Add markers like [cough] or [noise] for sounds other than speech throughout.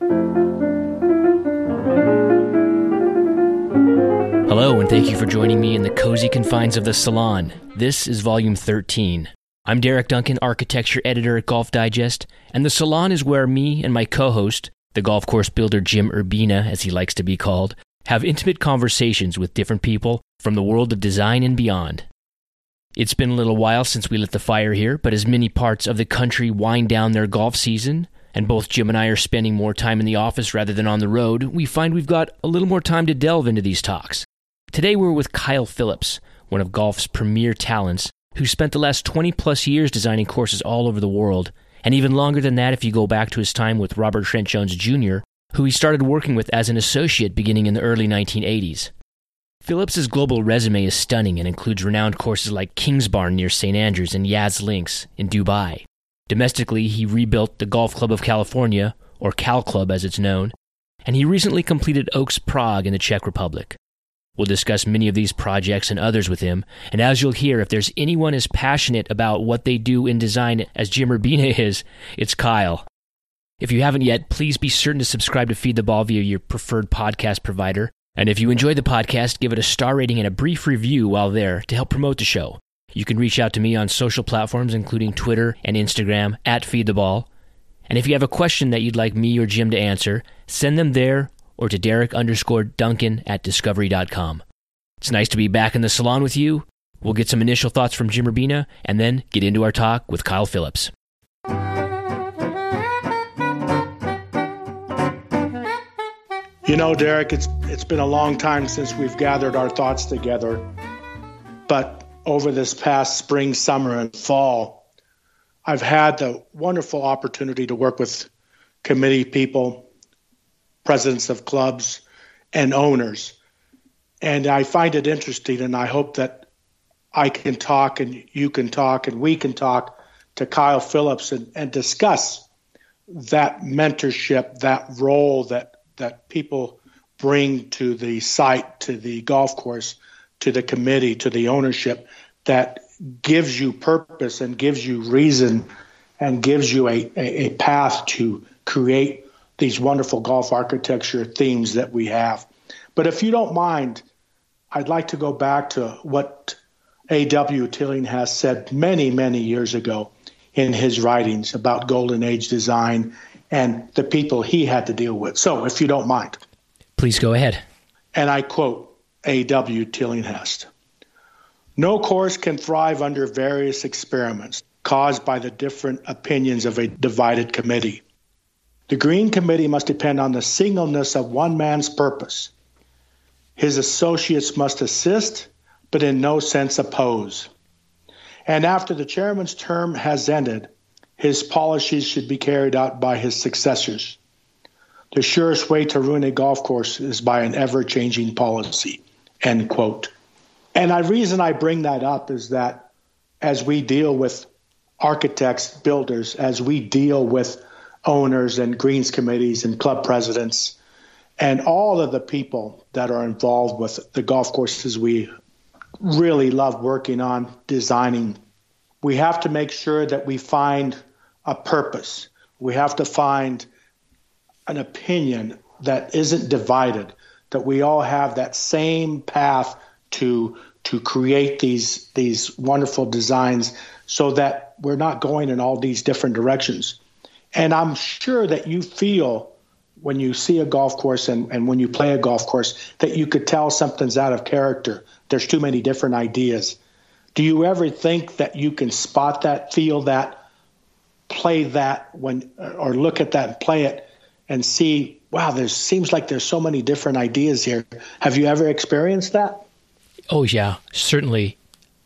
Hello, and thank you for joining me in the cozy confines of the salon. This is volume 13. I'm Derek Duncan, architecture editor at Golf Digest, and the salon is where me and my co host, the golf course builder Jim Urbina, as he likes to be called, have intimate conversations with different people from the world of design and beyond. It's been a little while since we lit the fire here, but as many parts of the country wind down their golf season, and both Jim and I are spending more time in the office rather than on the road, we find we've got a little more time to delve into these talks. Today we're with Kyle Phillips, one of golf's premier talents, who spent the last 20 plus years designing courses all over the world, and even longer than that if you go back to his time with Robert Trent Jones Jr., who he started working with as an associate beginning in the early 1980s. Phillips's global resume is stunning and includes renowned courses like Kingsbarn near St. Andrews and Yas Links in Dubai. Domestically, he rebuilt the Golf Club of California, or Cal Club as it's known, and he recently completed Oaks Prague in the Czech Republic. We'll discuss many of these projects and others with him, and as you'll hear, if there's anyone as passionate about what they do in design as Jim Urbina [laughs] is, it's Kyle. If you haven't yet, please be certain to subscribe to Feed the Ball via your preferred podcast provider. And if you enjoyed the podcast, give it a star rating and a brief review while there to help promote the show. You can reach out to me on social platforms, including Twitter and Instagram at Feed the Ball. And if you have a question that you'd like me or Jim to answer, send them there or to Derek underscore Duncan at discovery.com. It's nice to be back in the salon with you. We'll get some initial thoughts from Jim Urbina and then get into our talk with Kyle Phillips. You know, Derek, it's it's been a long time since we've gathered our thoughts together. But over this past spring, summer, and fall, I've had the wonderful opportunity to work with committee people presidents of clubs and owners. And I find it interesting, and I hope that I can talk and you can talk and we can talk to Kyle Phillips and, and discuss that mentorship, that role that that people bring to the site, to the golf course, to the committee, to the ownership that gives you purpose and gives you reason and gives you a, a, a path to create these wonderful golf architecture themes that we have. But if you don't mind, I'd like to go back to what A.W. Tillinghast said many, many years ago in his writings about Golden Age design and the people he had to deal with. So, if you don't mind. Please go ahead. And I quote A.W. Tillinghast No course can thrive under various experiments caused by the different opinions of a divided committee. The Green Committee must depend on the singleness of one man's purpose. His associates must assist, but in no sense oppose. And after the chairman's term has ended, his policies should be carried out by his successors. The surest way to ruin a golf course is by an ever changing policy. End quote. And the reason I bring that up is that as we deal with architects, builders, as we deal with owners and greens committees and club presidents and all of the people that are involved with the golf courses we really love working on designing. We have to make sure that we find a purpose. We have to find an opinion that isn't divided, that we all have that same path to to create these these wonderful designs so that we're not going in all these different directions. And I'm sure that you feel when you see a golf course and, and when you play a golf course that you could tell something's out of character. There's too many different ideas. Do you ever think that you can spot that, feel that, play that when or look at that and play it and see, wow, there seems like there's so many different ideas here. Have you ever experienced that? Oh yeah, certainly.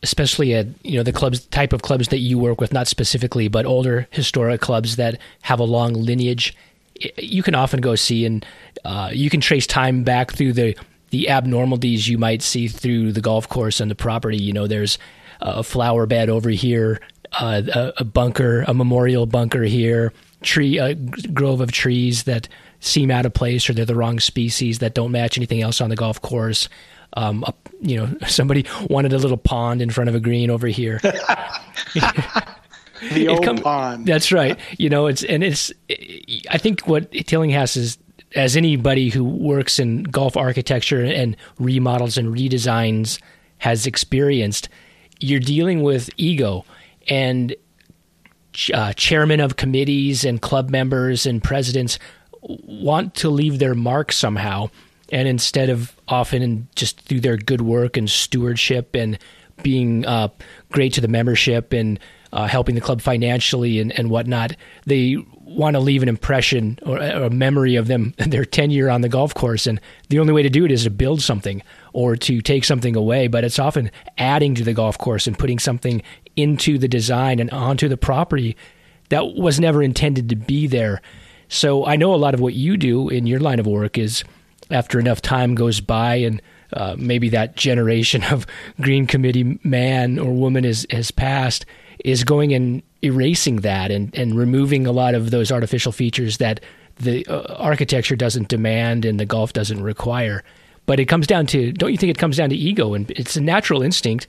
Especially at you know the clubs type of clubs that you work with not specifically but older historic clubs that have a long lineage. You can often go see and uh, you can trace time back through the the abnormalities you might see through the golf course and the property. You know there's a flower bed over here uh, a, a, bunker a memorial bunker here tree a grove of trees that seem out of place or they're the wrong species that don't match anything else on the golf course um, a, you know, [laughs] somebody wanted a little pond in front of a green over here. [laughs] the old come, pond. That's right. You know, it's and it's. I think what Tillinghast is, as anybody who works in golf architecture and remodels and redesigns has experienced, you're dealing with ego and uh, chairmen of committees and club members and presidents want to leave their mark somehow. And instead of often just through their good work and stewardship and being uh, great to the membership and uh, helping the club financially and, and whatnot, they want to leave an impression or, or a memory of them [laughs] their tenure on the golf course. And the only way to do it is to build something or to take something away. But it's often adding to the golf course and putting something into the design and onto the property that was never intended to be there. So I know a lot of what you do in your line of work is after enough time goes by and uh, maybe that generation [laughs] of green committee man or woman is, has passed is going and erasing that and, and removing a lot of those artificial features that the uh, architecture doesn't demand and the golf doesn't require. But it comes down to don't you think it comes down to ego and it's a natural instinct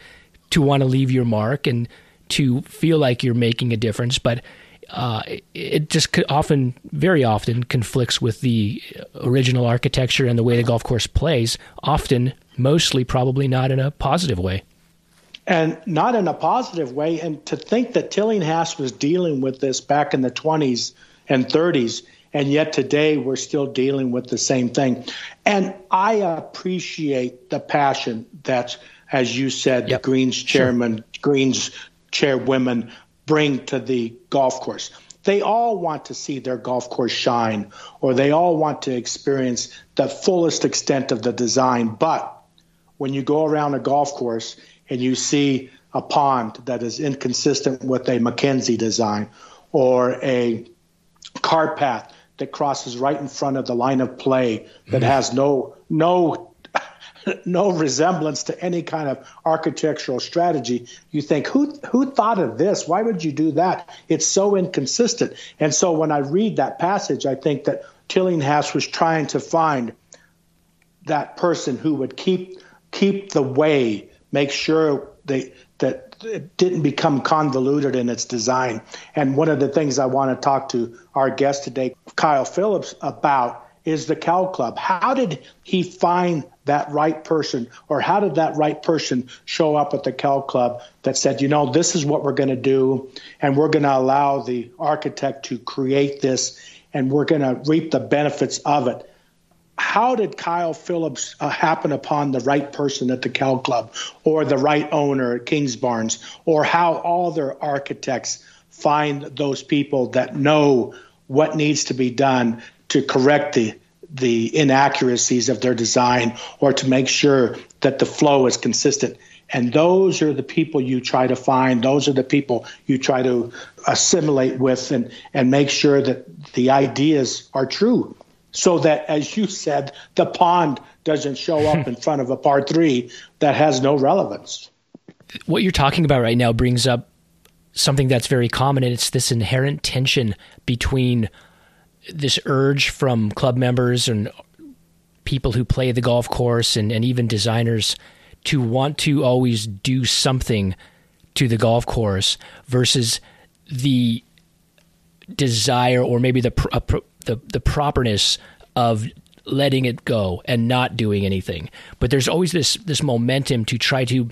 to want to leave your mark and to feel like you're making a difference, but uh, it just often, very often, conflicts with the original architecture and the way the golf course plays. Often, mostly, probably not in a positive way. And not in a positive way. And to think that Tillinghast was dealing with this back in the 20s and 30s, and yet today we're still dealing with the same thing. And I appreciate the passion that, as you said, yep. the Greens chairman, sure. Greens chairwomen bring to the golf course. They all want to see their golf course shine, or they all want to experience the fullest extent of the design. But when you go around a golf course and you see a pond that is inconsistent with a MacKenzie design or a cart path that crosses right in front of the line of play that mm. has no no no resemblance to any kind of architectural strategy, you think, who who thought of this? Why would you do that? It's so inconsistent. And so when I read that passage, I think that Tillinghast was trying to find that person who would keep keep the way, make sure they that it didn't become convoluted in its design. And one of the things I want to talk to our guest today, Kyle Phillips, about is the Cal Club. How did he find that right person, or how did that right person show up at the Cal Club that said, you know, this is what we're going to do, and we're going to allow the architect to create this, and we're going to reap the benefits of it? How did Kyle Phillips uh, happen upon the right person at the Cal Club, or the right owner at Kingsbarns, or how all their architects find those people that know what needs to be done to correct the the inaccuracies of their design or to make sure that the flow is consistent. And those are the people you try to find. Those are the people you try to assimilate with and, and make sure that the ideas are true. So that, as you said, the pond doesn't show up [laughs] in front of a par three that has no relevance. What you're talking about right now brings up something that's very common, and it's this inherent tension between this urge from club members and people who play the golf course and, and even designers to want to always do something to the golf course versus the desire or maybe the the the properness of letting it go and not doing anything. But there's always this this momentum to try to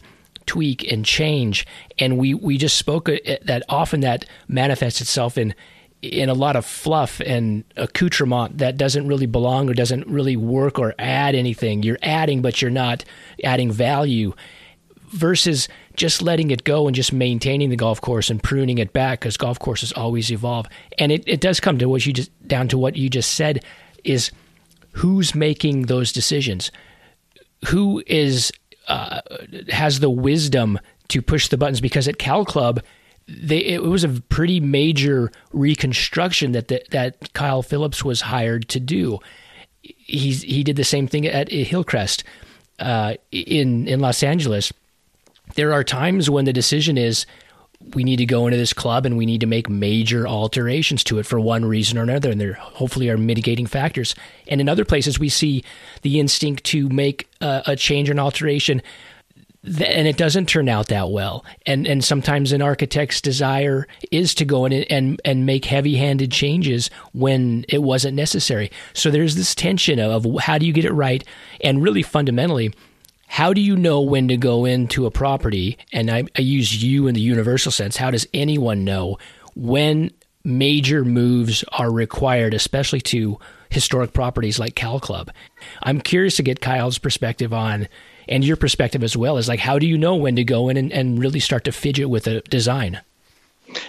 tweak and change, and we we just spoke uh, that often that manifests itself in in a lot of fluff and accoutrement that doesn't really belong or doesn't really work or add anything. You're adding, but you're not adding value versus just letting it go and just maintaining the golf course and pruning it back because golf courses always evolve. And it, it does come to what you just down to what you just said is who's making those decisions? Who is uh, has the wisdom to push the buttons? Because at Cal Club, they it was a pretty major reconstruction that the, that Kyle Phillips was hired to do. He's he did the same thing at Hillcrest uh, in in Los Angeles. There are times when the decision is we need to go into this club and we need to make major alterations to it for one reason or another, and there hopefully are mitigating factors. And in other places, we see the instinct to make a, a change or an alteration and it doesn't turn out that well. And and sometimes an architect's desire is to go in and and make heavy-handed changes when it wasn't necessary. So there's this tension of how do you get it right, and really fundamentally, how do you know when to go into a property? And I, I use you in the universal sense. How does anyone know when major moves are required, especially to historic properties like Cal Club? I'm curious to get Kyle's perspective on and your perspective as well is like how do you know when to go in and, and really start to fidget with a design?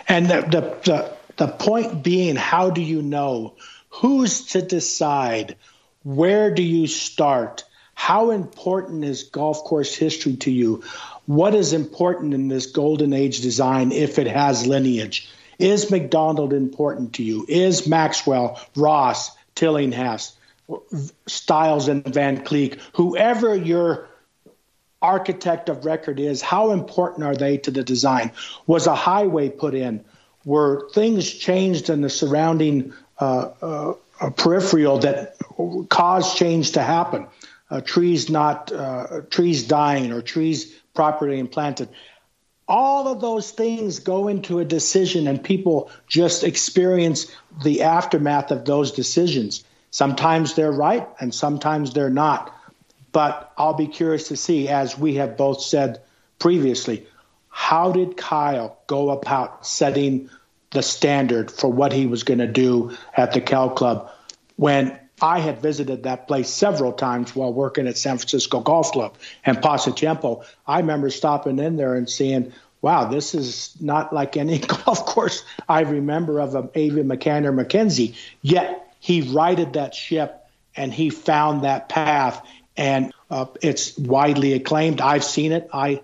And the, the, the, the point being how do you know who's to decide where do you start? How important is golf course history to you? What is important in this golden age design if it has lineage? Is macdonald important to you? Is maxwell ross tillinghast stiles and van Kleek whoever your architect of record is, how important are they to the design? Was a highway put in? Were things changed in the surrounding uh, uh, peripheral that caused change to happen? Uh, trees not uh, trees dying or trees properly implanted. All of those things go into a decision, and people just experience the aftermath of those decisions. Sometimes they're right, and sometimes they're not. But I'll be curious to see, as we have both said previously, how did Kyle go about setting the standard for what he was going to do at the Cal Club when I had visited that place several times while working at San Francisco Golf Club and Pasatiempo. I remember stopping in there and seeing, wow, this is not like any [laughs] golf course I remember of um, a Avi McCann or Mackenzie. Yet he righted that ship and he found that path and uh, it's widely acclaimed. I've seen it. I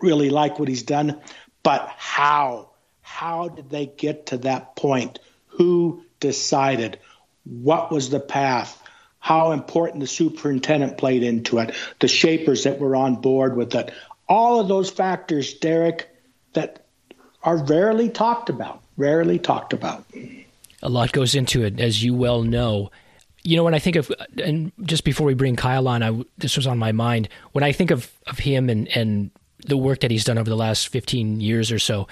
really like what he's done, but how? How did they get to that point? Who decided? What was the path? How important the superintendent played into it, the shapers that were on board with it. All of those factors, Derek, that are rarely talked about, rarely talked about. A lot goes into it, as you well know you know, when I think of, and just before we bring Kyle on, I, this was on my mind. When I think of, of him and, and the work that he's done over the last 15 years or so,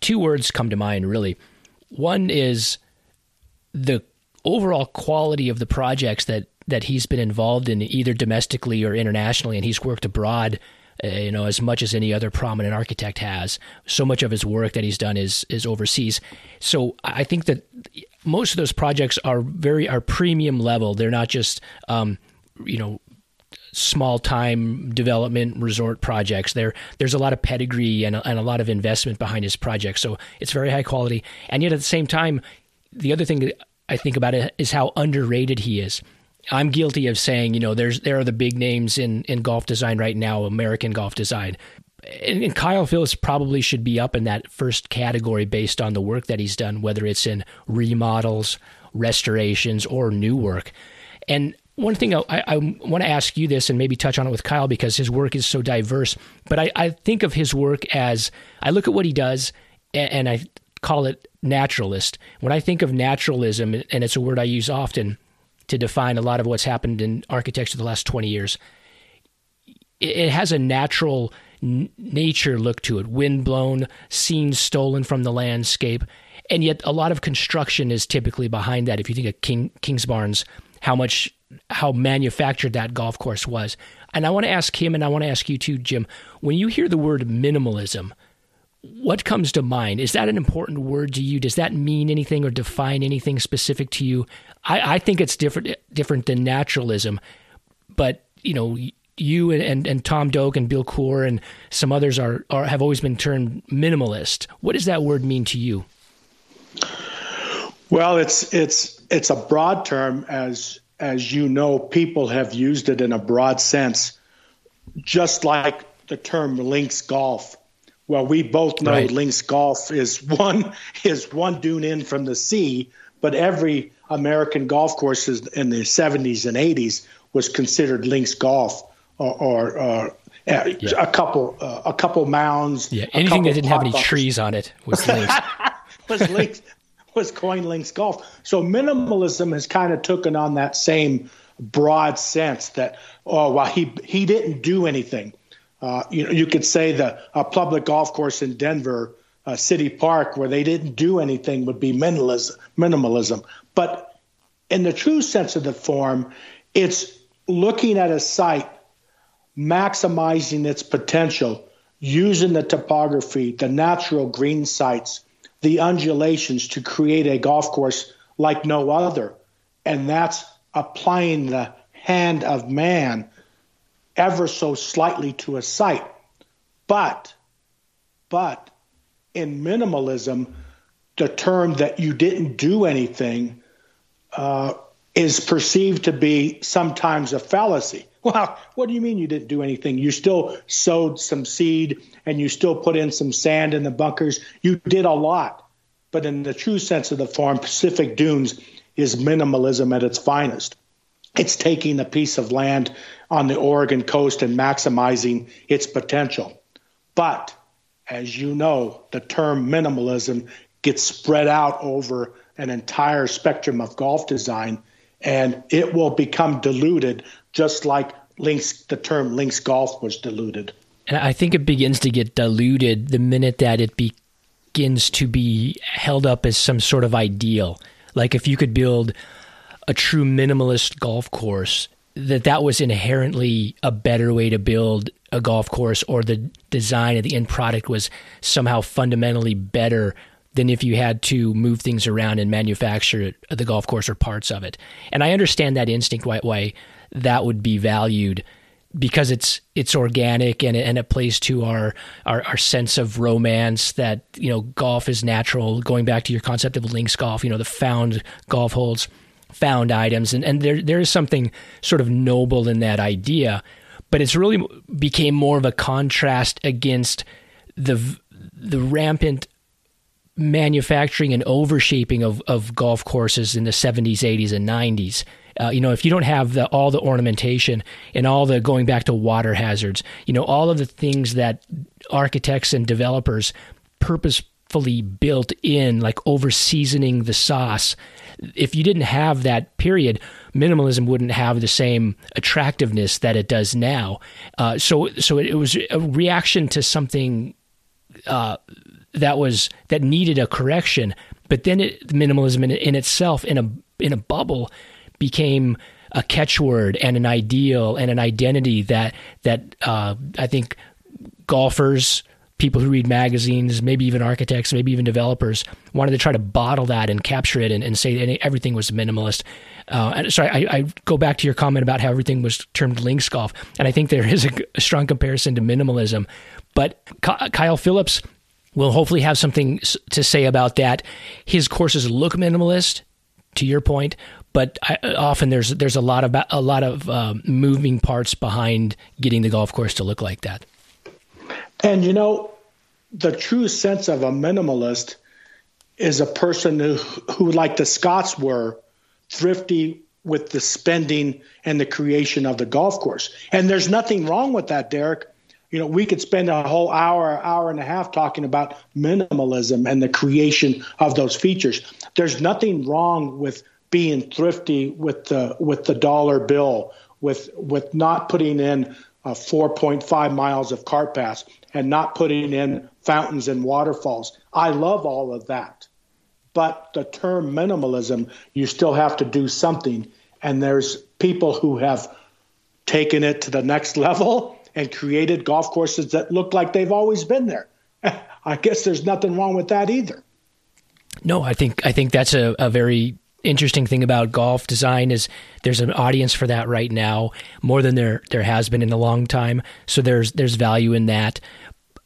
two words come to mind really. One is the overall quality of the projects that, that he's been involved in, either domestically or internationally, and he's worked abroad. Uh, you know, as much as any other prominent architect has. So much of his work that he's done is is overseas. So I think that most of those projects are very are premium level. They're not just um, you know small time development resort projects. There there's a lot of pedigree and a, and a lot of investment behind his projects. So it's very high quality. And yet at the same time, the other thing that I think about it is how underrated he is. I'm guilty of saying, you know, there's there are the big names in in golf design right now, American golf design and, and Kyle Phillips probably should be up in that first category based on the work that he's done, whether it's in remodels, restorations, or new work. And one thing I, I, want to ask you this and maybe touch on it with Kyle because his work is so diverse. But I, I think of his work as I look at what he does and, and I call it naturalist. When I think of naturalism, and it's a word I use often to define a lot of what's happened in architecture the last 20 years, it has a natural nature look to it wind blown, scenes stolen from the landscape. And yet, a lot of construction is typically behind that. If you think of King, Kingsbarns, how much, how manufactured that golf course was. And I want to ask him, and I want to ask you too, Jim, when you hear the word minimalism, what comes to mind? Is that an important word to you? Does that mean anything or define anything specific to you? I, I think it's different different than naturalism, but you know, you and, and, and, Tom Doak and Bill Coore and some others are, are have always been termed minimalist. What does that word mean to you? Well, it's it's it's a broad term as as you know, people have used it in a broad sense, just like the term links golf. Well, we both know right. links golf is one is one dune in from the sea, but every American golf course in the 70s and 80s was considered links golf or, or uh, yeah. a couple uh, a couple mounds. Yeah, anything that didn't have any buffers. trees on it was [laughs] links. was links was coin links golf. So minimalism has kind of taken on that same broad sense that oh well he he didn't do anything. Uh, you know, you could say the a public golf course in Denver, uh, City Park, where they didn't do anything, would be minimalism. Minimalism, but in the true sense of the form, it's looking at a site, maximizing its potential, using the topography, the natural green sites, the undulations to create a golf course like no other, and that's applying the hand of man ever so slightly to a site. But, but in minimalism, the term that you didn't do anything uh, is perceived to be sometimes a fallacy. [laughs] Well, what do you mean you didn't do anything? You still sowed some seed and you still put in some sand in the bunkers. You did a lot. But in the true sense of the form, Pacific Dunes is minimalism at its finest. It's taking a piece of land on the Oregon coast and maximizing its potential. But as you know, the term minimalism gets spread out over an entire spectrum of golf design and it will become diluted just like links the term links golf was diluted. And I think it begins to get diluted the minute that it begins to be held up as some sort of ideal. Like if you could build a true minimalist golf course that that was inherently a better way to build a golf course or the design of the end product was somehow fundamentally better than if you had to move things around and manufacture the golf course or parts of it. And I understand that instinct why, why that would be valued because it's it's organic and it, and it plays to our, our, our sense of romance that you know golf is natural. Going back to your concept of links golf, you know the found golf holes found items, and, and there there is something sort of noble in that idea, but it's really became more of a contrast against the the rampant manufacturing and overshaping of, of golf courses in the 70s, 80s, and 90s. Uh, you know, if you don't have the, all the ornamentation and all the going back to water hazards, you know, all of the things that architects and developers purposefully built in, like over seasoning the sauce, if you didn't have that period, minimalism wouldn't have the same attractiveness that it does now. Uh, so, so it, was a reaction to something uh, that was that needed a correction. But then it, minimalism in, in itself, in a in a bubble, became a catchword and an ideal and an identity that that uh, I think golfers people who read magazines, maybe even architects, maybe even developers, wanted to try to bottle that and capture it and, and say everything was minimalist. Uh, and sorry, I, I, go back to your comment about how everything was termed links golf, and I think there [laughs] is a, a strong comparison to minimalism. But Kyle Phillips will hopefully have something to say about that. His courses look minimalist, to your point, but I, often there's there's a lot of a lot of uh, moving parts behind getting the golf course to look like that. And you know, the true sense of a minimalist is a person who, who like the Scots were, thrifty with the spending and the creation of the golf course. And there's nothing wrong with that, Derek. You know, we could spend a whole hour, hour and a half talking about minimalism and the creation of those features. There's nothing wrong with being thrifty with the with the dollar bill, with with not putting in uh, 4.5 miles of cart paths and not putting in fountains and waterfalls. I love all of that. But the term minimalism, you still have to do something. And there's people who have taken it to the next level and created golf courses that look like they've always been there. [laughs] I guess there's nothing wrong with that either. No, I think I think that's a, a very interesting thing about golf design is there's an audience for that right now more than there there has been in a long time. So there's there's value in that.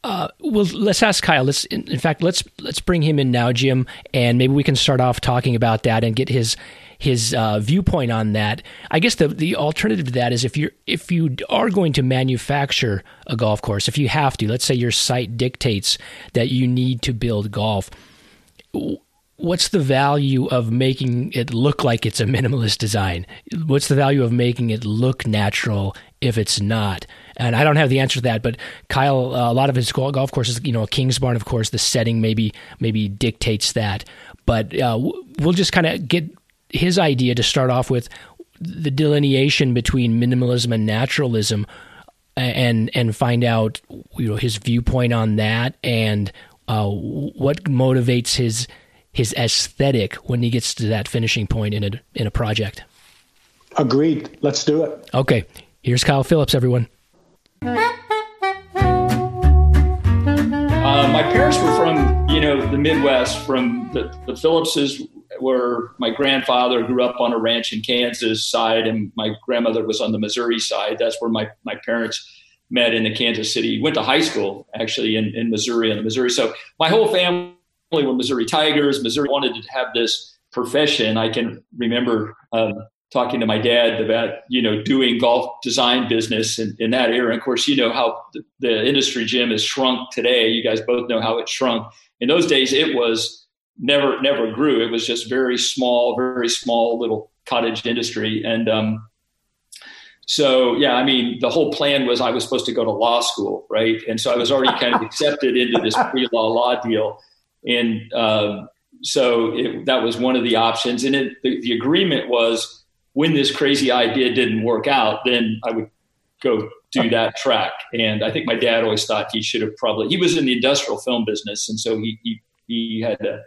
Uh, well, let's ask Kyle. Let's, in, in, fact, let's let's bring him in now, Jim, and maybe we can start off talking about that and get his his uh, viewpoint on that. I guess the the alternative to that is if you if you are going to manufacture a golf course, if you have to, let's say your site dictates that you need to build golf what's the value of making it look like it's a minimalist design? What's the value of making it look natural if it's not? And I don't have the answer to that, but Kyle, uh, a lot of his golf courses, you know, Kings Kingsbarn, of course, the setting maybe maybe dictates that. But uh, we'll just kind of get his idea to start off with the delineation between minimalism and naturalism. and and find out you know his viewpoint on that and uh, what motivates his his aesthetic when he gets to that finishing point in a in a project. Agreed. Let's do it. Okay. Here's Kyle Phillips, everyone. Uh, my parents were from, you know, the Midwest. From the, the Phillipses were my grandfather grew up on a ranch in Kansas side, and my grandmother was on the Missouri side. That's where my my parents met in the Kansas City. Went to high school actually in, in Missouri in Missouri. So my whole family were Missouri Tigers. Missouri wanted to have this profession. I can remember um, talking to my dad about you know doing golf design business in, in that era. And of course, you know how the, the industry Jim has shrunk today. You guys both know how it shrunk. In those days, it was never never grew. It was just very small, very small little cottage industry. And um, so, yeah, I mean, the whole plan was I was supposed to go to law school, right? And so I was already kind of accepted into this pre-law law deal, and um, so it, that was one of the options. And it, the, the agreement was when this crazy idea didn't work out, then I would go do that track. And I think my dad always thought he should have probably, he was in the industrial film business. And so he, he, he had a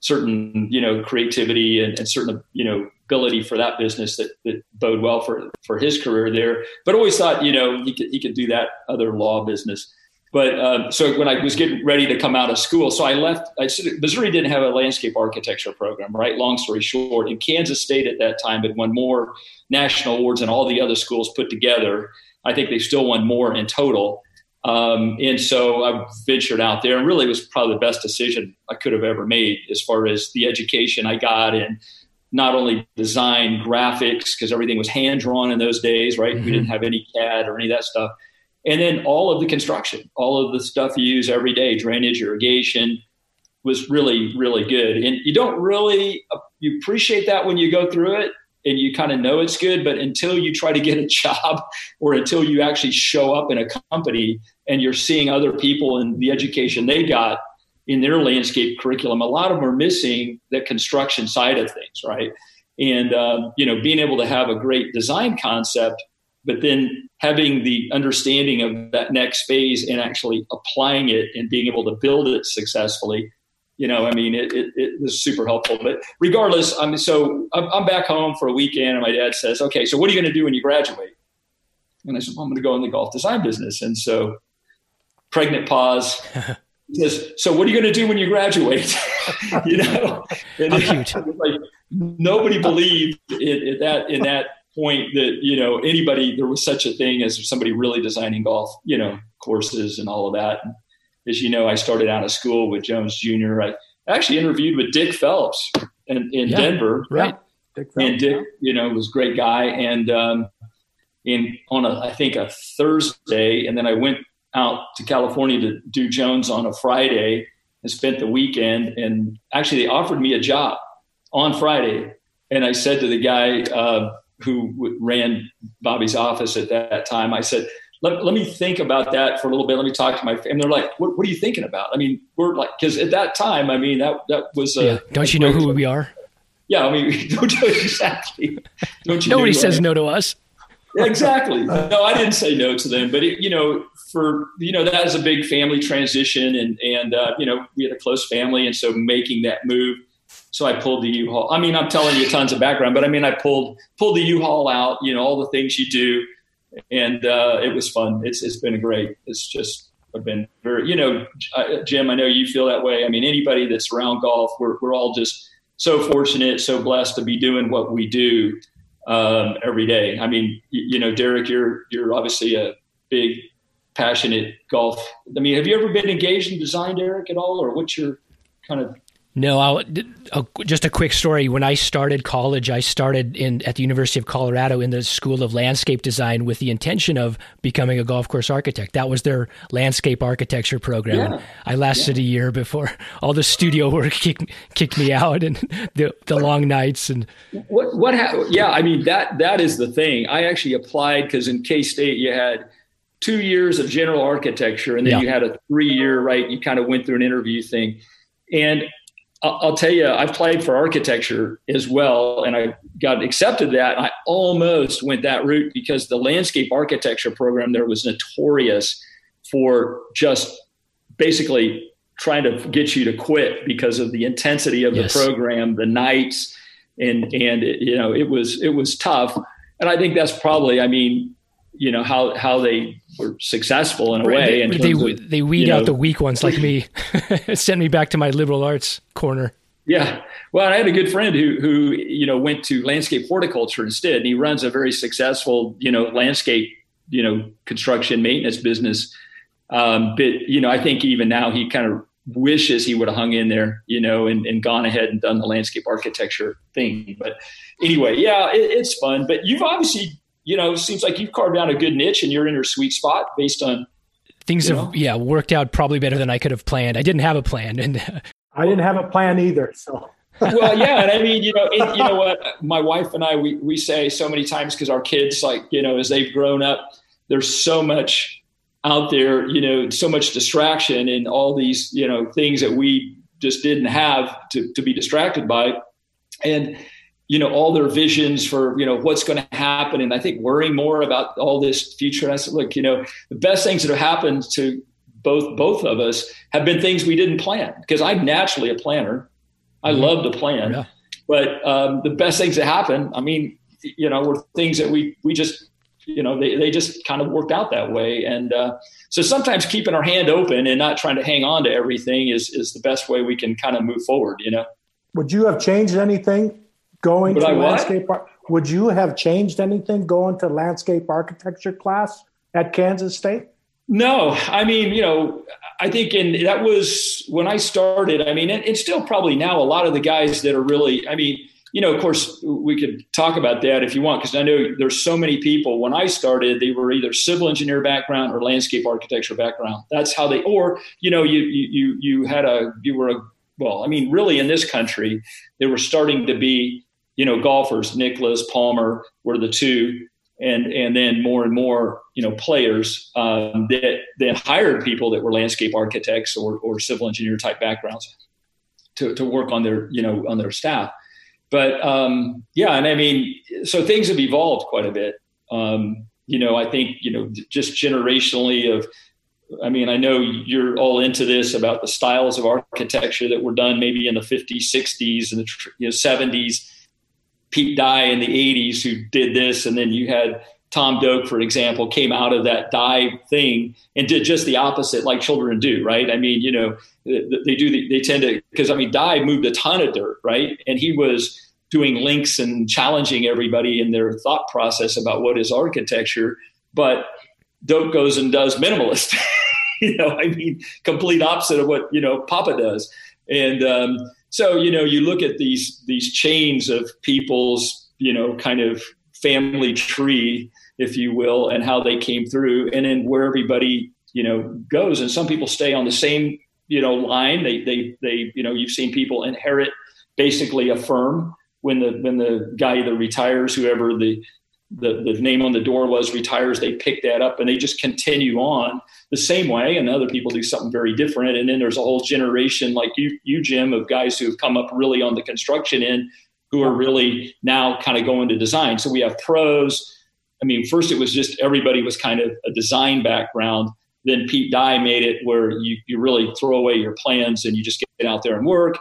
certain, you know, creativity and, and certain, you know, ability for that business that, that bode well for, for his career there, but always thought, you know, he could, he could do that other law business. But um, so when I was getting ready to come out of school, so I left. I Missouri didn't have a landscape architecture program, right? Long story short, and Kansas State at that time had won more national awards than all the other schools put together. I think they still won more in total. Um, and so I ventured out there, and really was probably the best decision I could have ever made as far as the education I got and not only design graphics because everything was hand drawn in those days, right? Mm-hmm. We didn't have any CAD or any of that stuff and then all of the construction, all of the stuff you use every day, drainage, irrigation, was really, really good. And you don't really you appreciate that when you go through it and you kind of know it's good, but until you try to get a [laughs] job or until you actually show up in a company and you're seeing other people and the education they got in their landscape curriculum, a lot of them are missing the construction side of things, right? And um, you know, being able to have a great design concept but then having the understanding of that next phase and actually applying it and being able to build it successfully you know i mean it, it, it was super helpful. But regardless i'm so I'm, I'm, back home for a weekend and my dad says okay so what are you going to do when you graduate? And i said well, i'm going to go in the golf design business. And so pregnant pause. [laughs] He says so what are you going to do when you graduate? [laughs] You know? And like, nobody believed in, in that in that point that you know anybody there was such a thing as somebody really designing golf you know courses and all of that. And as you know i started out of school with jones jr i actually interviewed with dick phelps in, in yeah, denver. right. Dick phelps, and dick you know was a great guy. And um in on a i think a thursday and then i went out to california to do jones on a friday and spent the weekend. And actually they offered me a job on friday. And i said to the guy uh, who ran Bobby's office at that time, I said, let, let me think about that for a little bit. Let me talk to my family. And they're like, what, what are you thinking about? I mean, we're like, because at that time, I mean, that, that was. A, yeah. Don't you know who we are? Yeah, I mean, [laughs] don't, exactly. Don't you Nobody says no to us. exactly. [laughs] No, I didn't say no to them, but it, you know, for you know, that is a big family transition, and and uh, you know, we had a close family, and so making that move so I pulled the U-Haul. I mean, I'm telling you tons of background, but I mean, I pulled pulled the U-Haul out. You know, all the things you do, and uh, it was fun. It's it's been great. It's just I've been very, you know, Jim. I know you feel that way. I mean, anybody that's around golf, we're we're all just so fortunate, so blessed to be doing what we do um, every day. I mean, you, you know, Derek, you're you're obviously a big, passionate golf. I mean, have you ever been engaged in design, Derek, at all, or what's your kind of no, I'll, just a quick story. When I started college, I started in at the University of Colorado in the School of Landscape Design with the intention of becoming a golf course architect. That was their landscape architecture program. Yeah. I lasted yeah. a year before [laughs] all the studio work [laughs] kicked, kicked me out and [laughs] the, the long nights and what what ha- yeah, I mean that that is the thing. I actually applied because in K State you had two years of general architecture and then yeah. you had a three year right. You kind of went through an interview thing, and I'll tell you, I've played for architecture as well, and I got accepted that. I almost went that route because the landscape architecture program there was notorious for just basically trying to get you to quit because of the intensity of yes. the program, the nights, and and it, you know it was it was tough. And I think that's probably, I mean, you know how how they were successful in a way. They they, of, they weed out know, the weak ones like me, [laughs] send me back to my liberal arts corner. Yeah, well, I had a good friend who who you know went to landscape horticulture instead, and he runs a very successful you know landscape you know construction maintenance business. Um, but you know, I think even now he kind of wishes he would have hung in there, you know, and, and gone ahead and done the landscape architecture thing. But anyway, yeah, it, it's fun. But you've obviously you know, it seems like you've carved out a good niche and you're in your sweet spot based on things have know? yeah worked out probably better than I could have planned. I didn't have a plan, and [laughs] I didn't have a plan either. So. well, yeah, and I [laughs] mean, you know, it, you know what, my wife and I, we we say so many times because our kids, like, you know, as they've grown up, there's so much out there, you know, so much distraction and all these, you know, things that we just didn't have to to be distracted by, and you know all their visions for you know what's going to happen. And i think worrying more about all this future and i said look you know the best things that have happened to both both of us have been things we didn't plan. Because i'm naturally a planner. I mm-hmm. love to plan. Yeah. but um, the best things that happen i mean you know were things that we we just you know they, they just kind of worked out that way. And uh, so sometimes keeping our hand open and not trying to hang on to everything is is the best way we can kind of move forward you know? Would you have changed anything going would to I landscape would you have changed anything going to landscape architecture class at Kansas State? No, I mean, you know, I think in that was when I started. I mean, and, still probably now a lot of the guys that are really, I mean, you know, of course, we could talk about that if you want, because I know there's so many people. When I started, they were either civil engineer background or landscape architecture background. That's how they, or you know, you you you had a you were a well, I mean, really in this country, they were starting to be you know, golfers, Nicklaus, Palmer were the two, and and then more and more, you know, players um, that then hired people that were landscape architects or, or civil engineer type backgrounds to, to work on their, you know, on their staff. But um, yeah, and I mean, so things have evolved quite a bit. Um, you know, I think you know just generationally of I mean, I know you're all into this about the styles of architecture that were done maybe in the 50s, 60s, and the you know, 70s. Pete Dye in the 80s who did this, and then you had Tom Doak, for example, came out of that Dye thing and did just the opposite, like children do, right? I mean, you know, they do, the, they tend to, because I mean, Dye moved a ton of dirt, right? And he was doing links and challenging everybody in their thought process about what is architecture. But Doak goes and does minimalist, [laughs] you know, I mean, complete opposite of what, you know, Papa does. And, um, so you know, you look at these these chains of people's you know kind of family tree, if you will, and how they came through, and then where everybody you know goes. And some people stay on the same you know line. They they they you know you've seen people inherit basically a firm when the when the guy either retires, whoever the the, the name on the door was retires, they pick that up and they just continue on the same way. And other people do something very different. And then there's a whole generation like you, you Jim, of guys who have come up really on the construction end who are really now kind of going to design. So we have pros. I mean, first it was just everybody was kind of a design background. Then Pete Dye made it where you, you really throw away your plans and you just get out there and work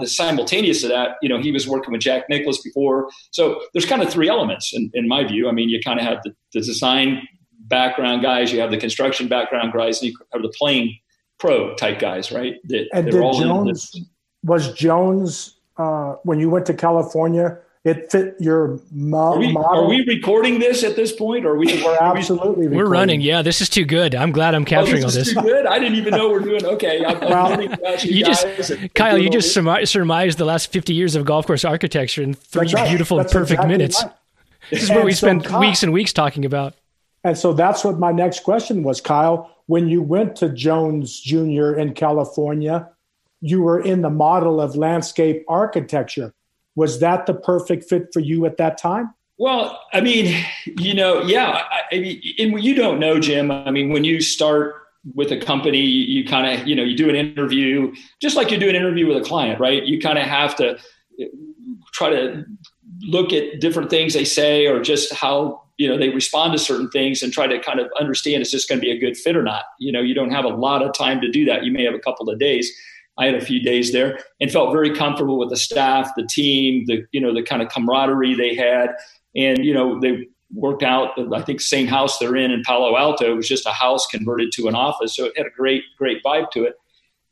the simultaneous to that, you know, he was working with Jack Nicklaus before. So there's kind of three elements in, in my view. I mean, you kind of have the, the design background guys, you have the construction background guys, and you have the playing pro type guys, right? That, and did Jones, was Jones, uh, when you went to California, it fit your mo- are we, model. Are we recording this at this point? Or are we? We're absolutely. We're running. Yeah, this is too good. I'm glad I'm oh, capturing oh, this all this. Too good. I didn't even know we're doing. Okay, I'm, well, I'm you, you just, and, Kyle, you just surmi- surmised the last 50 years of golf course architecture in three right. beautiful and perfect exactly minutes. Right. This is what we so spend Kyle, weeks and weeks talking about. And so that's what my next question was, Kyle. When you went to Jones Jr. in California, you were in the model of landscape architecture was that the perfect fit for you at that time? Well, I mean, you know, yeah. I, I mean, and you don't know, Jim. I mean, when you start with a company, you kind of, you know, you do an interview, just like you do an interview with a client, right? You kind of have to eh, try to look at different things they say or just how, you know, they respond to certain things and try to kind of understand is this going to be a good fit or not. You know, you don't have a lot of time to do that. You may have a couple of days. I had a few days there and felt very comfortable with the staff, the team, the, you know, the kind of camaraderie they had. And, you know, they worked out. I think same house they're in in Palo Alto it was just a house converted to an office, so it had a great great vibe to it.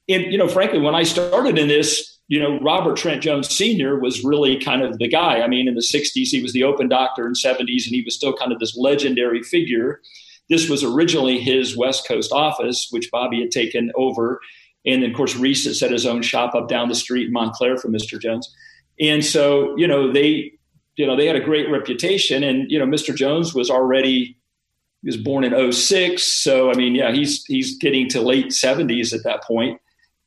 And you know, frankly, when I started in this, you know, Robert Trent Jones Sr. was really kind of the guy. I mean, in the '60s, he was the open doctor, in '70s, and he was still kind of this legendary figure. This was originally his West Coast office, which Bobby had taken over. And then, of course, Rees set his own shop up down the street in Montclair for Mr. Jones. And so, you know, they you know, they had a great reputation. And, you know, Mr. Jones was already, he was born in 06. So, I mean, yeah, he's, he's getting to late 70s at that point.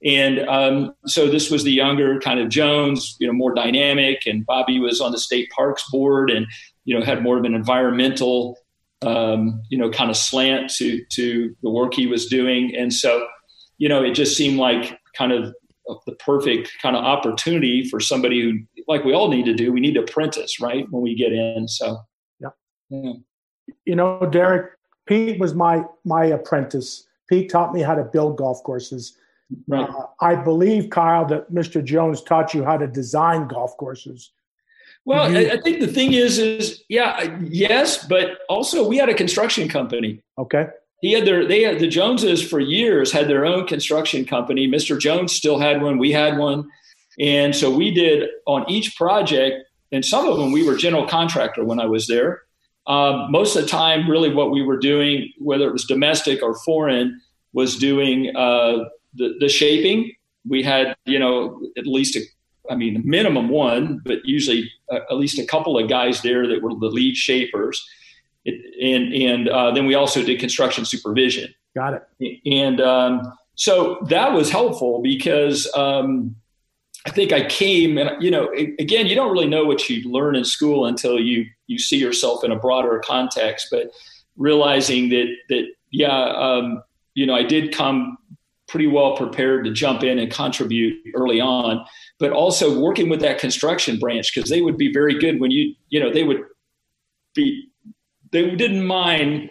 And um, so this was the younger kind of Jones, you know, more dynamic. And Bobby was on the state parks board and, you know, had more of an environmental, um, you know, kind of slant to, to the work he was doing. And so, you know, it just seemed like kind of the perfect kind of opportunity for somebody who, like we all need to do, we need to apprentice, right? When we get in. So, yeah. yeah. You know, Derek, Pete was my, my apprentice. Pete taught me how to build golf courses. Right. Uh, I believe, Kyle, that Mr. Jones taught you how to design golf courses. Well, you- I think the thing is, is yeah, yes, but also we had a construction company. Okay he had their they had the Joneses for years had their own construction company. Mr. Jones still had one. We had one, and so we did on each project. And some of them we were general contractor when I was there. Um, most of the time, really, what we were doing, whether it was domestic or foreign, was doing uh, the, the shaping. We had, you know, at least a, I mean, minimum one, but usually uh, at least a couple of guys there that were the lead shapers and and uh, then we also did construction supervision. Got it. And um, so that was helpful because um, I think I came and you know again you don't really know what you learn in school until you you see yourself in a broader context. But realizing that that yeah um, you know I did come pretty well prepared to jump in and contribute early on but also working with that construction branch because they would be very good when you you know they would be they didn't mind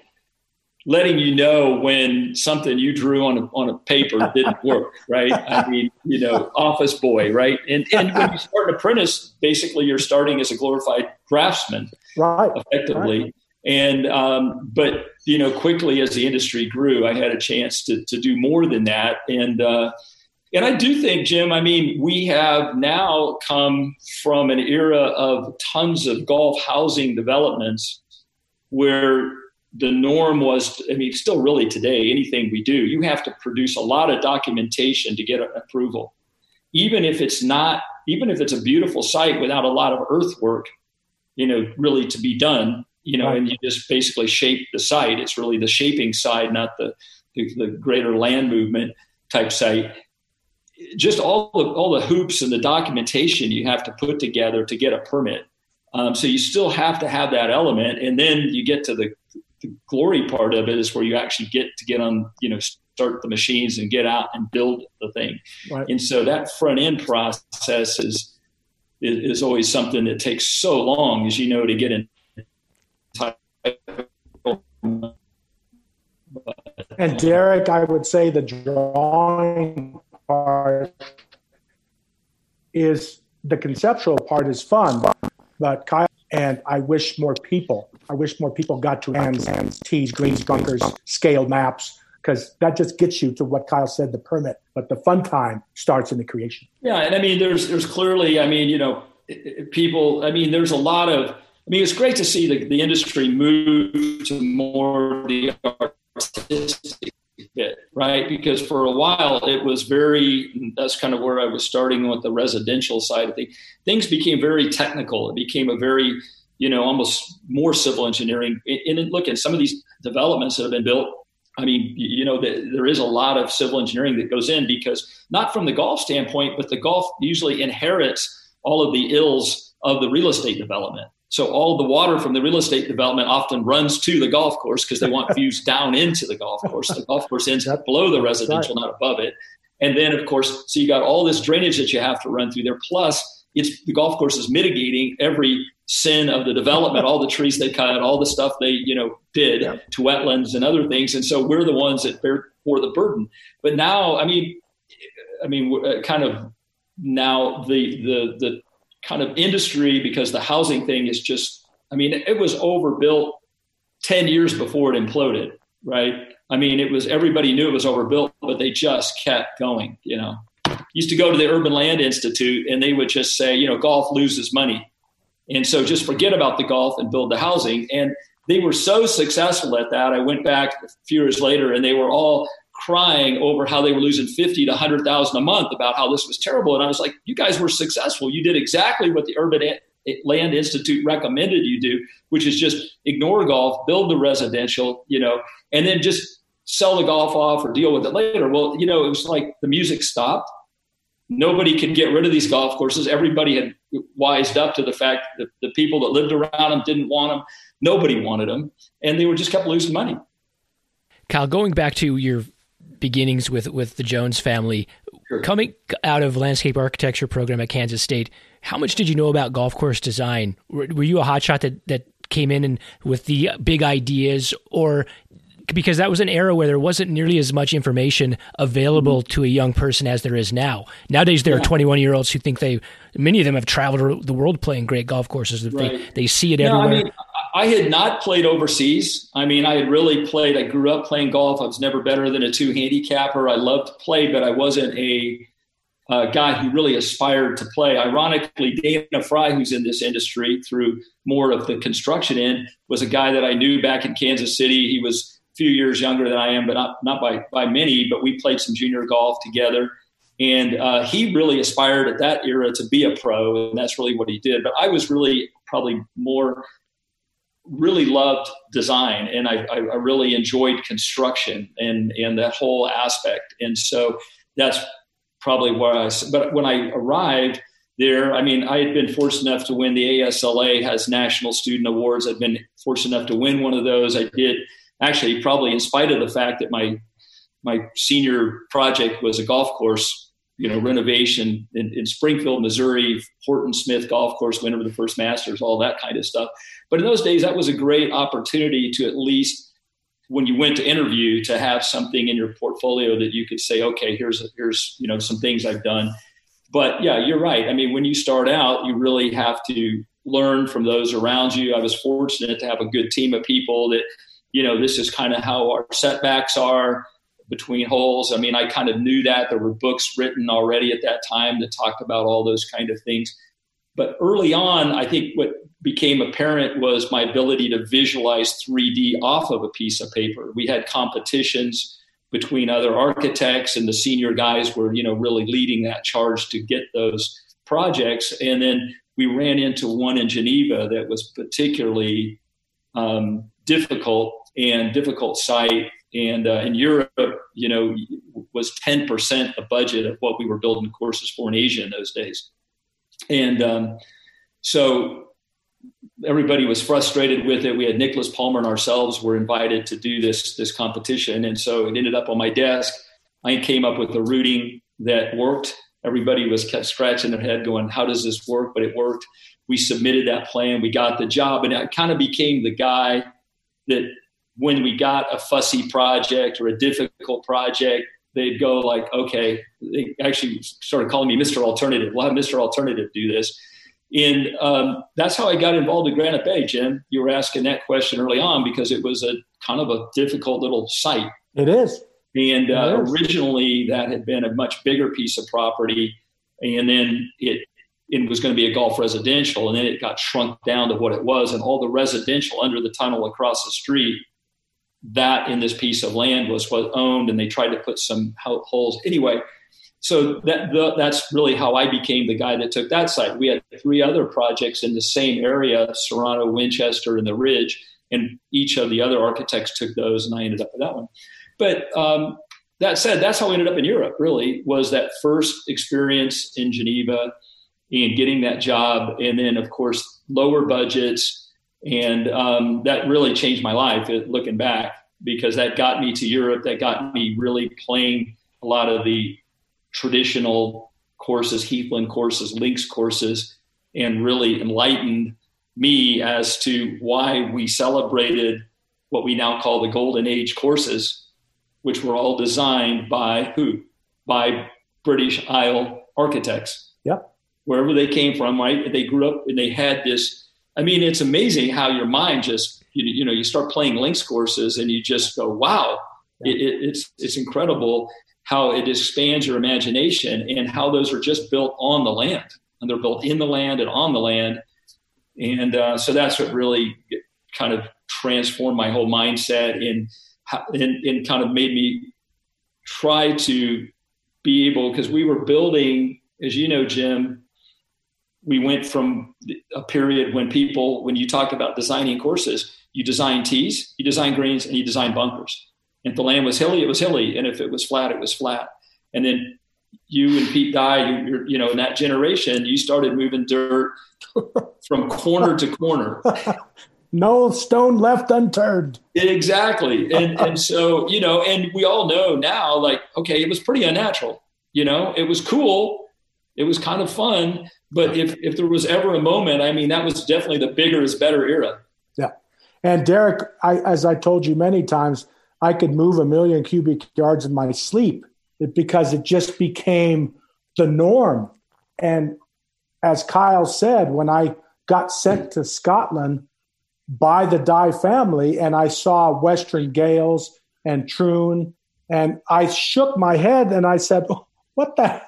letting you know when something you drew on a, on a paper didn't work, right? I mean, you know, office boy, right? And, and when you start an apprentice, basically you're starting as a glorified craftsman, right? Effectively. Right. And, um, but, you know, quickly as the industry grew, I had a chance to, to do more than that. And, uh, and I do think, Jim, I mean, we have now come from an era of tons of golf housing developments where the norm was i mean still really today anything we do you have to produce a lot of documentation to get approval. Even if it's not even if it's a beautiful site without a lot of earthwork you know really to be done you know right. and you just basically shape the site. It's really the shaping side not the the, the greater land movement type site. Just all the all the hoops and the documentation you have to put together to get a permit um, so you still have to have that element, and then you get to the, the, glory part of it is where you actually get to get on, you know, start the machines and get out and build the thing. Right. And so that front end process is, is, is always something that takes so long, as you know, to get in. And Derek, I would say the drawing part is the conceptual part is fun, but Kyle, and I wish more people, I wish more people got to hands, hands tees, greens, bunkers, scaled maps, because that just gets you to what Kyle said, the permit. But the fun time starts in the creation. Yeah, and I mean, there's there's clearly, I mean, you know, people. I mean, there's a lot of. I mean, it's great to see the, the industry move to more the artistic bit, right? Because for a while it was very, that's kind of where I was starting with the residential side of things. Things became very technical. It became a very, you know, almost more civil engineering. And look at some of these developments that have been built. I mean, you know, there is a lot of civil engineering that goes in because not from the golf standpoint, but the golf usually inherits all of the ills of the real estate development. So all the water from the real estate development often runs to the golf course because they want [laughs] views down into the golf course. The golf course ends below the residential, not above it. And then, of course, so you got all this drainage that you have to run through there. Plus, it's the golf course is mitigating every sin of the development, all the trees they cut, all the stuff they you know did yeah. to wetlands and other things. And so we're the ones that bear for the burden. But now, I mean, I mean, uh, kind of now the the the kind of industry because the housing thing is just. I mean, it was overbuilt ten years before it imploded, right? I mean, it was everybody knew it was overbuilt, but they just kept going. You know, used to go to the Urban Land Institute, and they would just say, you know, golf loses money, and so just forget about the golf and build the housing. And they were so successful at that. I went back a few years later, and they were all crying over how they were losing 50 to 100,000 a month about how this was terrible. And I was like, you guys were successful. You did exactly what the Urban Land Institute recommended you do, which is just ignore golf, build the residential, you know, and then just sell the golf off or deal with it later. Well, you know, it was like the music stopped. Nobody could get rid of these golf courses. Everybody had wised up to the fact that the people that lived around them didn't want them. Nobody wanted them. And they were just kept losing money. Kyle, going back to your beginnings with, with the Jones family, sure. coming out of landscape architecture program at Kansas State, how much did you know about golf course design? Were, were you a hotshot that, that came in and with the big ideas, or because that was an era where there wasn't nearly as much information available mm-hmm. to a young person as there is now. Nowadays, there yeah. are 21 year olds who think they, many of them have traveled the world playing great golf courses. Right. They, they see it everywhere. I, mean, I had not played overseas. I mean, I had really played, I grew up playing golf. I was never better than a two handicapper. I loved to play, but I wasn't a, a guy who really aspired to play. Ironically, Dana Fry, who's in this industry through more of the construction end, was a guy that I knew back in Kansas City. He was a few years younger than I am, but not not by by many. But we played some junior golf together, and uh, he really aspired at that era to be a pro, and that's really what he did. But I was really probably more really loved design, and I, I really enjoyed construction and and that whole aspect, and so that's probably where I. But when I arrived there. I mean, I had been fortunate enough to win the ASLA has national student awards. I'd been fortunate enough to win one of those. I did actually probably in spite of the fact that my my senior project was a golf course you know renovation in, in springfield missouri horton smith golf course went of the first masters all that kind of stuff. But in those days that was a great opportunity to at least when you went to interview to have something in your portfolio that you could say okay here's here's you know some things i've done. But yeah you're right. I mean when you start out you really have to learn from those around you. I was fortunate to have a good team of people that you know, this is kind of how our setbacks are between holes. I mean, I kind of knew that. There were books written already at that time that talked about all those kind of things. But early on, I think what became apparent was my ability to visualize 3D off of a piece of paper. We had competitions between other architects, and the senior guys were, you know, really leading that charge to get those projects. And then we ran into one in Geneva that was particularly um, difficult and difficult site. And uh, in Europe, you know, was 10% the budget of what we were building courses for in Asia in those days. And um, so everybody was frustrated with it. We had Nicklaus Palmer and ourselves were invited to do this this competition, and so it ended up on my desk. I came up with a routing that worked. Everybody was kept scratching their head, going, "How does this work?" But it worked. We submitted that plan. We got the job, and I kind of became the guy that when we got a fussy project or a difficult project, they'd go like, okay, they actually started calling me Mr. Alternative. We'll have Mr. Alternative do this. And um, that's how I got involved in Granite Bay, Jim. You were asking that question early on because it was a kind of a difficult little site. It is. And uh, it is. originally, that had been a much bigger piece of property. And then it it was going to be a golf residential, and then it got shrunk down to what it was, and all the residential under the tunnel across the street. That in this piece of land was what owned, and they tried to put some holes anyway. So that the, that's really how I became the guy that took that site. We had three other projects in the same area: Serrano, Winchester, and the Ridge, and each of the other architects took those, and I ended up with that one. But um, that said, that's how I ended up in Europe. Really, was that first experience in Geneva and getting that job. And then, of course, lower budgets. And um, that really changed my life looking back because that got me to Europe. That got me really playing a lot of the traditional courses, Heathland courses, Links courses, and really enlightened me as to why we celebrated what we now call the golden age courses, which were all designed by who? By British Isle architects. Yep. Wherever they came from, right? They grew up and they had this. I mean, it's amazing how your mind just, you, you know, you start playing links courses and you just go, wow, yeah. it, it, it's, it's incredible how it expands your imagination and how those are just built on the land and they're built in the land and on the land. And uh, so that's what really kind of transformed my whole mindset and, and, and kind of made me try to be able, because we were building, as you know, Jim, we went from a period when people, when you talk about designing courses, you design tees, you design greens, and you design bunkers. And if the land was hilly, it was hilly, and if it was flat, it was flat. And then you and Pete Dye, you, you know, in that generation, you started moving dirt [laughs] from corner to corner. [laughs] no stone left unturned. Exactly. [laughs] And and so, you know, and we all know now, like, okay, it was pretty unnatural. You know, it was cool. It was kind of fun. But if if there was ever a moment, I mean, that was definitely the bigger is better era. Yeah. And Derek, I as I told you many times, I could move a million cubic yards in my sleep because it just became the norm. And as Kyle said, when I got sent to Scotland by the Dye family and I saw Western Gailes and Troon, and I shook my head and I said, oh, What the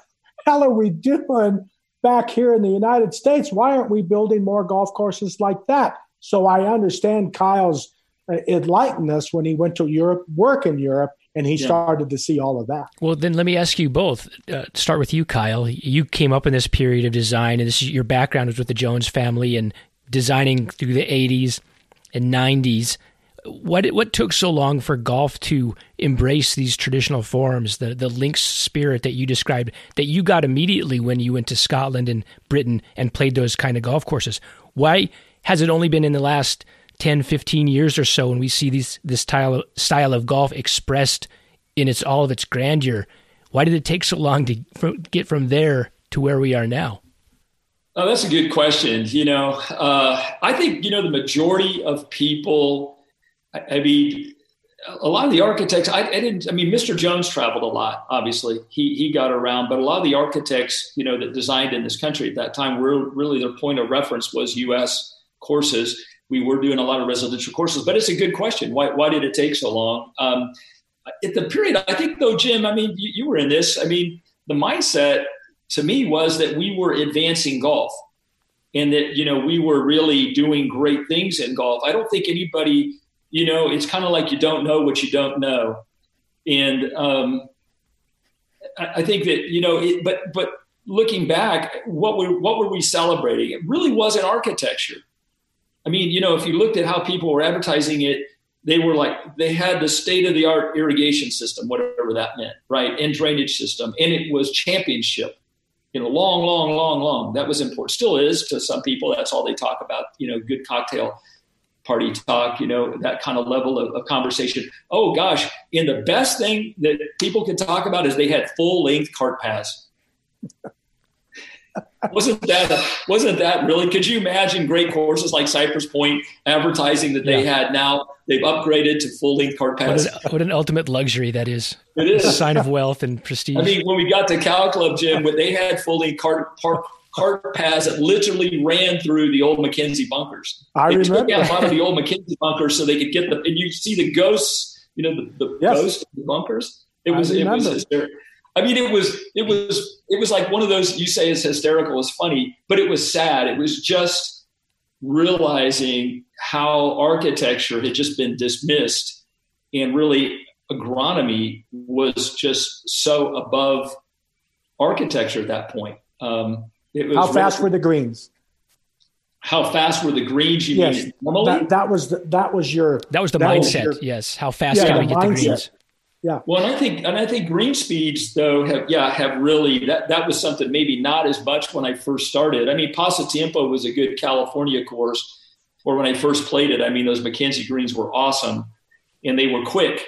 hell are we doing back here in the United States? Why aren't we building more golf courses like that? So I understand Kyle's uh, enlightened us when he went to Europe, work in Europe, and he yeah. started to see all of that. Well, then let me ask you both. Uh, start with you, Kyle. You came up in this period of design, and this is, your background was with the Jones family and designing through the '80s and '90s. What what took so long for golf to embrace these traditional forms, the the links spirit that you described, that you got immediately when you went to Scotland and Britain and played those kind of golf courses? Why has it only been in the last 10, 15 years or so when we see these this style of, style of golf expressed in its all of its grandeur. Why did it take so long to get from there to where we are now? Oh, that's a good question. You know, uh, I think you know the majority of people. I, I mean, a lot of the architects. I, I, didn't. I mean, Mr. Jones traveled a lot. Obviously, he he got around, but a lot of the architects, you know, that designed in this country at that time, were really their point of reference was U.S. courses we were doing a lot of residential courses. But it's a good question. Why, why did it take so long? Um, at the period, I think, though, Jim, I mean, you, you were in this. I mean, the mindset to me was that we were advancing golf and that, you know, we were really doing great things in golf. I don't think anybody, you know, it's kind of like you don't know what you don't know. And um, I, I think that, you know, it, but, but, looking back, what were what were we celebrating? It really wasn't architecture. I mean, you know, if you looked at how people were advertising it, they were like they had the state of the art irrigation system, whatever that meant, right? And drainage system, and it was championship. You know, long, long, long, long. That was important. Still is to some people. That's all they talk about. You know, good cocktail party talk. You know, that kind of level of, of conversation. Oh gosh, and the best thing that people can talk about is they had full length cart paths [laughs] wasn't that wasn't that really? Could you imagine great courses like Cypress Point advertising that they yeah. had now? They've upgraded to full length cart paths. What an, what an, ultimate luxury that is! It is a sign of wealth and prestige. I mean, when we got to Cal Club Jim, when they had full length cart, cart cart paths that literally ran through the old MacKenzie bunkers. I they remember. took out a lot of the old MacKenzie bunkers so they could get the and you see the ghosts, you know, the, the yes. ghosts of the bunkers. It was it was hysterical. I mean, it was it was it was like one of those you say is hysterical, is funny, but it was sad. It was just realizing how architecture had just been dismissed, and really agronomy was just so above architecture at that point. Um, how fast really, were the greens? How fast were the greens? You yes, that, that, was the, that was your that was the that mindset. Was your, yes, how fast yeah, can we get mindset. the greens? Yeah. Well, and I think and I think green speeds though have yeah have really that that was something maybe not as much when I first started. I mean, Pasatiempo was a good California course, or when I first played it, I mean those Mackenzie greens were awesome, and they were quick.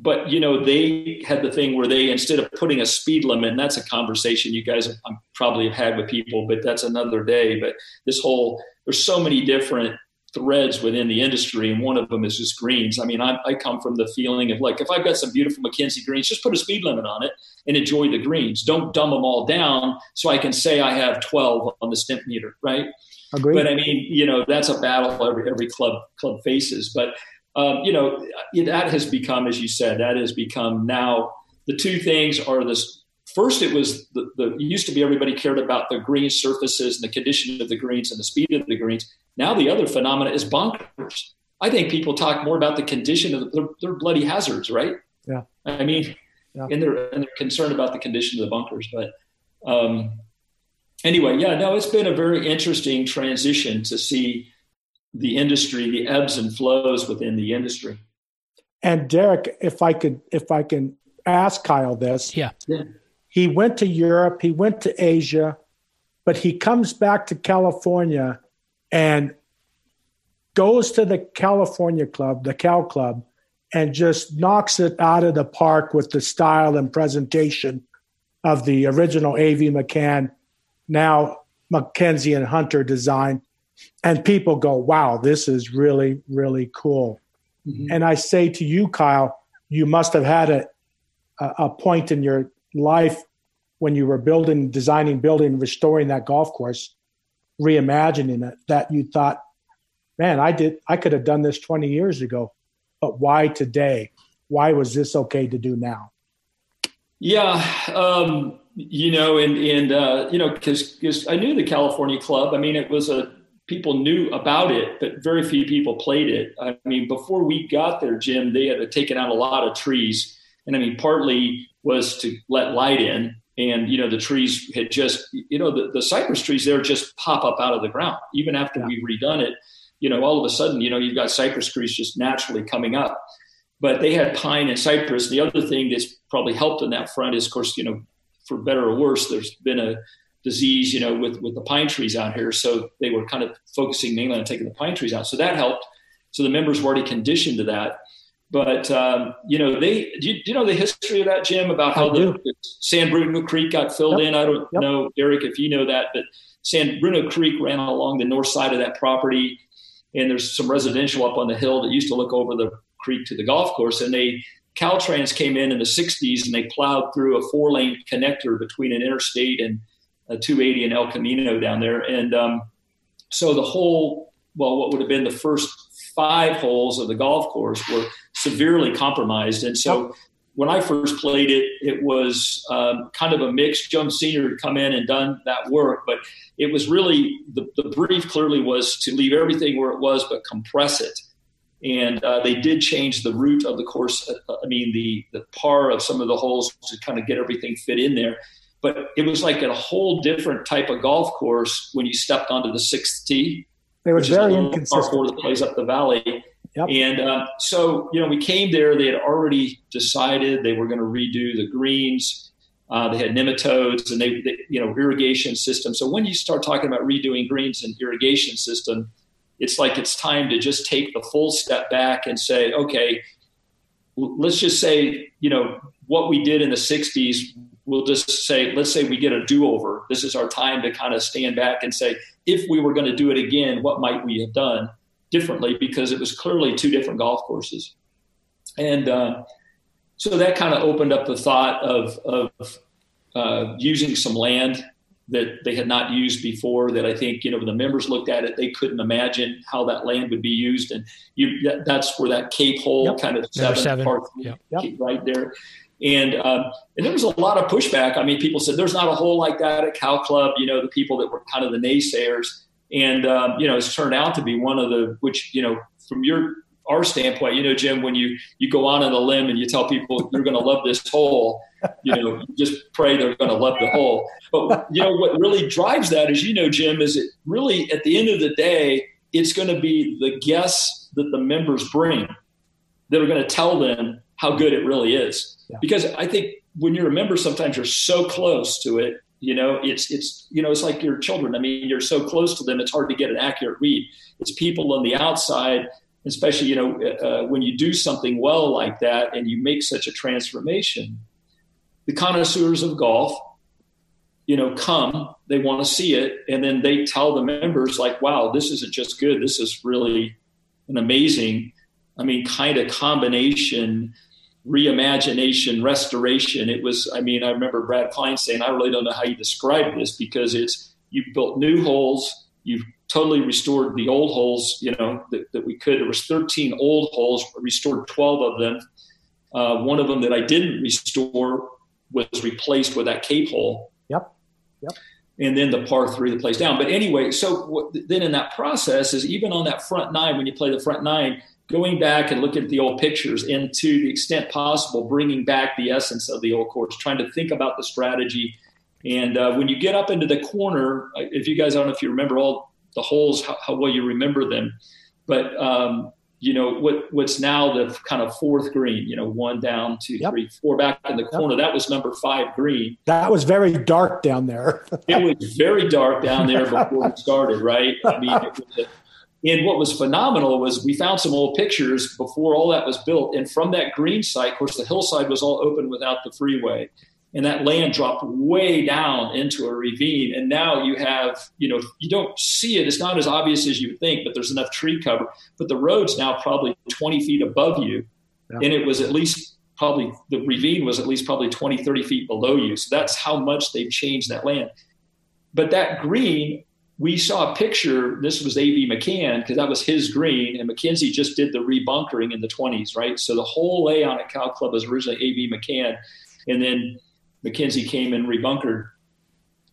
But you know they had the thing where they instead of putting a speed limit, and that's a conversation you guys um, probably have had with people, but that's another day. But this whole there's so many different threads within the industry, and one of them is just greens. I mean, I, I, come from the feeling of like, if I've got some beautiful Mackenzie greens, just put a speed limit on it and enjoy the greens. Don't dumb them all down so I can say I have 12 on the Stimpmeter, right? Agreed. But I mean, you know, that's a battle every, every club club faces. But um, you know, that has become, as you said, that has become now the two things are this first it was the, the used to be everybody cared about the green surfaces and the condition of the greens and the speed of the greens now the other phenomena is bunkers. I think people talk more about the condition of the, they're, they're bloody hazards, right? Yeah. I mean, yeah. and they're and they're concerned about the condition of the bunkers. But um, anyway, yeah, no, it's been a very interesting transition to see the industry, the ebbs and flows within the industry. And Derek, if I could, if I can ask Kyle this, yeah. yeah. He went to Europe, he went to Asia, but he comes back to California and goes to the California club, the Cal Club, and just knocks it out of the park with the style and presentation of the original A.V. Macan, now Mackenzie and Hunter design. And people go, wow, this is really, really cool. Mm-hmm. And I say to you, Kyle, you must have had a, a point in your life when you were building, designing, building, restoring that golf course reimagining it that you thought, man, I did, I could have done this 20 years ago, but why today? Why was this okay to do now? Yeah. Um, you know, and, and, uh, you know, cause, cause I knew the California club. I mean, it was a, people knew about it, but very few people played it. I mean, before we got there, Jim, they had taken out a lot of trees. And I mean, partly was to let light in and you know the trees had just you know the, the cypress trees there just pop up out of the ground even after yeah. we've redone it you know all of a sudden you know you've got cypress trees just naturally coming up but they had pine and cypress the other thing that's probably helped in that front is of course you know for better or worse there's been a disease you know with with the pine trees out here so they were kind of focusing mainly on taking the pine trees out so that helped so the members were already conditioned to that but um, you know, they do you, do you, know the history of that, Jim, about how the, the, San Bruno Creek got filled yep. in? I don't yep. know, Derek, if you know that, but San Bruno Creek ran along the north side of that property, and there's some residential up on the hill that used to look over the creek to the golf course, and they Caltrans came in in the 60s and they plowed through a four lane connector between an interstate and a 280 and El Camino down there. And um, so the whole, well, what would have been the first five holes of the golf course were severely compromised. And so when I first played it, it was um, kind of a mix. Jones Senior had come in and done that work, but it was really the, the brief clearly was to leave everything where it was, but compress it. And uh, they did change the route of the course. Uh, I mean, the the par of some of the holes to kind of get everything fit in there. But it was like a whole different type of golf course when you stepped onto the sixth tee. They were very inconsistent. Par that plays up the valley Yep. And uh, so, you know, we came there. They had already decided they were going to redo the greens. Uh, they had nematodes and they, they, you know, irrigation system. So when you start talking about redoing greens and irrigation system, it's like it's time to just take the full step back and say, okay, let's just say, you know, what we did in the 60s, we'll just say, let's say we get a do over. This is our time to kind of stand back and say, if we were going to do it again, what might we have done? differently because it was clearly two different golf courses. And uh, so that kind of opened up the thought of, of uh, using some land that they had not used before that I think, you know, when the members looked at it, they couldn't imagine how that land would be used. And you, that, that's where that Cape hole yep. kind of seven, seven. Part, yep. right there. And, um, and there was a lot of pushback. I mean, people said there's not a hole like that at Cal Club, you know, the people that were kind of the naysayers and um, you know it's turned out to be one of the which you know from your our standpoint, you know, Jim, when you you go on on a limb and you tell people you're going to love this hole, you know, you just pray they're going to love the hole. But you know what really drives that, as you know, Jim, is it really at the end of the day, it's going to be the guests that the members bring that are going to tell them how good it really is. Yeah. Because I think when you're a member, sometimes you're so close to it. You know, it's it's you know, it's like your children. I mean, you're so close to them, it's hard to get an accurate read. It's people on the outside, especially you know, uh, when you do something well like that and you make such a transformation. The connoisseurs of golf, you know, come. They want to see it, and then they tell the members like, "Wow, this isn't just good. This is really an amazing." I mean, kind of combination reimagination, restoration. It was, I mean, I remember Brad Klein saying, I really don't know how you describe this because it's, you built new holes, you've totally restored the old holes, you know, that, that we could. There was 13 old holes, restored 12 of them. Uh, one of them that I didn't restore was replaced with that cape hole. Yep. Yep. And then the par three that plays down. But anyway, so what, then in that process is even on that front nine, when you play the front nine, going back and looking at the old pictures and to the extent possible bringing back the essence of the old course trying to think about the strategy. And uh, when you get up into the corner if you guys I don't know if you remember all the holes how, how well you remember them but um, you know what what's now the kind of fourth green you know one down two yep. three four back in the corner. Yep. that was number five green. That was very dark down there. It was very dark down there before we started right? I mean it was a, and what was phenomenal was we found some old pictures before all that was built. And from that green site, of course, the hillside was all open without the freeway. And that land dropped way down into a ravine. And now you have, you know, you don't see it. It's not as obvious as you would think, but there's enough tree cover. But the road's now probably 20 feet above you. Yeah. And it was at least probably, the ravine was at least probably 20, 30 feet below you. So that's how much they've changed that land. But that green we saw a picture. This was A.V. Macan because that was his green, and Mackenzie just did the rebunkering in the 20s, right? So the whole layout at Cal Club was originally A.V. Macan, and then Mackenzie came and rebunkered.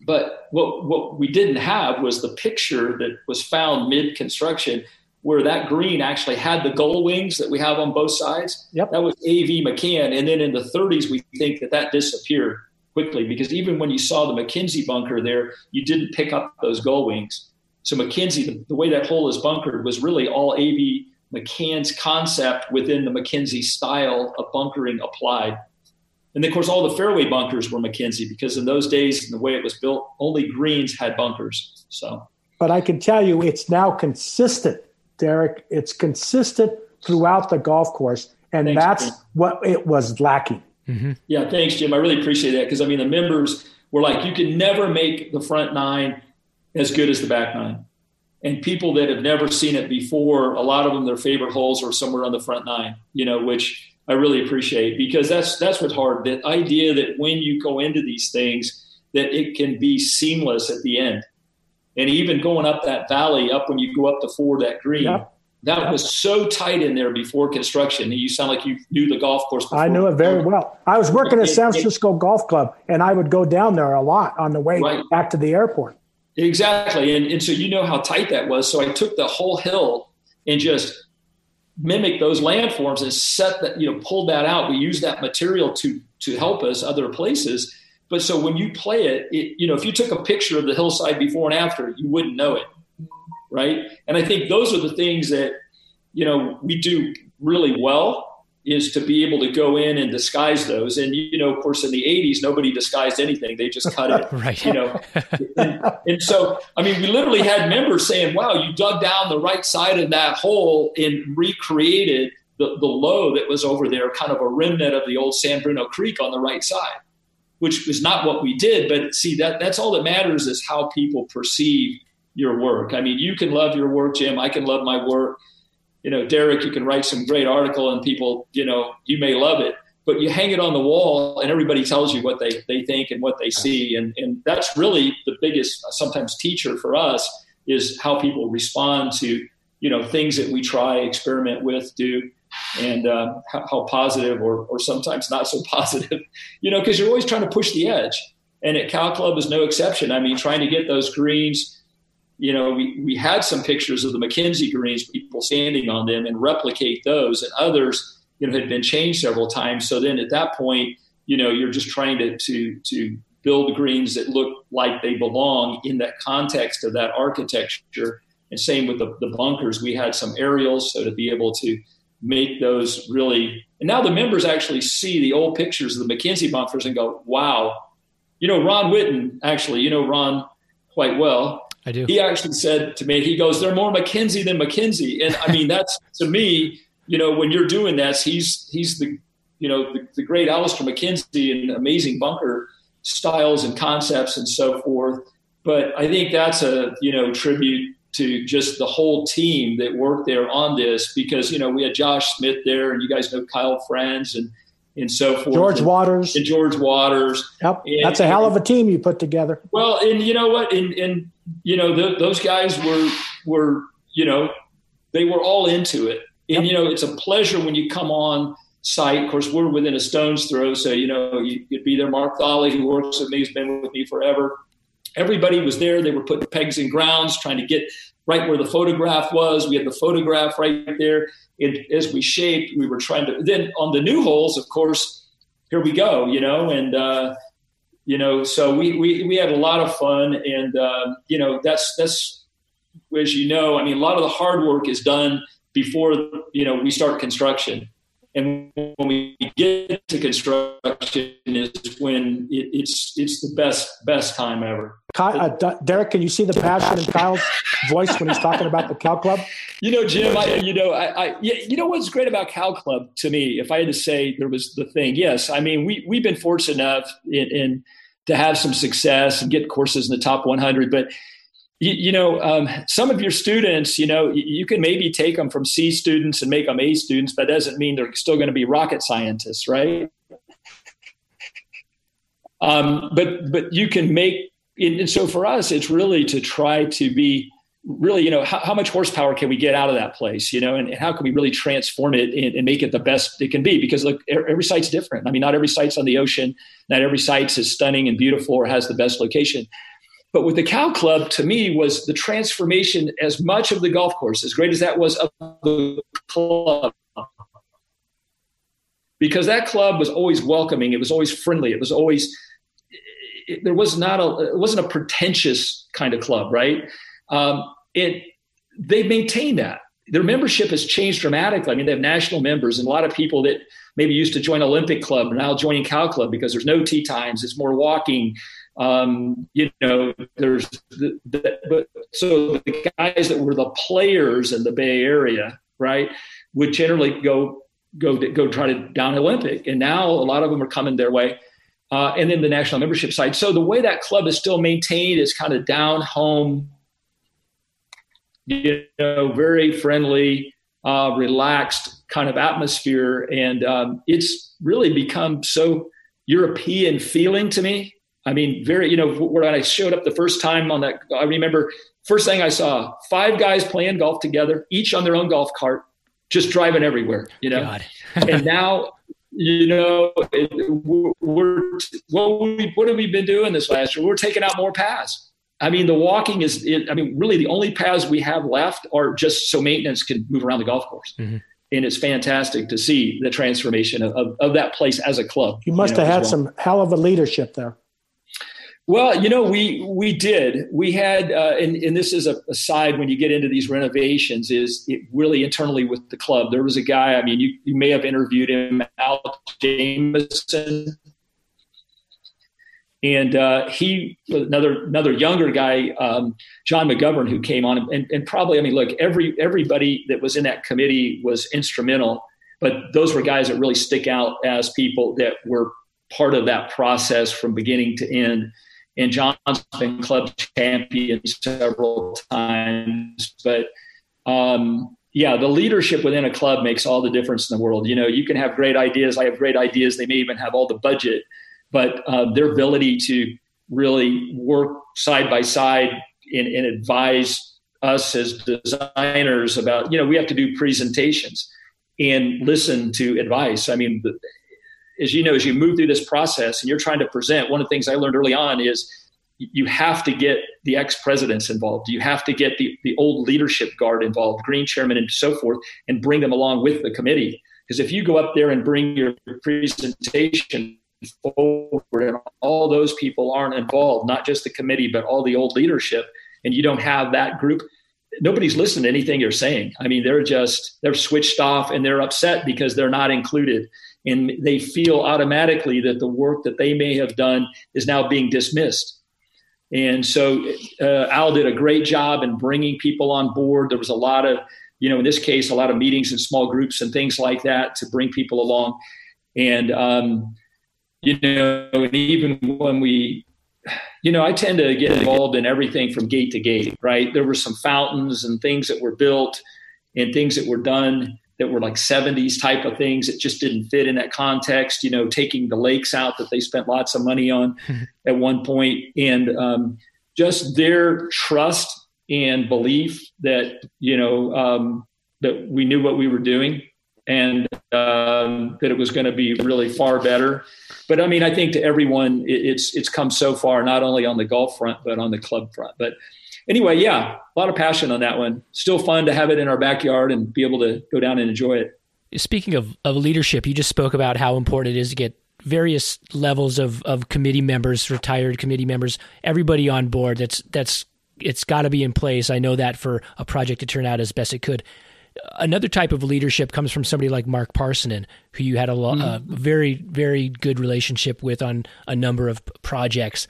But what what we didn't have was the picture that was found mid construction where that green actually had the gull wings that we have on both sides. Yep. That was A.V. Macan, and then in the 30s we think that that disappeared quickly because even when you saw the Mackenzie bunker there, you didn't pick up those gull wings. So Mackenzie, the, the way that hole is bunkered was really all A.V. Macan's concept within the Mackenzie style of bunkering applied. And of course, all the fairway bunkers were Mackenzie because in those days, the way it was built, only greens had bunkers. So, but I can tell you, it's now consistent, Derek. It's consistent throughout the golf course, and Thanks, that's man. what it was lacking. Mm-hmm. Yeah, thanks, Jim. I really appreciate that because I mean the members were like, you can never make the front nine as good as the back nine. And people that have never seen it before, a lot of them, their favorite holes are somewhere on the front nine, you know, which I really appreciate because that's that's what's hard. The idea that when you go into these things, that it can be seamless at the end. And even going up that valley, up when you go up the four that green. That was so tight in there before construction. You sound like you knew the golf course. Before. I knew it very well. I was working at San Francisco Golf Club, and I would go down there a lot on the way right. back to the airport. Exactly, and and so you know how tight that was. So I took the whole hill and just mimic those landforms and set that you know pulled that out. We used that material to to help us other places. But so when you play it, it you know if you took a picture of the hillside before and after, you wouldn't know it right? And I think those are the things that you know we do really well is to be able to go in and disguise those. And you know, of course, in the '80s, nobody disguised anything; they just cut it, [laughs] right? You know, and, and, so I mean, we literally had members saying, "Wow, you dug down the right side of that hole and recreated." The, the low that was over there, kind of a remnant of the old San Bruno Creek on the right side, which was not what we did. But see, that that's all that matters is how people perceive your work. I mean, you can love your work, Jim. I can love my work. You know, Derek, you can write some great article and people, you know, you may love it, but you hang it on the wall and everybody tells you what they, they think and what they see. And, and that's really the biggest sometimes teacher for us is how people respond to, you know, things that we try, experiment with, do, and uh, how, how positive or, or sometimes not so [laughs] positive, you know, because you're always trying to push the edge. And at Cal Club is no exception. I mean, trying to get those greens – you know, we, we had some pictures of the Mackenzie greens, people standing on them and replicate those, and others, you know, had been changed several times. So then at that point, you know, you're just trying to to to build greens that look like they belong in that context of that architecture. And same with the, the bunkers, we had some aerials, so to be able to make those really. And now the members actually see the old pictures of the MacKenzie bunkers and go, "Wow." You know, Ron Whitten actually. You know Ron quite well. I do. He actually said to me, he goes, "They're more MacKenzie than MacKenzie. and I mean [laughs] that's to me, you know, when you're doing that, he's he's the you know the, the great Alister MacKenzie and amazing bunker styles and concepts and so forth. But I think that's a you know tribute to just the whole team that worked there on this because you know we had Josh Smith there and you guys know Kyle Franz and and so forth. George Waters. And George Waters. Yep. And, That's a hell of a team you put together. Well, and you know what? And, and you know, those guys were, were, you know, they were all into it. And, yep. you know, it's a pleasure when you come on site. Of course, we're within a stone's throw. So, you know, you, would be there. Mark Thawley, who works with me, has been with me forever. Everybody was there. They were putting pegs in grounds, trying to get right where the photograph was. We had the photograph right there. And as we shaped, we were trying to. Then on the new holes, of course, here we go. You know, and uh, you know, so we we we had a lot of fun, and uh, you know, that's that's as you know, I mean, a lot of the hard work is done before you know we start construction and when we get to construction is when it, it's it's the best best time ever. uh, Derek, can you see the passion in Kyle's voice when he's talking about the Cal Club? You know, Jim. I, you know, I, I, you know what's great about Cal Club to me. If I had to say, there was the thing. Yes, I mean we we've been fortunate enough in, in to have some success and get courses in the top 100, but you, you know, um, some of your students, you know, you, can maybe take them from C students and make them A students, but that doesn't mean they're still going to be rocket scientists, right? Um, but but you can make, and so for us, it's really to try to be really, you know, how, how, much horsepower can we get out of that place, you know, and, and how can we really transform it and, and, make it the best it can be? Because look, every site's different. I mean, not every site's on the ocean, not every site's as stunning and beautiful or has the best location. But with the Cal Club, to me, was the transformation as much of the golf course, as great as that was of the club. Because that club was always welcoming, it was always friendly, it was always it, there was not a it wasn't a pretentious kind of club, right? Um, it they maintained that. Their membership has changed dramatically. I mean, they have national members, and a lot of people that maybe used to join Olympic Club are now joining Cal Club because there's no tee times, it's more walking. Um, you know, there's the, the, but so the guys that were the players in the Bay Area, right, would generally go go go try to down Olympic, and now a lot of them are coming their way. Uh, and then the national membership side. So the way that club is still maintained is kind of down home, you know, very friendly, uh, relaxed kind of atmosphere, and um, it's really become so European feeling to me. I mean, very, you know, when I showed up the first time on that, I remember first thing I saw five guys playing golf together, each on their own golf cart, just driving everywhere, you know. [laughs] and now, you know, it, we're, what, we, what have we been doing this last year? We're taking out more paths. I mean, the walking is, it, I mean, really the only paths we have left are just so maintenance can move around the golf course. Mm-hmm. And it's fantastic to see the transformation of, of, of, that place as a club. You must you know, have had well. some hell of a leadership there. Well, you know, we we did. We had, uh, and, and this is a, a side when you get into these renovations, is it really internally with the club. There was a guy. I mean, you, you may have interviewed him, Al Jameson, and uh, he another another younger guy, um, John McGovern, who came on, and, and probably, I mean, look, every everybody that was in that committee was instrumental, but those were guys that really stick out as people that were part of that process from beginning to end and John's been club champion several times. But um, yeah, the leadership within a club makes all the difference in the world. You know, you can have great ideas. I have great ideas. They may even have all the budget, but uh, their ability to really work side by side and, and advise us as designers about, you know, we have to do presentations and listen to advice. I mean, as you know, as you move through this process and you're trying to present, one of the things I learned early on is you have to get the ex-presidents involved. You have to get the, the old leadership guard involved, green chairman and so forth, and bring them along with the committee. Because if you go up there and bring your presentation forward and all those people aren't involved, not just the committee, but all the old leadership, and you don't have that group, nobody's listening to anything you're saying. I mean, they're just they're switched off and they're upset because they're not included, and they feel automatically that the work that they may have done is now being dismissed. And so uh, Al did a great job in bringing people on board. There was a lot of, you know, in this case, a lot of meetings and small groups and things like that to bring people along. And um, you know, and even when we you know, I tend to get involved in everything from gate to gate, right? There were some fountains and things that were built and things that were done that were like 70s type of things that just didn't fit in that context, you know, taking the lakes out that they spent lots of money on [laughs] at one point and um, just their trust and belief that, you know, um, that we knew what we were doing and um, that it was going to be really far better but I mean, I think to everyone, it, it's it's come so far, not only on the golf front, but on the club front. But anyway, yeah, a lot of passion on that one. Still fun to have it in our backyard and be able to go down and enjoy it. Speaking of, of leadership, you just spoke about how important it is to get various levels of, of committee members, retired committee members, everybody on board. That's that's it's got to be in place. I know that for a project to turn out as best it could another type of leadership comes from somebody like Mark Parsinen, who you had a, lo- mm-hmm. a very, very good relationship with on a number of projects.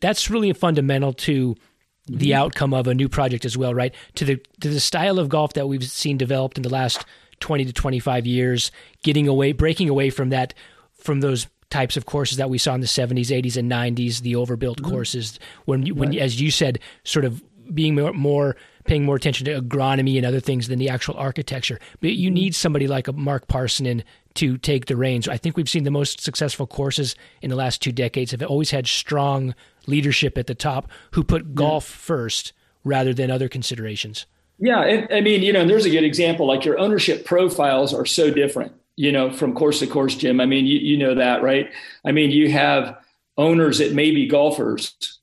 That's really fundamental to mm-hmm. the outcome of a new project as well, right? To the to the style of golf that we've seen developed in the last twenty to twenty five years, getting away, breaking away from that, from those types of courses that we saw in the 70s, 80s, and 90s, the overbuilt mm-hmm. courses, when, when right. as you said, sort of being more, more paying more attention to agronomy and other things than the actual architecture. But you mm-hmm. need somebody like a Mark Parsinen to take the reins. I think we've seen the most successful courses in the last two decades have always had strong leadership at the top who put golf first rather than other considerations. Yeah, and, I mean, you know, there's a good example. Like your ownership profiles are so different, you know, from course to course, Jim. I mean, you, you know that, right? I mean, you have owners that may be golfers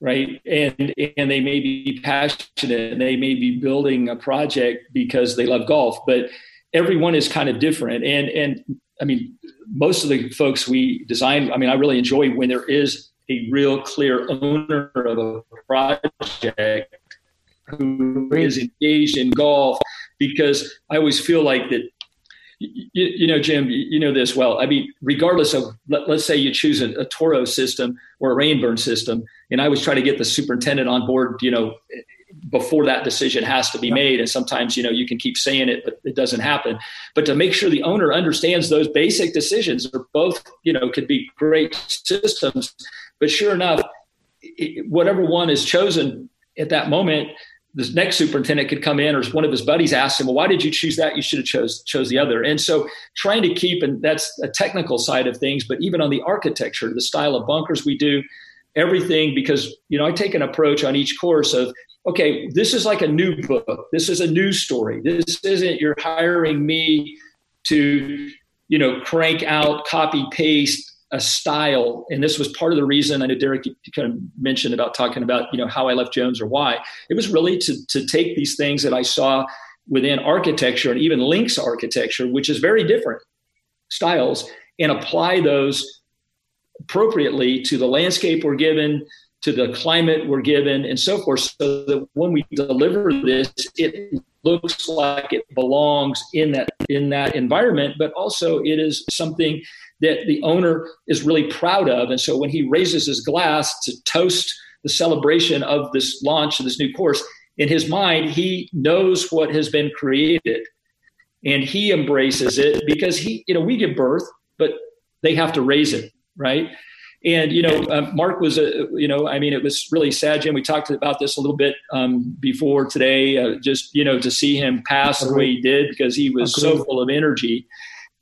right? And and they may be passionate and they may be building a project because they love golf but everyone is kind of different. And and i mean most of the folks we design i mean i really enjoy when there is a real clear owner of a project who is engaged in golf because i always feel like that you, you, know, Jim, you know this well. I mean, regardless of, let, us say you choose a, a, Toro system or a Rain Bird system, and I always try to get the superintendent on board, you know, before that decision has to be made. And sometimes, you know, you can keep saying it, but it doesn't happen. But to make sure the owner understands those basic decisions, are both, you know, could be great systems. But sure enough, whatever one is chosen at that moment, the next superintendent could come in or one of his buddies asked him well why did you choose that? You should have chose chose the other. And so trying to keep and that's a technical side of things but even on the architecture the style of bunkers we do everything because you know i take an approach on each course of okay this is like a new book. This is a news story. This isn't you're hiring me to you know crank out copy paste a style, and this was part of the reason I know Derek kind of mentioned about talking about you know how I left Jones or why. It was really to to take these things that I saw within architecture and even links architecture, which is very different styles, and apply those appropriately to the landscape we're given, to the climate we're given, and so forth, so that when we deliver this, it looks like it belongs in that in that environment, but also it is something that the owner is really proud of. And so when he raises his glass to toast the celebration of this launch of this new course, in his mind, he knows what has been created and he embraces it because he, you know, we give birth, but they have to raise it, right? And you know, uh, Mark was a, you know, I mean, it was really sad, Jim. We talked about this a little bit um, before today. Uh, just you know, to see him pass the way he did because he was so full of energy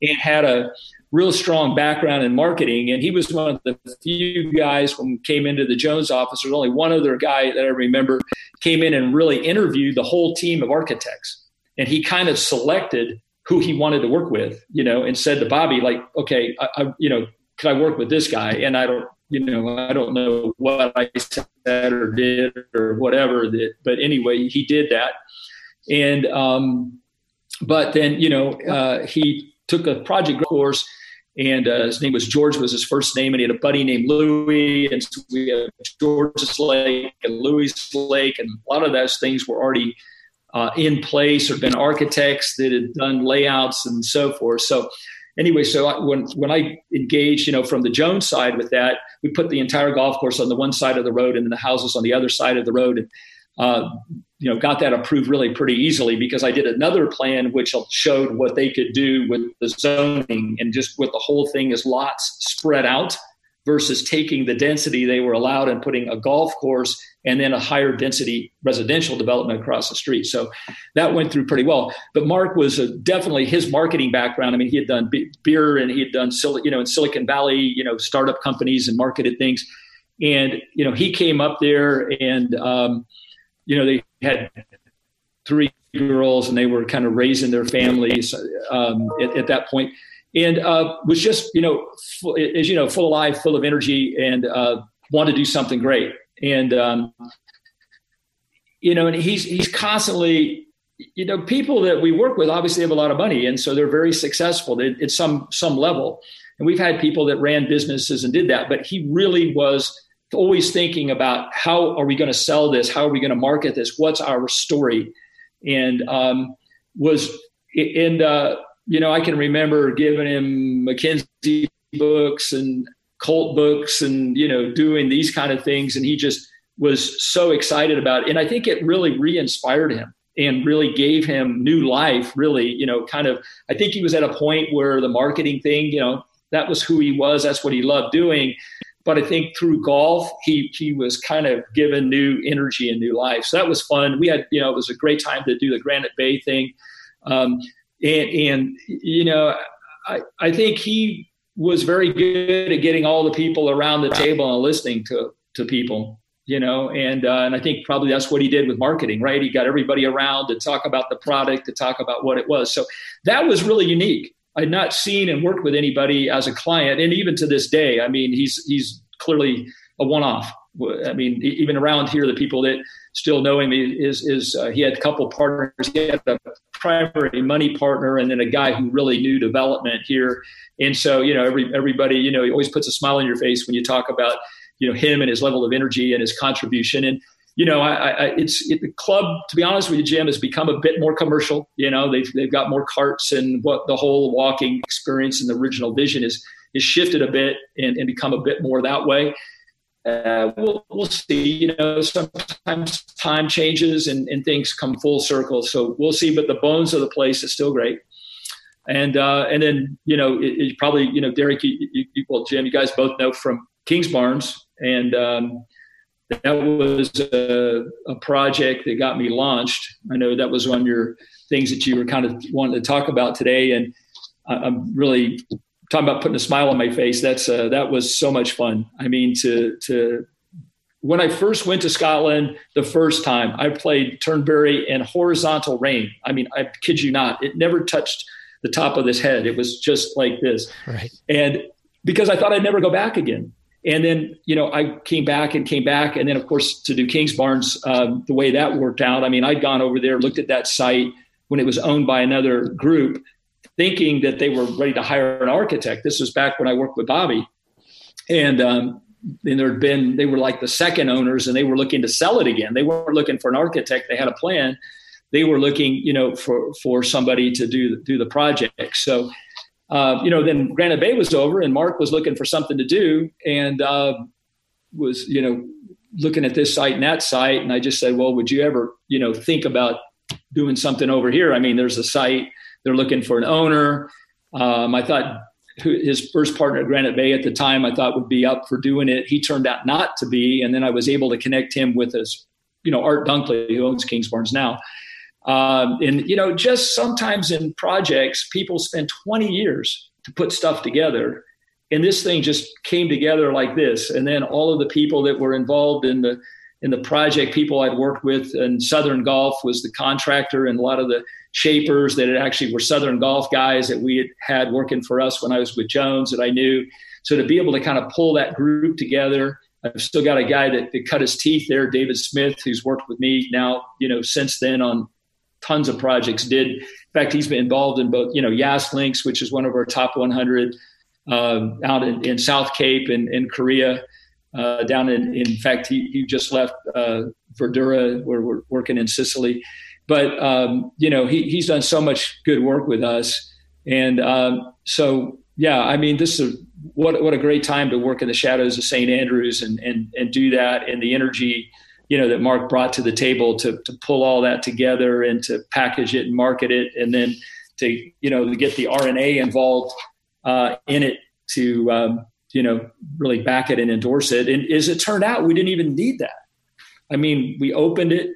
and had a real strong background in marketing. And he was one of the few guys when came into the Jones office. There's only one other guy that I remember came in and really interviewed the whole team of architects. And he kind of selected who he wanted to work with, you know, and said to Bobby, like, okay, I, I you know, could I work with this guy? And I don't, you know, I don't know what I said or did or whatever that, but anyway, he did that. And, um, but then, you know, uh, he took a project course and uh, his name was George was his first name, and he had a buddy named Louis, and so we have George's Lake and Louis Lake, and a lot of those things were already uh, in place or been architects that had done layouts and so forth. So anyway, so I, when when I engaged, you know, from the Jones side with that, we put the entire golf course on the one side of the road and then the houses on the other side of the road, and uh, you know, got that approved really pretty easily because I did another plan which showed what they could do with the zoning and just with the whole thing is lots spread out versus taking the density they were allowed and putting a golf course and then a higher density residential development across the street. So that went through pretty well. But Mark was a, definitely his marketing background. I mean, he had done beer and he had done, you know, in Silicon Valley, you know, startup companies and marketed things. And, you know, he came up there and, um, you know, they had three girls and they were kind of raising their families um, at, at, that point. And uh, was just you know full, as you know full of life full of energy and uh, wanted to do something great. And um, you know and he's he's constantly you know people that we work with obviously have a lot of money and so they're very successful at, at some some level. And we've had people that ran businesses and did that but he really was always thinking about how are we going to sell this? How are we going to market this? What's our story? And um, was and uh, you know I can remember giving him McKinsey books and cult books and you know doing these kind of things, and he just was so excited about it. And I think it really re-inspired him and really gave him new life. Really, you know, kind of. I think he was at a point where the marketing thing, you know, that was who he was. That's what he loved doing. But I think through golf, he he was kind of given new energy and new life. So that was fun. We had, you know, it was a great time to do the Granite Bay thing. Um, and, and, you know, I, I think he was very good at getting all the people around the table and listening to, to people, you know, and, uh, and I think probably that's what he did with marketing, right? He got everybody around to talk about the product, to talk about what it was. So that was really unique. I'd not seen and worked with anybody as a client, and even to this day, I mean, he's he's clearly a one-off. I mean, even around here, the people that still know him is is uh, he had a couple partners. He had a primary money partner, and then a guy who really knew development here. And so, you know, every everybody, you know, he always puts a smile on your face when you talk about you know him and his level of energy and his contribution. And you know, I, I, it's it, the club. To be honest with you, Jim, has become a bit more commercial. You know, they've they've got more carts, and what the whole walking experience and the original vision is is shifted a bit and, and become a bit more that way. Uh, we'll, we'll see. You know, sometimes time changes and, and things come full circle. So we'll see. But the bones of the place is still great. And uh, and then you know, it, it probably you know, Derek, you, you, well, Jim, you guys both know from Kingsbarns, and um, that was a, a, project that got me launched. I know that was one of your things that you were kind of wanting to talk about today, and I'm really talking about putting a smile on my face. That's uh, that was so much fun. I mean, to to when I first went to Scotland the first time, I played Turnberry in horizontal rain. I mean, I kid you not, it never touched the top of this head. It was just like this, right? And because I thought I'd never go back again. And then, you know, I came back and came back. And then, of course, to do Kingsbarns, um, the way that worked out, I mean, I'd gone over there, looked at that site when it was owned by another group, thinking that they were ready to hire an architect. This was back when I worked with Bobby. And, um, and there had been, they were like the second owners and they were looking to sell it again. They weren't looking for an architect. They had a plan. They were looking, you know, for, for somebody to do, do the project. So, uh, you know, then Granite Bay was over and Mark was looking for something to do and uh, was, you know, looking at this site and that site. And I just said, well, would you ever, you know, think about doing something over here? I mean, there's a site they're looking for an owner. Um, I thought his first partner at Granite Bay at the time, I thought would be up for doing it. He turned out not to be, and then I was able to connect him with his, you know, Art Dunkley, who owns Kings Kingsbarns now. Um, and you know, just sometimes in projects, people spend 20 years to put stuff together, and this thing just came together like this. And then all of the people that were involved in the in the project, people I'd worked with, and Southern Golf was the contractor, and a lot of the shapers that actually were Southern Golf guys that we had had working for us when I was with Jones that I knew. So to be able to kind of pull that group together, I've still got a guy that, that cut his teeth there, David Smith, who's worked with me now, you know, since then on tons of projects. Did in fact he's been involved in both, you know, Yas Links, which is one of our top 100 uh, out in, in, South Cape and in, in Korea. Uh, down in, in fact, he, he just left uh, Verdura, where we're working in Sicily. But um, you know, he, he's done so much good work with us, and um, so yeah, I mean, this is a, what what a great time to work in the shadows of St. Andrews and and and do that, and the energy you know that Mark brought to the table to to pull all that together and to package it and market it, and then to you know to get the R&A involved uh, in it to um, you know really back it and endorse it. And as it turned out, we didn't even need that. I mean, we opened it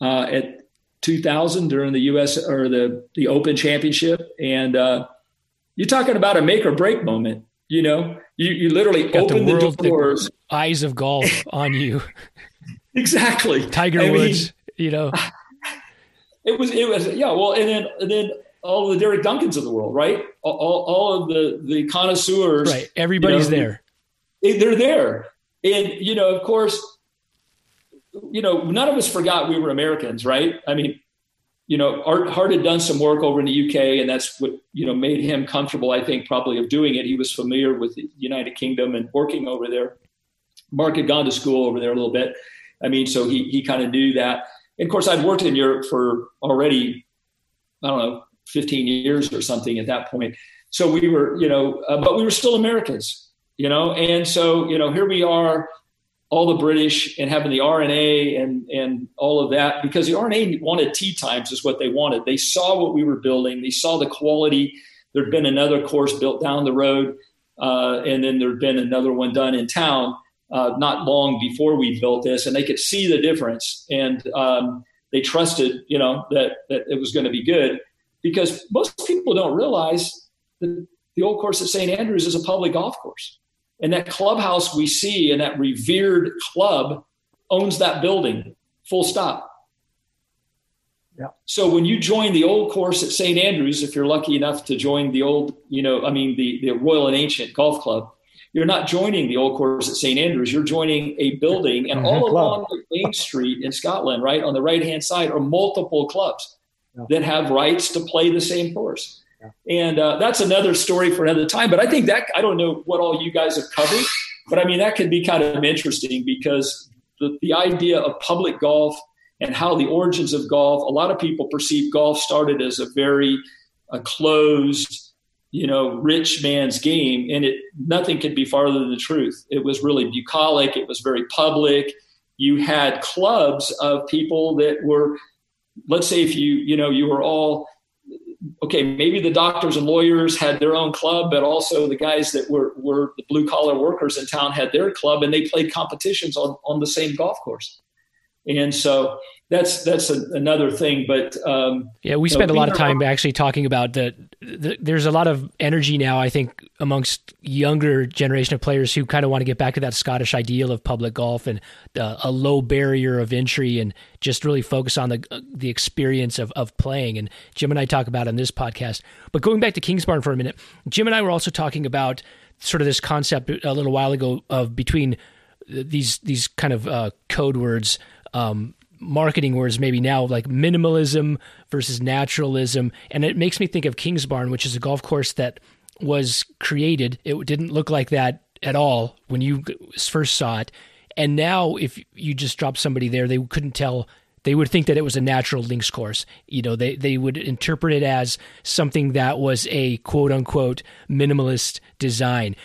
uh, at 2000 during the U.S. or the the Open Championship, and uh, you're talking about a make or break moment. You know, you, you literally open the, the doors. The eyes of golf on you. [laughs] exactly. Tiger I Woods. Mean, you know, [laughs] it was it was yeah. Well, and then and then all the Derek Duncans of the world, right? All, all of the the connoisseurs, right? Everybody's you know, there. They're there, and you know, of course, you know, none of us forgot we were Americans, right? I mean, you know, Art Hart had done some work over in the UK, and that's what you know made him comfortable. I think probably of doing it. He was familiar with the United Kingdom and working over there. Mark had gone to school over there a little bit. I mean, so he he kind of knew that. And of course, I'd worked in Europe for already, I don't know, 15 years or something at that point. So we were, you know, uh, but we were still Americans, you know, and so you know, here we are all the British and having the R&A and and all of that because the R&A wanted tee times is what they wanted. They saw what we were building. They saw the quality. There'd been another course built down the road, uh, and then there'd been another one done in town uh, not long before we built this, and they could see the difference. And um, they trusted, you know, that that it was going to be good because most people don't realize that the old course at St. Andrews is a public golf course. And that clubhouse we see and that revered club owns that building, full stop. Yeah. So when you join the old course at St. Andrews, if you're lucky enough to join the old, you know, I mean, the, the Royal and Ancient Golf Club, you're not joining the old course at St. Andrews. You're joining a building, and mm-hmm. all along Main Street in Scotland, right on the right hand side, are multiple clubs yeah. that have rights to play the same course. And uh, that's another story for another time. But I think that I don't know what all you guys have covered, but I mean that could be kind of interesting because the, the idea of public golf and how the origins of golf. A lot of people perceive golf started as a very a closed, you know, rich man's game, and it nothing could be farther than the truth. It was really bucolic. It was very public. You had clubs of people that were, let's say, if you you know you were all okay, maybe the doctors and lawyers had their own club, but also the guys that were, were the blue collar workers in town had their club and they played competitions on, on the same golf course. And so that's that's a, another thing. But um, yeah, we spend know, a lot of time actually talking about that. The, there's a lot of energy now, I think, amongst younger generation of players who kind of want to get back to that Scottish ideal of public golf and uh, a low barrier of entry, and just really focus on the the experience of of playing. And Jim and I talk about on this podcast. But going back to Kingsbarn for a minute, Jim and I were also talking about sort of this concept a little while ago of between these these kind of uh, code words um, marketing words maybe now like minimalism versus naturalism. And it makes me think of kingsbarn which is a golf course that was created. It didn't look like that at all when you first saw it. And now if you just drop somebody there they couldn't tell. They would think that it was a natural links course. You know they they would interpret it as something that was a quote unquote minimalist design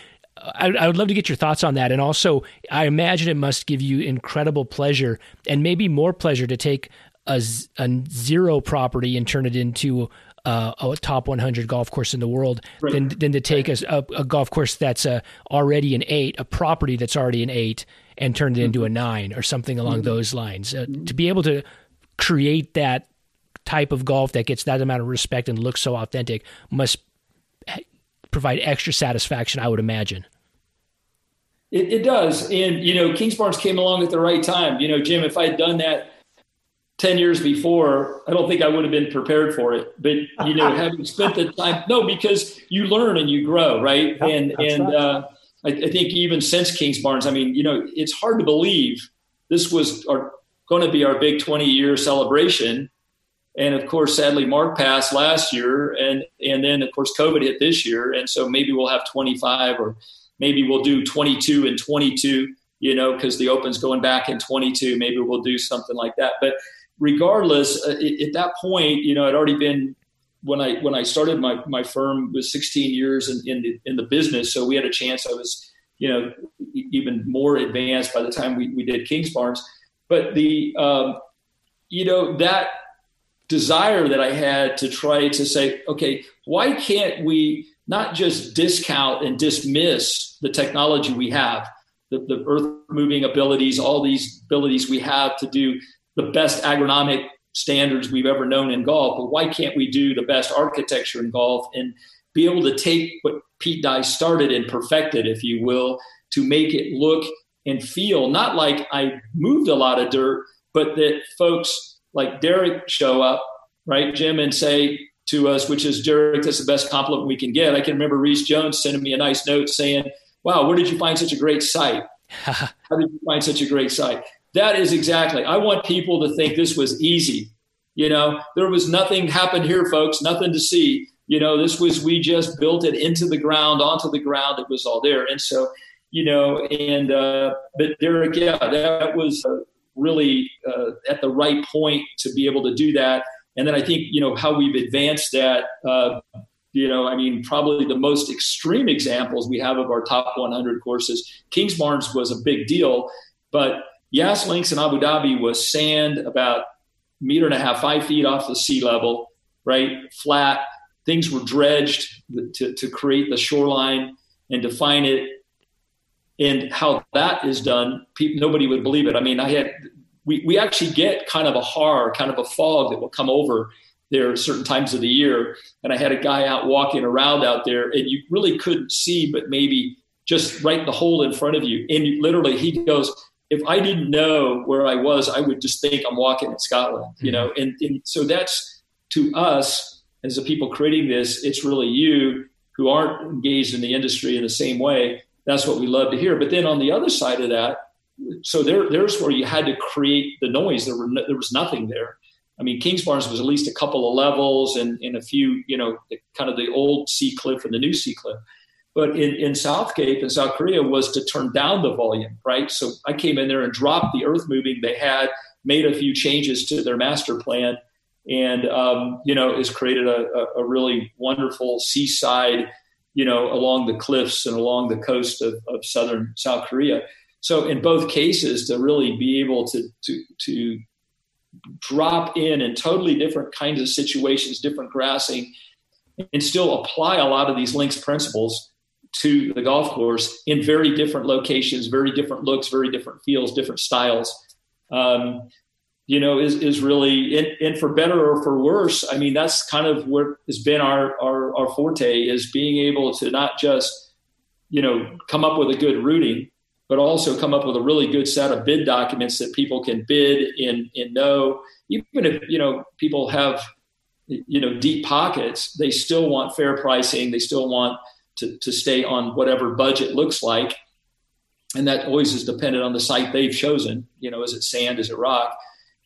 I, I, would love to get your thoughts on that. And also, I imagine it must give you incredible pleasure and maybe more pleasure to take a, a zero property and turn it into uh, a top 100 golf course in the world right. than, than to take a, a, golf course that's a, already an eight, a property that's already an eight, and turn it into a mm-hmm. nine or something along mm-hmm. those lines. Uh, to be able to create that type of golf that gets that amount of respect and looks so authentic must provide extra satisfaction, I would imagine. It, it, does. And, you know, Kingsbarns came along at the right time. You know, Jim, if I had done that 10 years before, I don't think I would have been prepared for it. But, you know, [laughs] having spent the time, no, because you learn and you grow, right? Yeah, and, and, right. Uh, I, I, think even since Kingsbarns, I mean, you know, it's hard to believe this was our, going to be our big 20 year celebration And of course, sadly, Mark passed last year, and and then of course COVID hit this year, and so maybe we'll have 25 or maybe we'll do 22 and 22. You know, because the Open's going back in 22. Maybe we'll do something like that. But regardless, uh, at that point, you know, I'd already been when I when I started my my firm was 16 years in in the, in the business, so we had a chance. I was you know even more advanced by the time we, we did Kingsbarns. But the um, you know that desire that I had to try to say, okay, why can't we not just discount and dismiss the technology we have, the, the earth moving abilities, all these abilities we have to do the best agronomic standards we've ever known in golf, but why can't we do the best architecture in golf and be able to take what Pete Dye started and perfected, if you will, to make it look and feel not like I moved a lot of dirt, but that folks like Derek show up, right, Jim, and say to us, which is Derek, that's the best compliment we can get. I can remember Rees Jones sending me a nice note saying, Wow, where did you find such a great site? [laughs] How did you find such a great site? That is exactly. I want people to think this was easy. You know, there was nothing happened here, folks, nothing to see. You know, this was, we just built it into the ground, onto the ground. It was all there. And so, you know, and, uh, but Derek, yeah, that was uh, really uh, at the right point to be able to do that. And then I think, you know, how we've advanced that, uh, you know, I mean, probably the most extreme examples we have of our top 100 courses. Kingsbarns was a big deal, but Yas Links in Abu Dhabi was sand about meter and a half, five feet off the sea level, right? Flat. Things were dredged to, to create the shoreline and define it. And how that is done, people, nobody would believe it. I mean, I had, we, we actually get kind of a har, kind of a fog that will come over there certain times of the year. And I had a guy out walking around out there, and you really couldn't see, but maybe just right the hole in front of you. And literally, he goes, if I didn't know where I was, I would just think I'm walking in Scotland, you know. Mm-hmm. And, and so that's to us as the people creating this. It's really you who aren't engaged in the industry in the same way. That's what we love to hear. But then on the other side of that, so there, there's where you had to create the noise. There were no, there was nothing there. I mean, Kingsbarns was at least a couple of levels and, and a few, you know, the, kind of the old sea cliff and the new sea cliff. But in, in South Cape in South Korea was to turn down the volume, right? So I came in there and dropped the earth moving they had, made a few changes to their master plan, and um, you know, has created a, a, a, really wonderful seaside, you know, along the cliffs and along the coast of, of southern South Korea. So in both cases, to really be able to to to drop in in totally different kinds of situations, different grassing, and still apply a lot of these links principles to the golf course in very different locations, very different looks, very different feels, different styles. Um, you know, is is really and, and, for better or for worse. I mean, that's kind of what has been our, our our forte is being able to not just you know come up with a good routing, but also come up with a really good set of bid documents that people can bid and and know. Even if you know people have you know deep pockets, they still want fair pricing. They still want to, to stay on whatever budget looks like. And that always is dependent on the site they've chosen. You know, is it sand? Is it rock?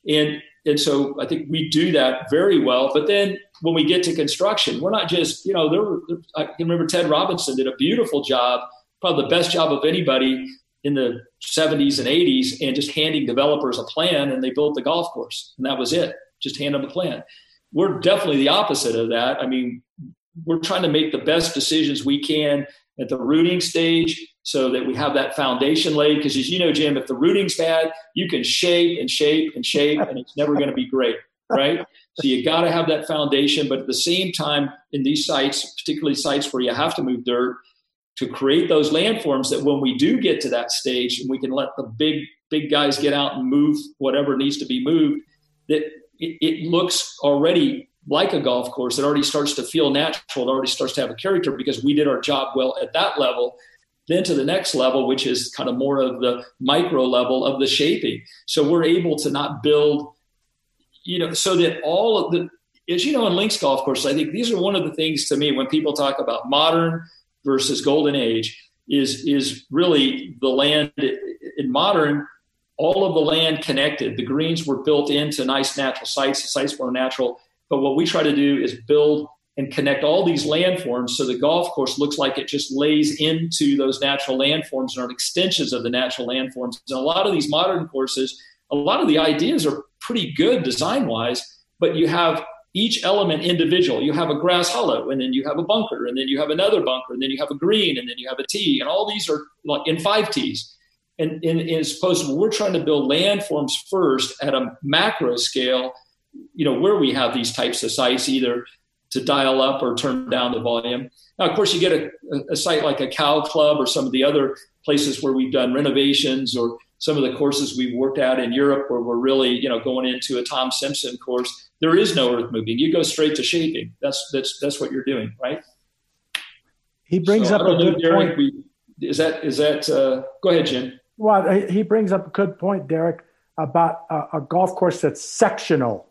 And and so I think we do that very well. But then when we get to construction, we're not just you know there were I can remember Ted Robinson did a beautiful job, probably the best job of anybody in the 70s and 80s, and just handing developers a plan, and they built the golf course, and that was it. Just hand them a plan. We're definitely the opposite of that. I mean, we're trying to make the best decisions we can at the routing stage so that we have that foundation laid. Because as you know, Jim, if the routing's bad, you can shape and shape and shape, and it's never going to be great, right? So you got to have that foundation. But at the same time, in these sites, particularly sites where you have to move dirt, to create those landforms that when we do get to that stage and we can let the big big guys get out and move whatever needs to be moved, that it, it looks already like a golf course, it already starts to feel natural. It already starts to have a character because we did our job well at that level. Then to the next level, which is kind of more of the micro level of the shaping. So we're able to not build, you know, so that all of the, as you know, in links golf course, I think these are one of the things to me when people talk about modern versus golden age is is really the land in modern all of the land connected. The greens were built into nice natural sites. The sites were natural. But what we try to do is build and connect all these landforms so the golf course looks like it just lays into those natural landforms and are extensions of the natural landforms. And a lot of these modern courses, a lot of the ideas are pretty good design wise, but you have each element individual. You have a grass hollow, and then you have a bunker, and then you have another bunker, and then you have a green, and then you have a tee, and all these are like in five tees. And, and, and as opposed to we're trying to build landforms first at a macro scale, you know, where we have these types of sites, either to dial up or turn down the volume. Now, of course, you get a, a site like a Cal Club or some of the other places where we've done renovations or some of the courses we've worked out in Europe where we're really, you know, going into a Tom Simpson course, there is no earth moving. You go straight to shaping. That's that's that's what you're doing, right? He brings so, up a good Derek, point. We, is that is that? Uh, go ahead, Jim. Well, he brings up a good point, Derek, about a, a golf course that's sectional,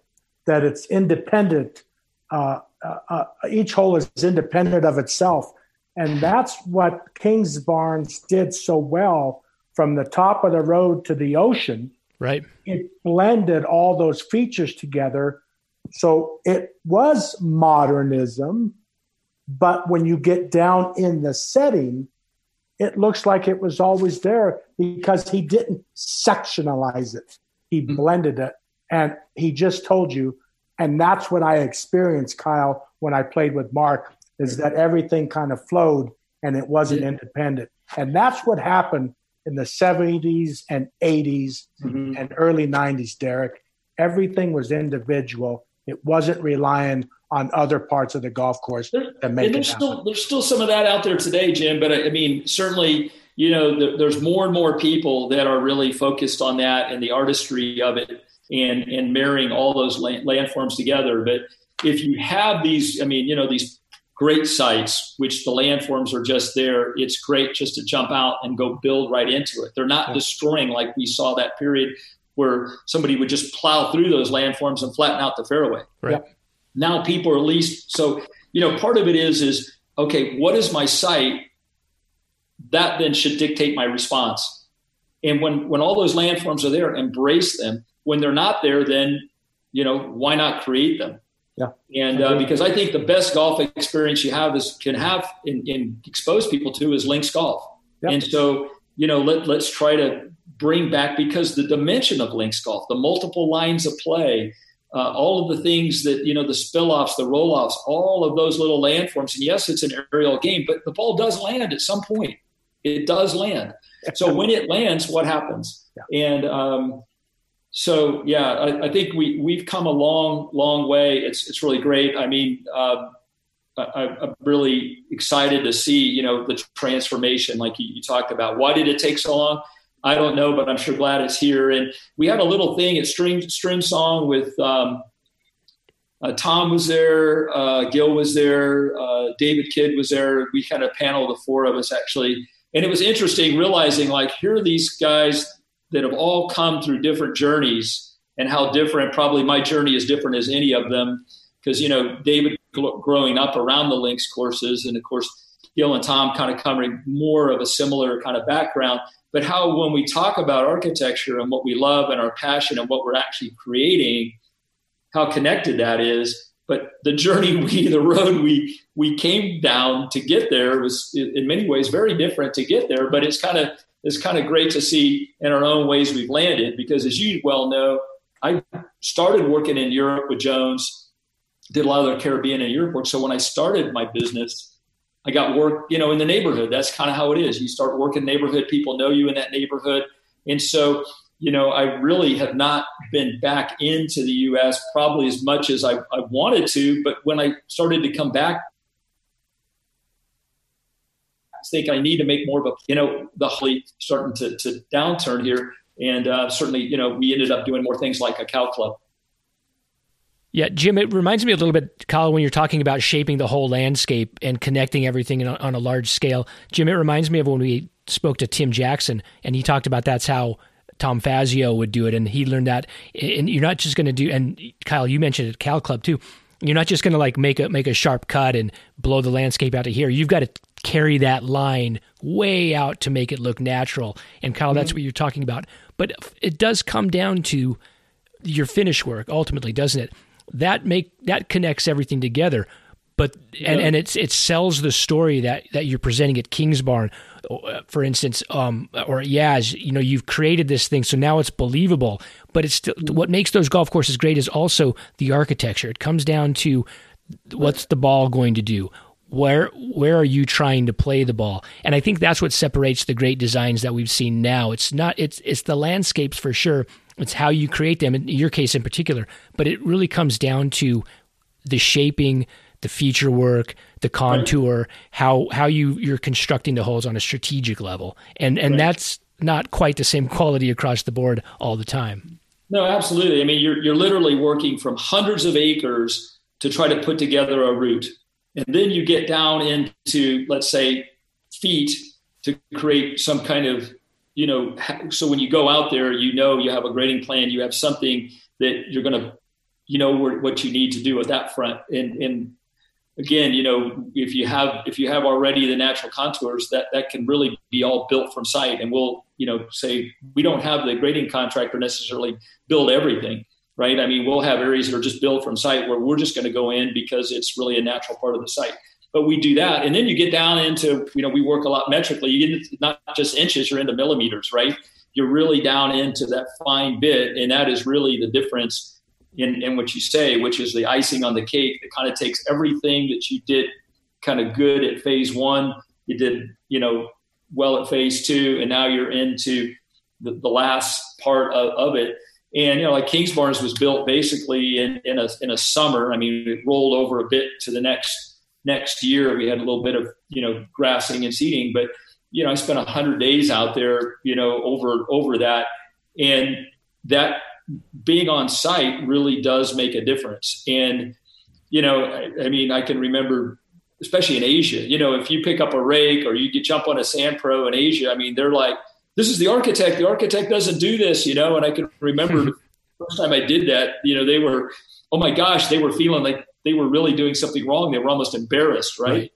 that it's independent. Uh, uh, uh, each hole is independent of itself, and that's what Kingsbarns did so well from the top of the road to the ocean. Right. It blended all those features together. So it was modernism, but when you get down in the setting, it looks like it was always there because he didn't sectionalize it. He mm-hmm. blended it. And he just told you, and that's what I experienced, Kyle, when I played with Mark, is that everything kind of flowed and it wasn't yeah. independent. And that's what happened in the 70s and 80s mm-hmm. and early 90s, Derek. Everything was individual. It wasn't relying on other parts of the golf course there, to make there's. Still, there's still some of that out there today, Jim. But I, I mean, certainly, you know, there's more and more people that are really focused on that and the artistry of it and and marrying all those land, landforms together. But if you have these, I mean, you know, these great sites, which the landforms are just there. It's great just to jump out and go build right into it. They're not yeah. destroying like we saw that period where somebody would just plow through those landforms and flatten out the fairway. Right. Yeah. Now people are at least so you know part of it is is okay, what is my site? That then should dictate my response. And when when all those landforms are there, embrace them. When they're not there, then you know why not create them? Yeah. And uh, because I think the best golf experience you have is can have and, expose people to is links golf. Yep. And so, you know, let, let's try to bring back because the dimension of links golf, the multiple lines of play, uh, all of the things that, you know, the spill offs, the roll offs, all of those little landforms. And yes, it's an aerial game, but the ball does land at some point. It does land. So when it lands, what happens? Yeah. And, um, so yeah, I, I, think we we've come a long, long way. It's it's really great. I mean, uh, I, am really excited to see you know the transformation, like you, you, talked about. Why did it take so long? I don't know, but I'm sure glad it's here. And we had a little thing at Streamsong with um, uh, Tom was there, uh, Gil was there, uh, David Kidd was there. We had a panel, the four of us actually, and it was interesting realizing like here are these guys that have all come through different journeys and how different probably my journey is different as any of them. Because you know david growing up around the links courses and of course gil and tom kind of covering more of a similar kind of background but how when we talk about architecture and what we love and our passion and what we're actually creating how connected that is. But the journey [laughs] we the road we we came down to get there was in many ways very different to get there but it's kind of it's kind of great to see in our own ways we've landed because as you well know, I started working in Europe with Jones, did a lot of the Caribbean and Europe work. So when I started my business, I got work, you know, in the neighborhood. That's kind of how it is. You start working neighborhood, people know you in that neighborhood. And so, you know, I really have not been back into the US probably as much as I, I wanted to. But when I started to come back think I need to make more of a, you know, the wholly starting to, to downturn here. And uh, certainly, you know, we ended up doing more things like a Cal Club. Yeah, Jim, it reminds me a little bit, Kyle, when you're talking about shaping the whole landscape and connecting everything on, on a large scale. Jim, it reminds me of when we spoke to Tim Jackson, and he talked about that's how Tom Fazio would do it, and he learned that. And you're not just going to do, and Kyle, you mentioned at Cal Club too. You're not just going to like make a make a sharp cut and blow the landscape out of here. You've got to carry that line way out to make it look natural. And Kyle, mm-hmm. that's what you're talking about but it does come down to your finish work ultimately, doesn't it? That make that connects everything together. But and, yeah. and it's it sells the story that that you're presenting at Kingsbarn, uh, for instance, um, or Yas. You know, you've created this thing, so now it's believable. But it's still, mm-hmm. what makes those golf courses great is also the architecture. It comes down to what's the ball going to do where where are you trying to play the ball? And i think that's what separates the great designs that we've seen now. It's not it's it's the landscapes for sure. It's how you create them in your case in particular. But it really comes down to the shaping the feature work the contour right. how how you you're constructing the holes on a strategic level. And and right. that's not quite the same quality across the board all the time. No absolutely. I mean you're you're literally working from hundreds of acres to try to put together a route and then you get down into, let's say, feet to create some kind of, you know, so when you go out there, you know you have a grading plan, you have something that you're going to, you know, what you need to do at that front. And, and again, you know, if you have if you have already the natural contours, that that can really be all built from site. And we'll, you know, say we don't have the grading contractor necessarily build everything right? I mean, we'll have areas that are just built from site where we're just going to go in because it's really a natural part of the site. But we do that, and then you get down into, you know, we work a lot metrically. You get not just inches, you're into millimeters, right? You're really down into that fine bit, and that is really the difference in, in what you say, which is the icing on the cake that kind of takes everything that you did kind of good at phase one, you did, you know, well at phase two, and now you're into the, the last part of, of it and you know, like Kingsbarns was built basically in, in a in a summer. I mean, it rolled over a bit to the next next year. We had a little bit of you know grassing and seeding, but you know, I spent hundred days out there, you know, over over that, and that being on site really does make a difference. And you know, I, I mean, I can remember especially in Asia, you know, if you pick up a rake or you jump on a sand pro in Asia, I mean, they're like, this is the architect. The architect doesn't do this, you know. And I can remember the first time I did that, you know, they were, oh my gosh, they were feeling like they were really doing something wrong. They were almost embarrassed, right? right.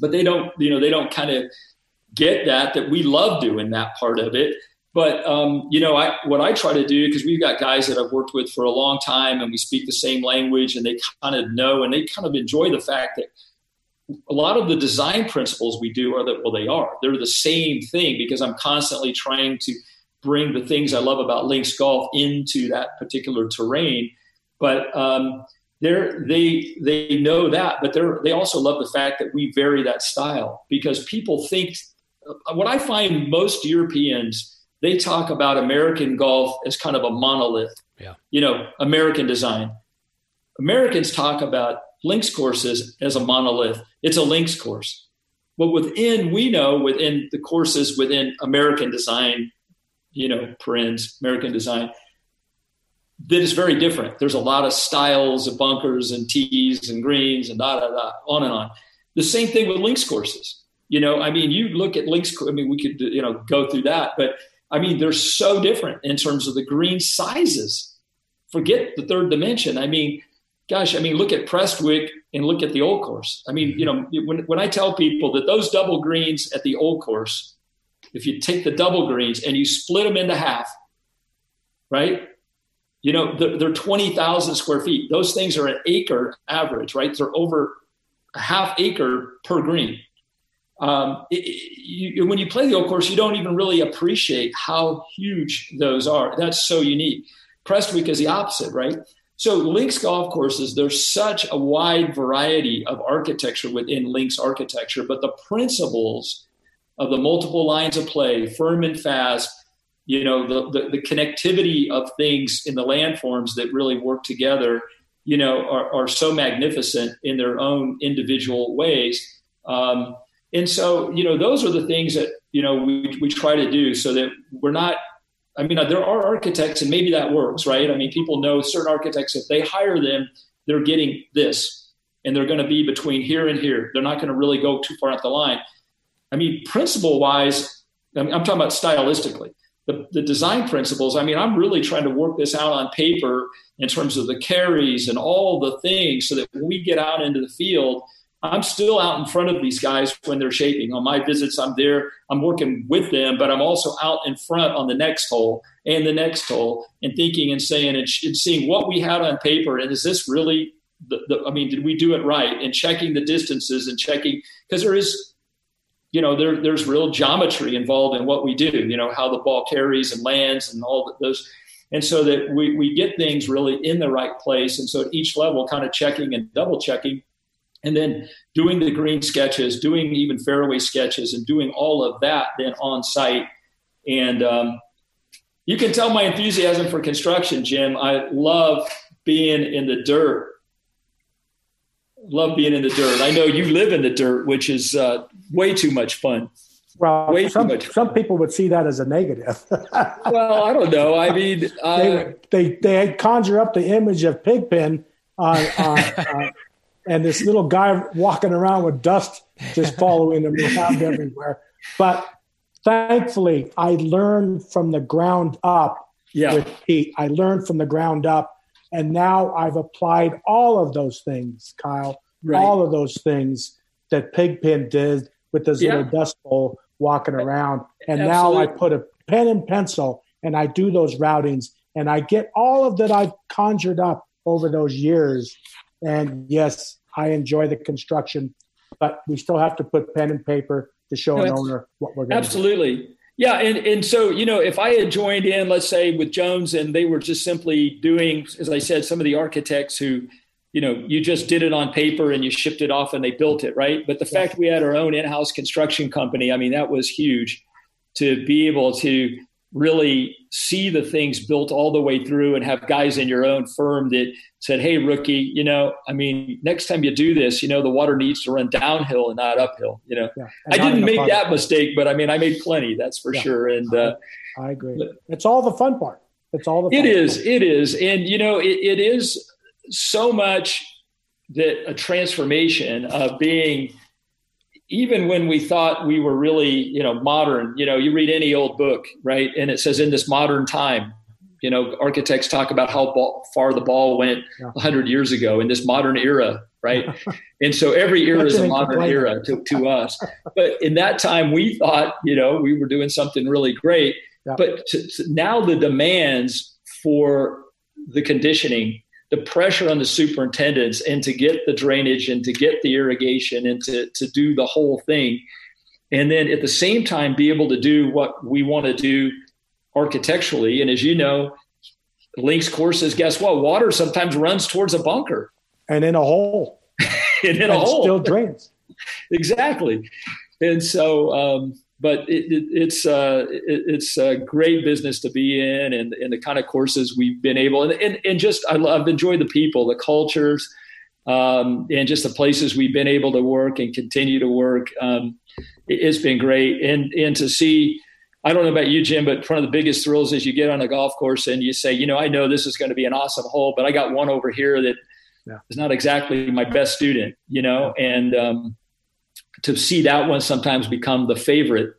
But they don't, you know, they don't kind of get that that we love doing that part of it. But um, you know, I, what I try to do because we've got guys that I've worked with for a long time, and we speak the same language, and they kind of know, and they kind of enjoy the fact that a lot of the design principles we do are that well they are. They're the same thing because i'm constantly trying to bring the things i love about links golf into that particular terrain. But um, they're, they they know that but they're they also love the fact that we vary that style because people think uh, what i find most europeans they talk about american golf as kind of a monolith. Yeah. You know american design. Americans talk about links courses as a monolith. It's a links course. But within, we know within the courses within American design, you know, parens, American design, that is very different. There's a lot of styles of bunkers and tees and greens and da da da, on and on. The same thing with links courses. You know, I mean, you look at links. I mean, we could you know go through that, but I mean, they're so different in terms of the green sizes. Forget the third dimension. I mean, gosh, I mean, look at Prestwick and look at the old course. I mean, you know, when, when I tell people that those double greens at the old course, if you take the double greens and you split them into half, right? You know, they're, they're 20,000 square feet. Those things are an acre average, right? They're over a half acre per green. Um, it, you, when you play the old course, you don't even really appreciate how huge those are. That's so unique. Prestwick is the opposite, right? So Links golf courses, there's such a wide variety of architecture within Links architecture, but the principles of the multiple lines of play, firm and fast, you know, the, the, the connectivity of things in the landforms that really work together, you know, are, are so magnificent in their own individual ways. Um, and so, you know, those are the things that, you know, we, we try to do so that we're not I mean, there are architects, and maybe that works, right? I mean, people know certain architects, if they hire them, they're getting this, and they're going to be between here and here. They're not going to really go too far out the line. I mean, principle wise, I mean, I'm talking about stylistically. The, the design principles, I mean, I'm really trying to work this out on paper in terms of the carries and all the things so that when we get out into the field, I'm still out in front of these guys when they're shaping. On my visits, I'm there, I'm working with them, but I'm also out in front on the next hole and the next hole and thinking and saying and, and seeing what we had on paper. And is this really the, the, I mean, did we do it right? And checking the distances and checking, because there is, you know, there, there's real geometry involved in what we do, you know, how the ball carries and lands and all those. And so that we, we get things really in the right place. And so at each level, kind of checking and double checking and then doing the green sketches, doing even fairway sketches, and doing all of that then on site. And um, you can tell my enthusiasm for construction, Jim. I love being in the dirt. Love being in the dirt. I know you live in the dirt, which is uh, way too much fun. Well, way some, some people would see that as a negative. [laughs] well, I don't know. I mean, uh, they, they, they conjure up the image of Pigpen on and this little guy walking around with dust just following him [laughs] around everywhere. But thankfully, I learned from the ground up yeah. with Pete. I learned from the ground up, and now I've applied all of those things, Kyle. Right. All of those things that Pigpen did with this yeah. little dust bowl walking around, and Absolutely. now I put a pen and pencil and I do those routings, and I get all of that I've conjured up over those years and yes, I enjoy the construction, but we still have to put pen and paper to show no, an owner what we're going absolutely. do. Absolutely. Yeah, and, and so you know, if I had joined in, let's say with Jones, and they were just simply doing, as I said, some of the architects who, you know, you just did it on paper and you shipped it off and they built it, right? But the fact we had our own in-house construction company, I mean, that was huge to be able to really see the things built all the way through and have guys in your own firm that said, Hey, rookie, you know, I mean, next time you do this, you know, the water needs to run downhill and not uphill. You know, yeah, I didn't make that mistake, but I mean, I made plenty, that's for yeah, sure. And uh, I agree. But, it's all the fun part. It's all the It is. Part. It is. And, you know, it, it is so much that a transformation of being even when we thought we were really, you know, modern, you know, you read any old book, right? And it says in this modern time, you know, architects talk about how ball, far the ball went yeah. 100 years ago in this modern era, right? [laughs] and so every era is a modern era to, to us. But in that time, we thought, you know, we were doing something really great. Yeah. But to, to now the demands for the conditioning the pressure on the superintendents and to get the drainage and to get the irrigation and to, to do the whole thing. And then at the same time, be able to do what we want to do architecturally. And as you know, links courses, guess what? Water sometimes runs towards a bunker and in a hole. [laughs] and in and a hole. Still drains. [laughs] exactly. And so, um, but it, it, it's uh, it, it's a great business to be in, and, and the kind of courses we've been able, and, and, and just I love, I've enjoyed the people, the cultures, um, and just the places we've been able to work and continue to work. Um, it, has been great, and and to see. I don't know about you, Jim, but one of the biggest thrills is you get on a golf course and you say, you know, I know this is going to be an awesome hole, but I got one over here that yeah. is not exactly my best student, you know, and um, to see that one sometimes become the favorite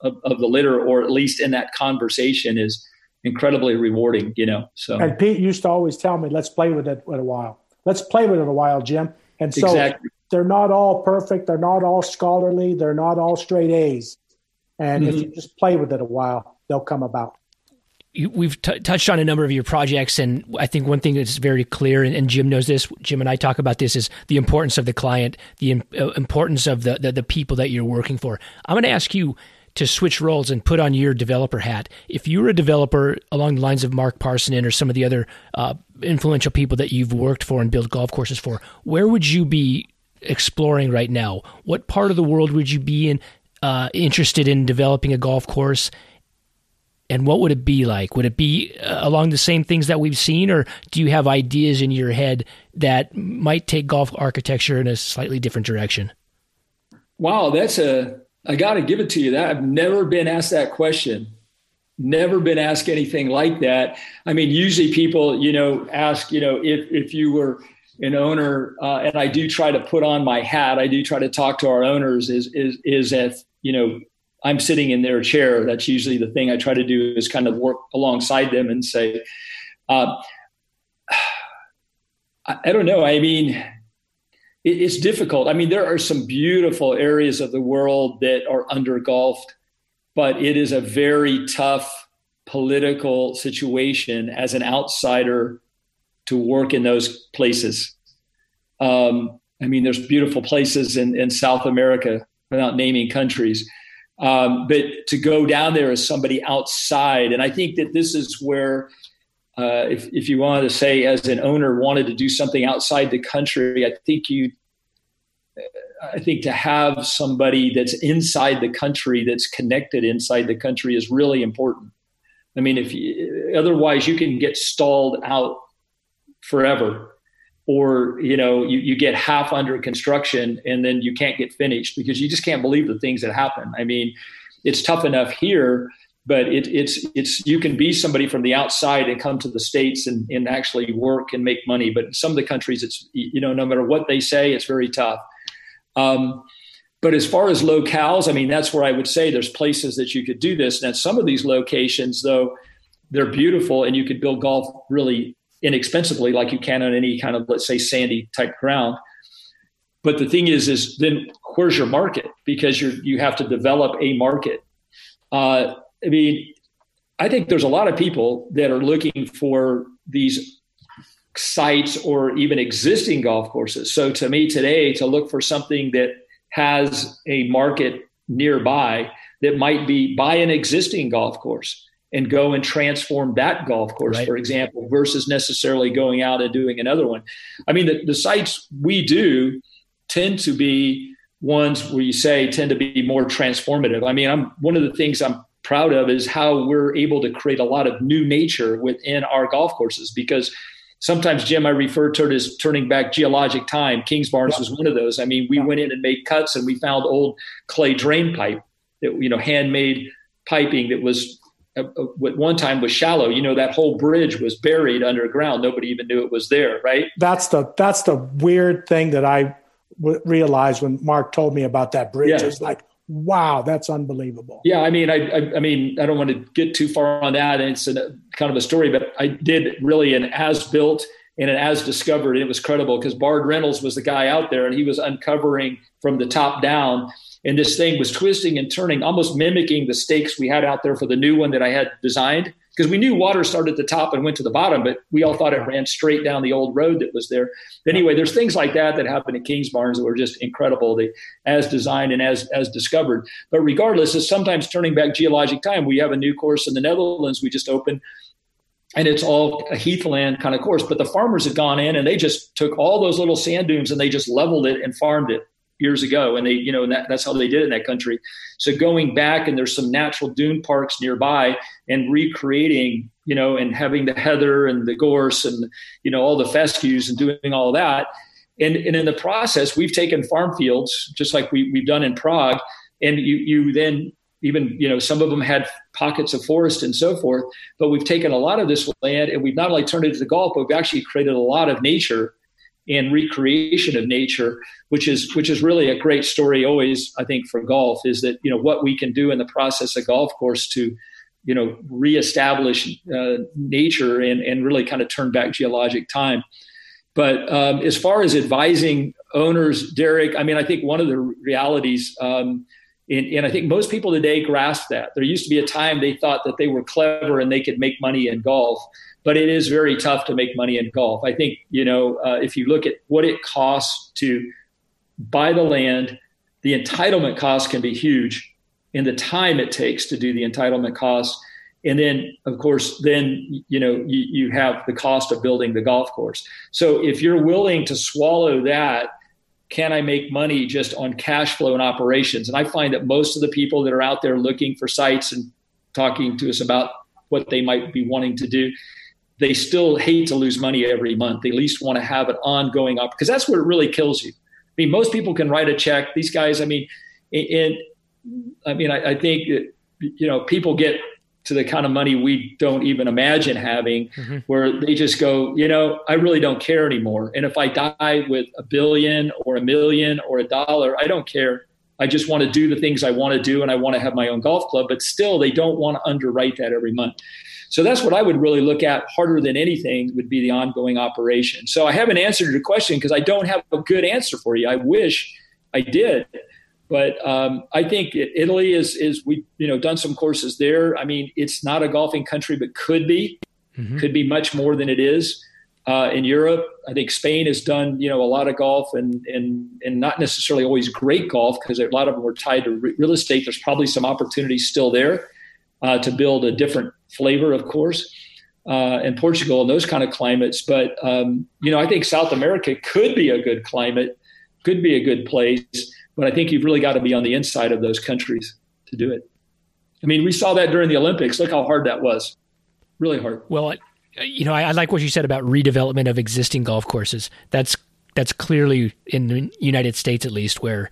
of, of, the litter, or at least in that conversation, is incredibly rewarding. You know. So and Pete used to always tell me, "Let's play with it for a while. Let's play with it a while, Jim." And so exactly. they're not all perfect. They're not all scholarly. They're not all straight A's. And mm-hmm. if you just play with it a while, they'll come about we've t- touched on a number of your projects, and I think one thing that's very clear, and, and, Jim knows this. Jim and I talk about this is the importance of the client, the Im- uh, importance of the, the, the people that you're working for. I'm going to ask you to switch roles and put on your developer hat. If you were a developer along the lines of Mark Parsinen or some of the other uh, influential people that you've worked for and built golf courses for, where would you be exploring right now? What part of the world would you be in? Uh, interested in developing a golf course and what would it be like? Would it be uh, along the same things that we've seen, or do you have ideas in your head that might take golf architecture in a slightly different direction? Wow, that's a I got to give it to you. That I've never been asked that question. Never been asked anything like that. I mean, usually people, you know, ask, you know, if if you were an owner, uh, and I do try to put on my hat. I do try to talk to our owners. Is is is if you know I'm sitting in their chair, that's usually the thing I try to do is kind of work alongside them and say, uh, [sighs] I, I, don't know. I mean, it, it's difficult. I mean, there are some beautiful areas of the world that are under golfed, but it is a very tough political situation as an outsider to work in those places. Um, I mean, there's beautiful places in, in South America without naming countries. Um, but to go down there as somebody outside, and I think that this is where, uh, if, if you wanted to say, as an owner, wanted to do something outside the country, I think you, I think to have somebody that's inside the country, that's connected inside the country, is really important. I mean, if you, otherwise you can get stalled out forever or you know you, you get half under construction and then you can't get finished because you just can't believe the things that happen. I mean it's tough enough here but it, it's it's you can be somebody from the outside and come to the states and, and actually work and make money but some of the countries it's you know no matter what they say it's very tough. Um, but as far as locales i mean that's where i would say there's places that you could do this. And at some of these locations though they're beautiful and you could build golf really inexpensively like you can on any kind of let's say sandy type ground. But the thing is is then where's your market? Because you you have to develop a market. Uh, i mean i think there's a lot of people that are looking for these sites or even existing golf courses. So to me today to look for something that has a market nearby that might be by an existing golf course and go and transform that golf course, right. for example, versus necessarily going out and doing another one. I mean, the, the sites we do tend to be ones where you say tend to be more transformative. I mean, I'm one of the things I'm proud of is how we're able to create a lot of new nature within our golf courses because sometimes Jim I refer to it as turning back geologic time. Kingsbarns yeah. was one of those. I mean, we yeah. went in and made cuts and we found old clay drain pipe that you know handmade piping that was Uh, at one time was shallow. You know, that whole bridge was buried underground. Nobody even knew it was there, right? That's the that's the weird thing that I w- realized when Mark told me about that bridge. Yeah. It's like, wow, that's unbelievable. Yeah, I mean, I, I, I mean, I don't want to get too far on that, and it's a, kind of a story, but I did really an as built and an as discovered. It was credible because Bard Reynolds was the guy out there, and he was uncovering from the top down and this thing was twisting and turning, almost mimicking the stakes we had out there for the new one that I had designed. Because we knew water started at the top and went to the bottom, but we all thought it ran straight down the old road that was there. Anyway, there's things like that that happen at Kingsbarns that were just incredible, they, as designed and as as discovered. But regardless, it's sometimes turning back geologic time. We have a new course in the Netherlands we just opened and it's all a heathland kind of course. But the farmers had gone in and they just took all those little sand dunes and they just leveled it and farmed it years ago, and they, you know, that, that's how they did it in that country. So going back, and there's some natural dune parks nearby, and recreating, you know, and having the heather and the gorse and you know all the fescues and doing all that. And, and in the process, we've taken farm fields, just like we, we've done in Prague, and you, you then even you know some of them had pockets of forest and so forth but we've taken a lot of this land and we've not only turned it into golf but we've actually created a lot of nature and recreation of nature, which is which is really a great story always, I think, for golf, is that you know what we can do in the process of golf course to you know reestablish uh, nature and and really kind of turn back geologic time. But um, as far as advising owners, Derek, I mean, I think one of the realities, um, and, and, I think most people today grasp that. There used to be a time they thought that they were clever and they could make money in golf but it is very tough to make money in golf. I think you know uh, if you look at what it costs to buy the land, the entitlement cost can be huge, and the time it takes to do the entitlement costs, and then of course then you know you, you have the cost of building the golf course. So if you're willing to swallow that. Can I make money just on cash flow and operations? And I find that most of the people that are out there looking for sites and talking to us about what they might be wanting to do they still hate to lose money every month. They at least want to have an ongoing up because that's what it really kills you. I mean, most people can write a check. These guys, I mean, and I mean, I, I think that, you know people get to the kind of money we don't even imagine having, mm-hmm. where they just go, you know, I really don't care anymore. And if I die with a billion or a million or a dollar, I don't care. I just want to do the things I want to do, and I want to have my own golf club. But still, they don't want to underwrite that every month. So that's what I would really look at harder than anything would be the ongoing operation. So I haven't answered your question because I don't have a good answer for you. I wish I did. But um, I think Italy is is we you know done some courses there. I mean, it's not a golfing country, but could be, mm-hmm. could be much more than it is. Uh, in Europe, I think Spain has done you know a lot of golf and and and not necessarily always great golf because a lot of them were tied to re- real estate. There's probably some opportunities still there uh, to build a different flavor, of course. Uh, and Portugal and those kind of climates, but um, you know I think South America could be a good climate, could be a good place, but I think you've really got to be on the inside of those countries to do it. I mean, we saw that during the Olympics. Look how hard that was, really hard. Well, you know, I, I, like what you said about redevelopment of existing golf courses. That's that's clearly in the United States, at least, where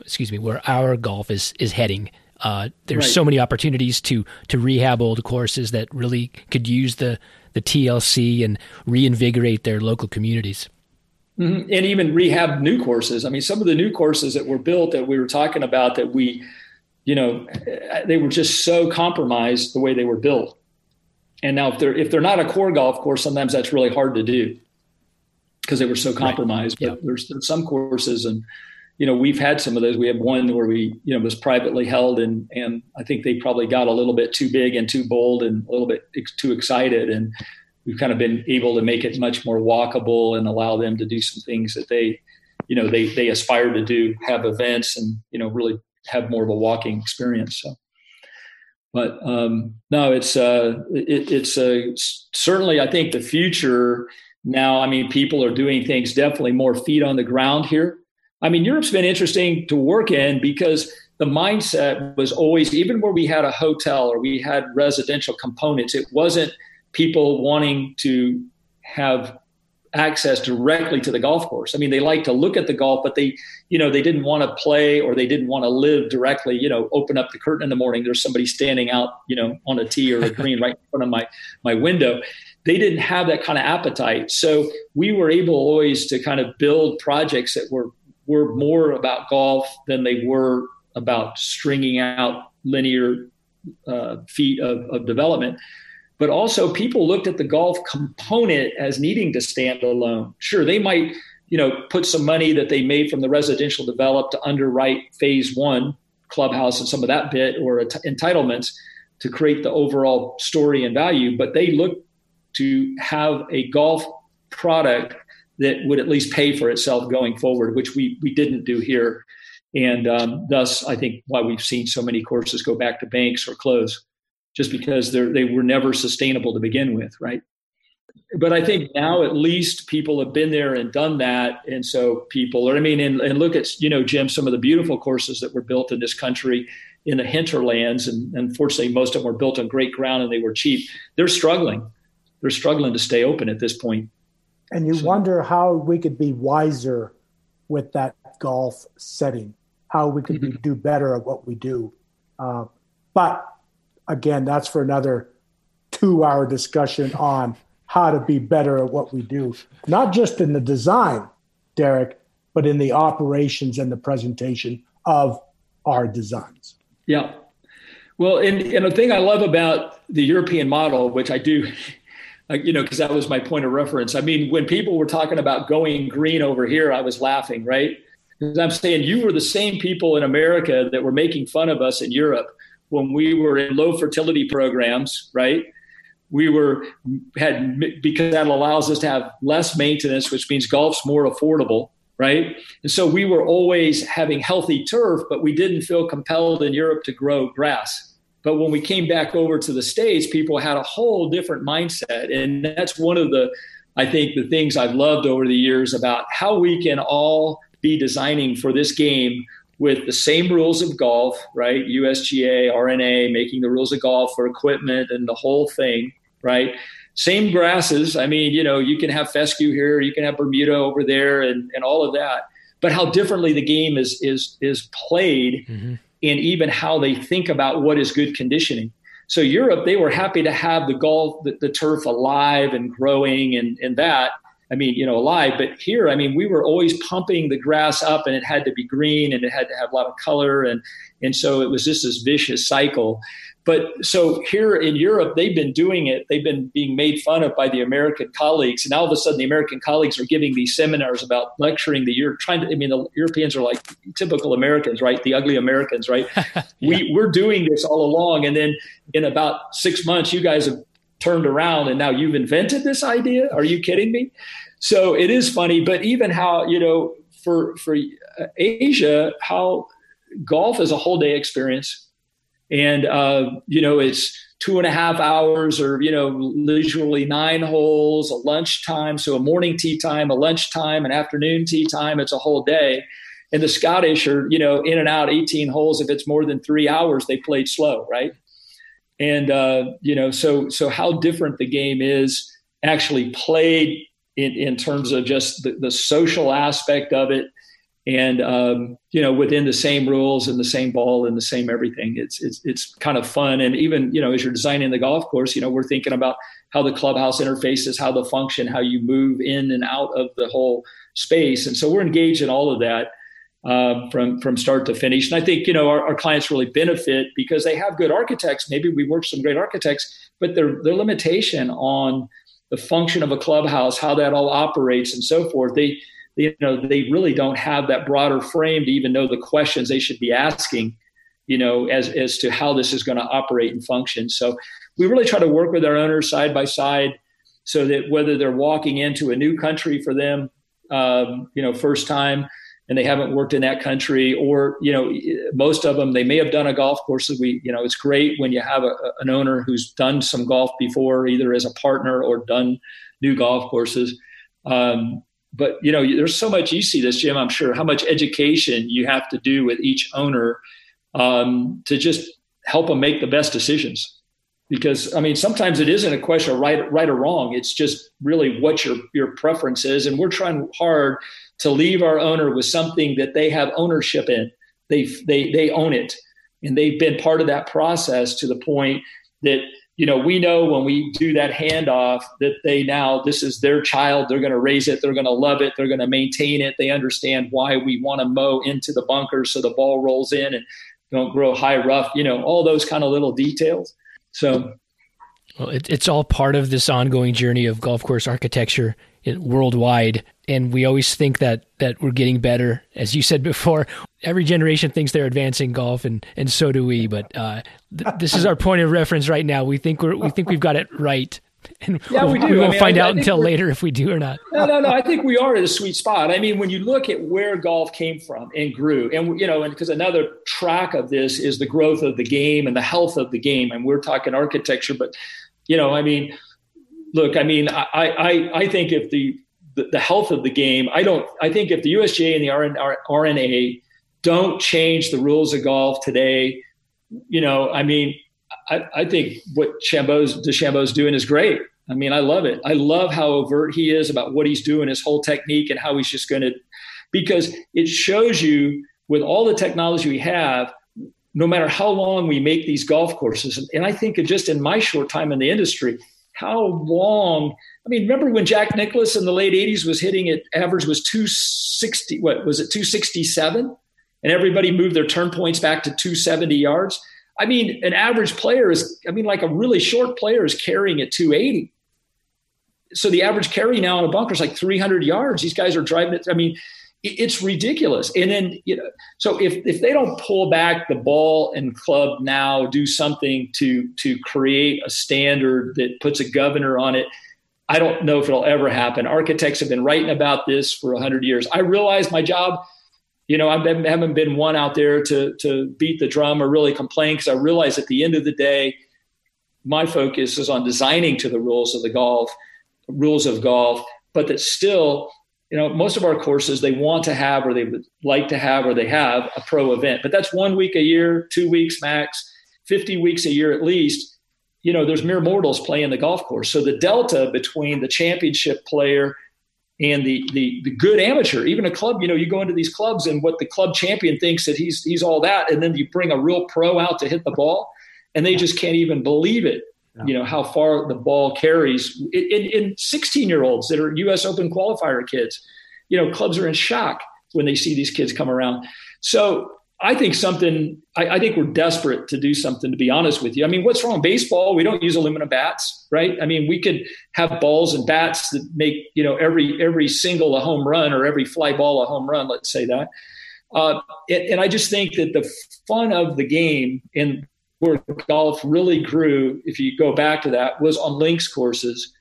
excuse me, where our golf is is heading. Uh, there's right. so many opportunities to to rehab old courses that really could use the the TLC and reinvigorate their local communities. Mm-hmm. And even rehab new courses. I mean, some of the new courses that were built that we were talking about that we, you know, they were just so compromised the way they were built and now if they're if they're not a core golf course, sometimes that's really hard to do because they were so compromised. Right. But yeah. there's, there's some courses and you know we've had some of those we have one where we you know was privately held and and i think they probably got a little bit too big and too bold and a little bit too excited and we've kind of been able to make it much more walkable and allow them to do some things that they you know they they aspire to do have events and you know really have more of a walking experience so but um, no, it's uh, it, it's uh, certainly I think the future now. I mean, people are doing things definitely more feet on the ground here. I mean, Europe's been interesting to work in because the mindset was always even where we had a hotel or we had residential components. It wasn't people wanting to have access directly to the golf course. I mean, they like to look at the golf, but they, you know, they didn't want to play or they didn't want to live directly, you know, open up the curtain in the morning. There's somebody standing out, you know, on a tee or a green right in front of my, my window. They didn't have that kind of appetite. So we were able always to kind of build projects that were, were more about golf than they were about stringing out linear uh, feet of, of development but also people looked at the golf component as needing to stand alone. Sure, they might, you know, put some money that they made from the residential develop to underwrite phase one clubhouse and some of that bit or entitlements to create the overall story and value, but they look to have a golf product that would at least pay for itself going forward, which we we didn't do here, and um, thus I think why we've seen so many courses go back to banks or close just because they were never sustainable to begin with, right? But I think now at least people have been there and done that, and so people are. I mean, and, and look at you know, Jim, some of the beautiful courses that were built in this country in the hinterlands, and unfortunately, most of them were built on great ground and they were cheap. They're struggling. They're struggling to stay open at this point. And you so. wonder how we could be wiser with that golf setting, how we could mm-hmm. do better at what we do. Uh, but again, that's for another two hour discussion on how to be better at what we do, not just in the design, Derek, but in the operations and the presentation of our designs. Yeah. Well, and, and the thing I love about the European model, which I do, Uh, you know, because that was my point of reference. I mean, when people were talking about going green over here, I was laughing, right? Because I'm saying you were the same people in America that were making fun of us in Europe when we were in low fertility programs, right? We were had because that allows us to have less maintenance, which means golf's more affordable, right? And so we were always having healthy turf, but we didn't feel compelled in Europe to grow grass. But when we came back over to the States, people had a whole different mindset. And that's one of the, I think, the things I've loved over the years about how we can all be designing for this game with the same rules of golf, right? USGA, R&A, making the rules of golf for equipment and the whole thing, right? Same grasses. I mean, you know, you can have fescue here, you can have Bermuda over there, and, and all of that. But how differently the game is is is played, mm-hmm. And even how they think about what is good conditioning. So Europe, they were happy to have the golf, the, the turf alive and growing, and and that. I mean, you know, alive. But here, I mean, we were always pumping the grass up, and it had to be green, and it had to have a lot of color, and and so it was just this vicious cycle. But so here in Europe, they've been doing it. They've been being made fun of by the American colleagues. And now all of a sudden, the American colleagues are giving these seminars about lecturing the Europe. Trying to, I mean, the Europeans are like typical Americans, right? The ugly Americans, right? [laughs] yeah. We we're doing this all along, and then in about six months, you guys have turned around and now you've invented this idea. Are you kidding me? So it is funny, but even how you know for for Asia, how golf is a whole day experience and uh, you know it's two and a half hours or you know usually nine holes a lunchtime so a morning tea time a lunchtime an afternoon tea time it's a whole day. And the scottish are you know in and out 18 holes if it's more than three hours they played slow right? And uh, you know so so how different the game is actually played in, in terms of just the, the social aspect of it and um, you know within the same rules and the same ball and the same everything it's it's it's kind of fun. And even you know as you're designing the golf course you know we're thinking about how the clubhouse interfaces how the function how you move in and out of the whole space. And so we're engaged in all of that um, from from start to finish. And i think you know our, our, clients really benefit because they have good architects. Maybe we work some great architects but their their limitation on the function of a clubhouse how that all operates and so forth they you know they really don't have that broader frame to even know the questions they should be asking you know as as to how this is going to operate and function. So we really try to work with our owners side by side so that whether they're walking into a new country for them um, you know first time and they haven't worked in that country or you know most of them they may have done a golf course we you know it's great when you have a, an owner who's done some golf before either as a partner or done new golf courses. Um, but you know there's so much you see this jim i'm sure how much education you have to do with each owner um, to just help them make the best decisions. Because i mean sometimes it isn't a question of right right or wrong it's just really what your your preference is and we're trying hard to leave our owner with something that they have ownership in. They they they own it and they've been part of that process to the point that you know, we know when we do that handoff that they now, this is their child. They're going to raise it. They're going to love it. They're going to maintain it. They understand why we want to mow into the bunker so the ball rolls in and don't grow high rough, you know, all those kind of little details. So, well, it, it's all part of this ongoing journey of golf course architecture worldwide and we always think that that we're getting better as you said before every generation thinks they're advancing golf and and so do we but uh, th- this is our point of reference right now we think we're we think we've got it right and yeah, we, do. we won't I mean, find I, out I until later if we do or not. No, no, no. I think we are at a sweet spot. I mean, when you look at where golf came from and grew, and you know, and because another track of this is the growth of the game and the health of the game, and we're talking architecture, but you know, I mean, look, I mean, I, I, I think if the, the, health of the game, I don't, I think if the USGA and the R&A don't change the rules of golf today, you know, I mean, I, I think what Chambeau's, DeChambeau's doing is great. I mean, I love it. I love how overt he is about what he's doing, his whole technique, and how he's just going to, because it shows you with all the technology we have, no matter how long we make these golf courses, and I think just in my short time in the industry, how long? I mean, remember when Jack Nicklaus in the late 80s was hitting it, average was 260, what was it, 267? And everybody moved their turn points back to 270 yards. I mean, an average player is, I mean, like a really short player is carrying at 280. So the average carry now in a bunker is like 300 yards. These guys are driving it. I mean, it's ridiculous. And then, you know, so if, if they don't pull back the ball and club now, do something to, to create a standard that puts a governor on it, I don't know if it'll ever happen. Architects have been writing about this for 100 years. I realize my job, you know, I haven't been one out there to, to beat the drum or really complain because I realize at the end of the day, my focus is on designing to the rules of the golf, rules of golf, but that still you know, most of our courses they want to have or they would like to have or they have a pro event, but that's one week a year, two weeks max, 50 weeks a year at least. You know, there's mere mortals playing the golf course. So the delta between the championship player and the, the the good amateur, even a club, you know, you go into these clubs and what the club champion thinks that he's he's all that, and then you bring a real pro out to hit the ball, and they just can't even believe it yeah. you know how far the ball carries in, in 16 year olds that are us open qualifier kids you know clubs are in shock when they see these kids come around. So i think something I, I, think we're desperate to do something to be honest with you. I mean what's wrong? Baseball we don't use aluminum bats right? I mean we could have balls and bats that make you know every every single a home run or every fly ball a home run let's say that. Uh, and, and i just think that the fun of the game and where golf really grew, if you go back to that, was on links courses.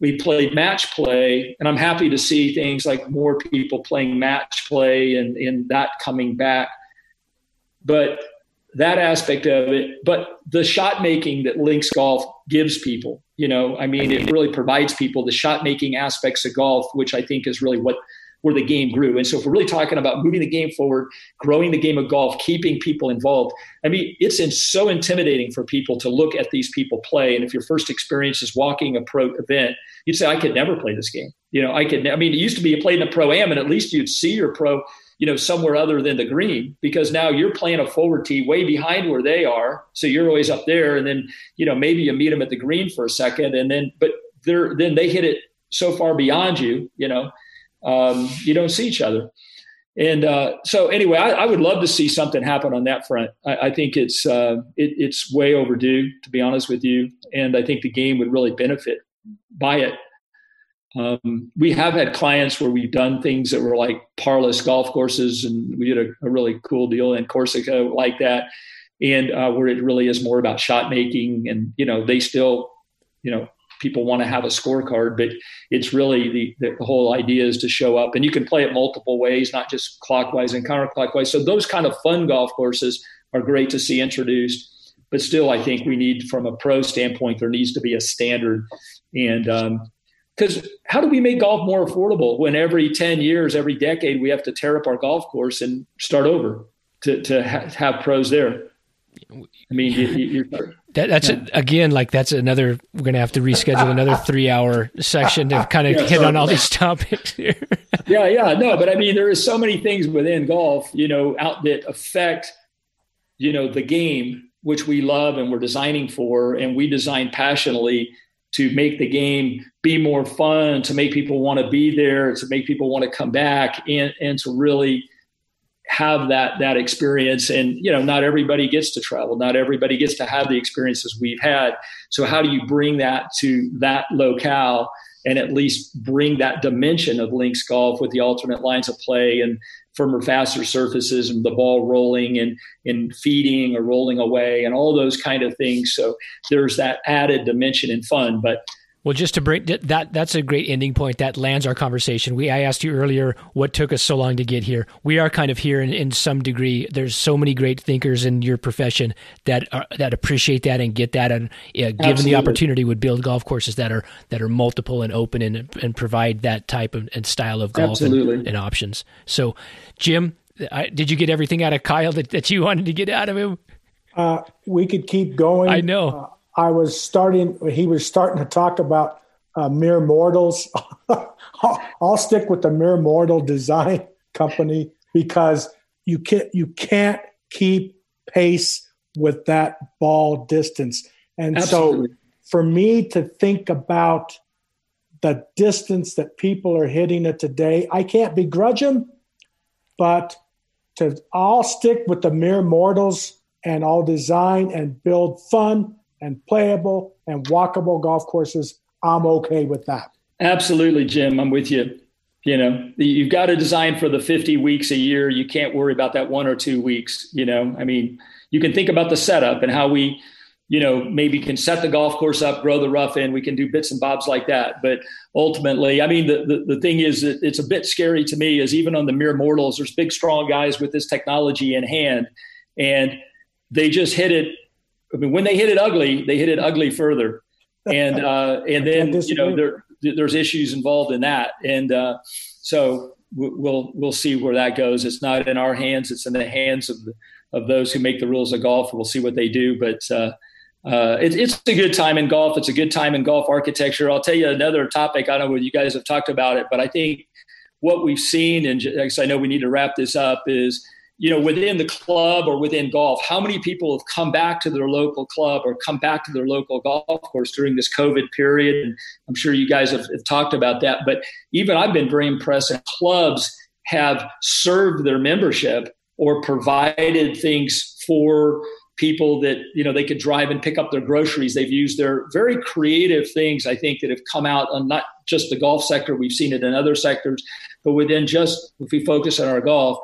We played match play, and I'm happy to see things like more people playing match play and, and that coming back. But that aspect of it, but the shot making that links golf gives people, you know, I mean, it really provides people the shot making aspects of golf, which I think is really what where the game grew. And so if we're really talking about moving the game forward, growing the game of golf, keeping people involved, I mean, it's in, so intimidating for people to look at these people play. And if your first experience is walking a pro event, you'd say, I could never play this game. You know, I could, I mean, it used to be you played in a pro am and at least you'd see your pro, you know, somewhere other than the green because now you're playing a forward tee way behind where they are. So you're always up there. And then, you know, maybe you meet them at the green for a second and then, but they're, then they hit it so far beyond you, you know, um, you don't see each other. And uh, so, anyway, I, I, would love to see something happen on that front. I, I think it's uh, it, it's way overdue, to be honest with you, and I think the game would really benefit by it. Um, we have had clients where we've done things that were like parlous golf courses, and we did a, a really cool deal in Corsica like that, and uh, where it really is more about shot making, and you know they still, you know, people want to have a scorecard, but it's really the, the whole idea is to show up and you can play it multiple ways, not just clockwise and counterclockwise. So those kind of fun golf courses are great to see introduced. But still, I think we need, from a pro standpoint, there needs to be a standard. And because um, how do we make golf more affordable when every 10 years, every decade, we have to tear up our golf course and start over to, to ha- have pros there? I mean, you, that, that's yeah. a, again like that's another. We're gonna have to reschedule another [laughs] three-hour section to kind of yeah, hit on all these topics here. [laughs] yeah, yeah, no, but I mean, there is so many things within golf, you know, out that affect, you know, the game which we love and we're designing for, and we design passionately to make the game be more fun, to make people want to be there, to make people want to come back, and and to really have that that experience. And you know not everybody gets to travel. Not everybody gets to have the experiences we've had. So how do you bring that to that locale and at least bring that dimension of links golf with the alternate lines of play and firmer faster surfaces and the ball rolling and and feeding or rolling away and all those kind of things? So there's that added dimension and fun but well, just to break that, that's a great ending point. That lands our conversation. We, I asked you earlier what took us so long to get here. We are kind of here in, in some degree. There's so many great thinkers in your profession that are, that appreciate that and get that, and uh, given the opportunity, would build golf courses that are that are multiple and open and and provide that type of and style of golf and, and, options. So, Jim, I, did you get everything out of Kyle that, that you wanted to get out of him? Uh, we could keep going. I know. Uh, I was starting, he was starting to talk about uh, mere mortals. [laughs] I'll, I'll stick with the mere mortal design [laughs] company because you can't you can't keep pace with that ball distance. And Absolutely. so for me to think about the distance that people are hitting it today, I can't begrudge them, but to I'll stick with the mere mortals and I'll design and build fun and playable and walkable golf courses, I'm okay with that. Absolutely, Jim. I'm with you. You know, you've got to design for the 50 weeks a year. You can't worry about that one or two weeks. You know, I mean, you can think about the setup and how we, you know, maybe can set the golf course up, grow the rough in. We can do bits and bobs like that. But ultimately, I mean, the, the, the thing is, it's a bit scary to me is even on the mere mortals, there's big, strong guys with this technology in hand, and they just hit it I mean, when they hit it ugly, they hit it ugly further, and [laughs] uh, and then you know there, there's issues involved in that, and uh, so we'll we'll see where that goes. It's not in our hands; it's in the hands of the, of those who make the rules of golf. We'll see what they do, but. Uh, uh, it, it's a good time in golf. It's a good time in golf architecture. I'll tell you another topic. I don't know whether you guys have talked about it, but I think what we've seen, and I know we need to wrap this up, is you know, within the club or within golf, how many people have come back to their local club or come back to their local golf course during this COVID period? And I'm sure you guys have, have talked about that. But even I've been very impressed that clubs have served their membership or provided things for people that you know they could drive and pick up their groceries they've used their very creative things i think that have come out on not just the golf sector we've seen it in other sectors but within just if we focus on our golf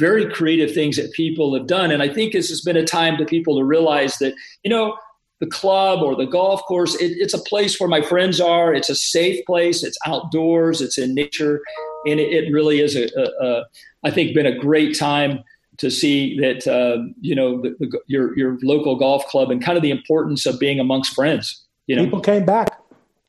very creative things that people have done. And I think this has been a time to people to realize that, you know, the club or the golf course, it, it's a place where my friends are. It's a safe place. It's outdoors. It's in nature. And it, it really is, a, a, a, I think, been a great time to see that, uh, you know, the, the, your, your local golf club and kind of the importance of being amongst friends. You know? People came back.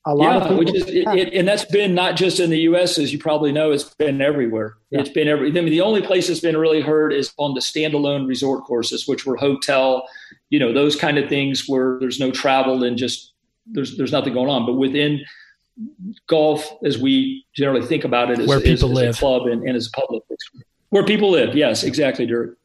A lot yeah, of people. Which is, it, it, and that's been not just in the U.S. as you probably know, it's been everywhere. Yeah. It's been every. I mean, the only place that's been really heard is on the standalone resort courses, which were hotel, you know, those kind of things where there's no travel and just there's there's nothing going on. But within golf, as we generally think about it, as, where people as, live, as a club and, and as a public, where people live. Yes, exactly, Dirk.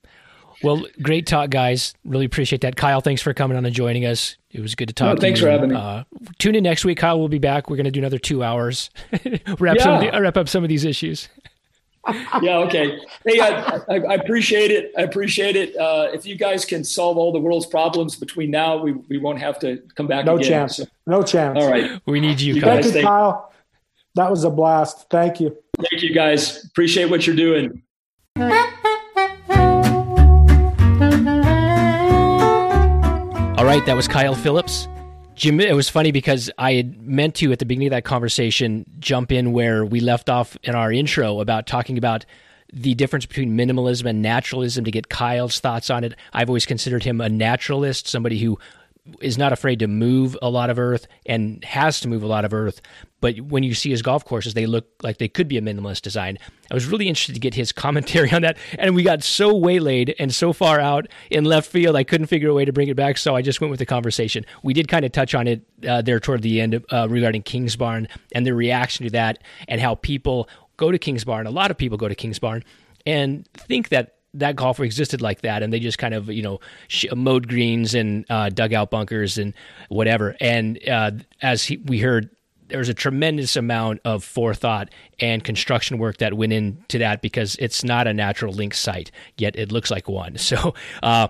Well, great talk, guys. Really appreciate that. Kyle, thanks for coming on and joining us. It was good to talk. No, to thanks you. for having me. Uh, tune in next week. Kyle We'll be back. We're going to do another two hours, [laughs] wrap, yeah. some the, wrap up some of these issues. [laughs] yeah. Okay. Hey, I, I, I, appreciate it. I appreciate it. Uh, if you guys can solve all the world's problems between now, we, we won't have to come back. No again, chance. So. No chance. All right. We need you, you Kyle. Thank you, Kyle. That was a blast. Thank you. Thank you, guys. Appreciate what you're doing. [laughs] All right, that was Kyle Phillips. Jim, it was funny because I had meant to at the beginning of that conversation jump in where we left off in our intro about talking about the difference between minimalism and naturalism to get Kyle's thoughts on it. I've always considered him a naturalist, somebody who is not afraid to move a lot of earth and has to move a lot of earth. But when you see his golf courses, they look like they could be a minimalist design. I was really interested to get his commentary [laughs] on that. And we got so waylaid and so far out in left field, I couldn't figure a way to bring it back. So I just went with the conversation. We did kind of touch on it uh, there toward the end uh, regarding Kingsbarn and the reaction to that and how people go to Kings Barn. A lot of people go to Kings Barn and think that that golfer existed like that, and they just kind of you know mowed greens and uh, dug out bunkers and whatever. And uh, as he, we heard, there was a tremendous amount of forethought and construction work that went into that because it's not a natural link site yet it looks like one. [laughs] So uh,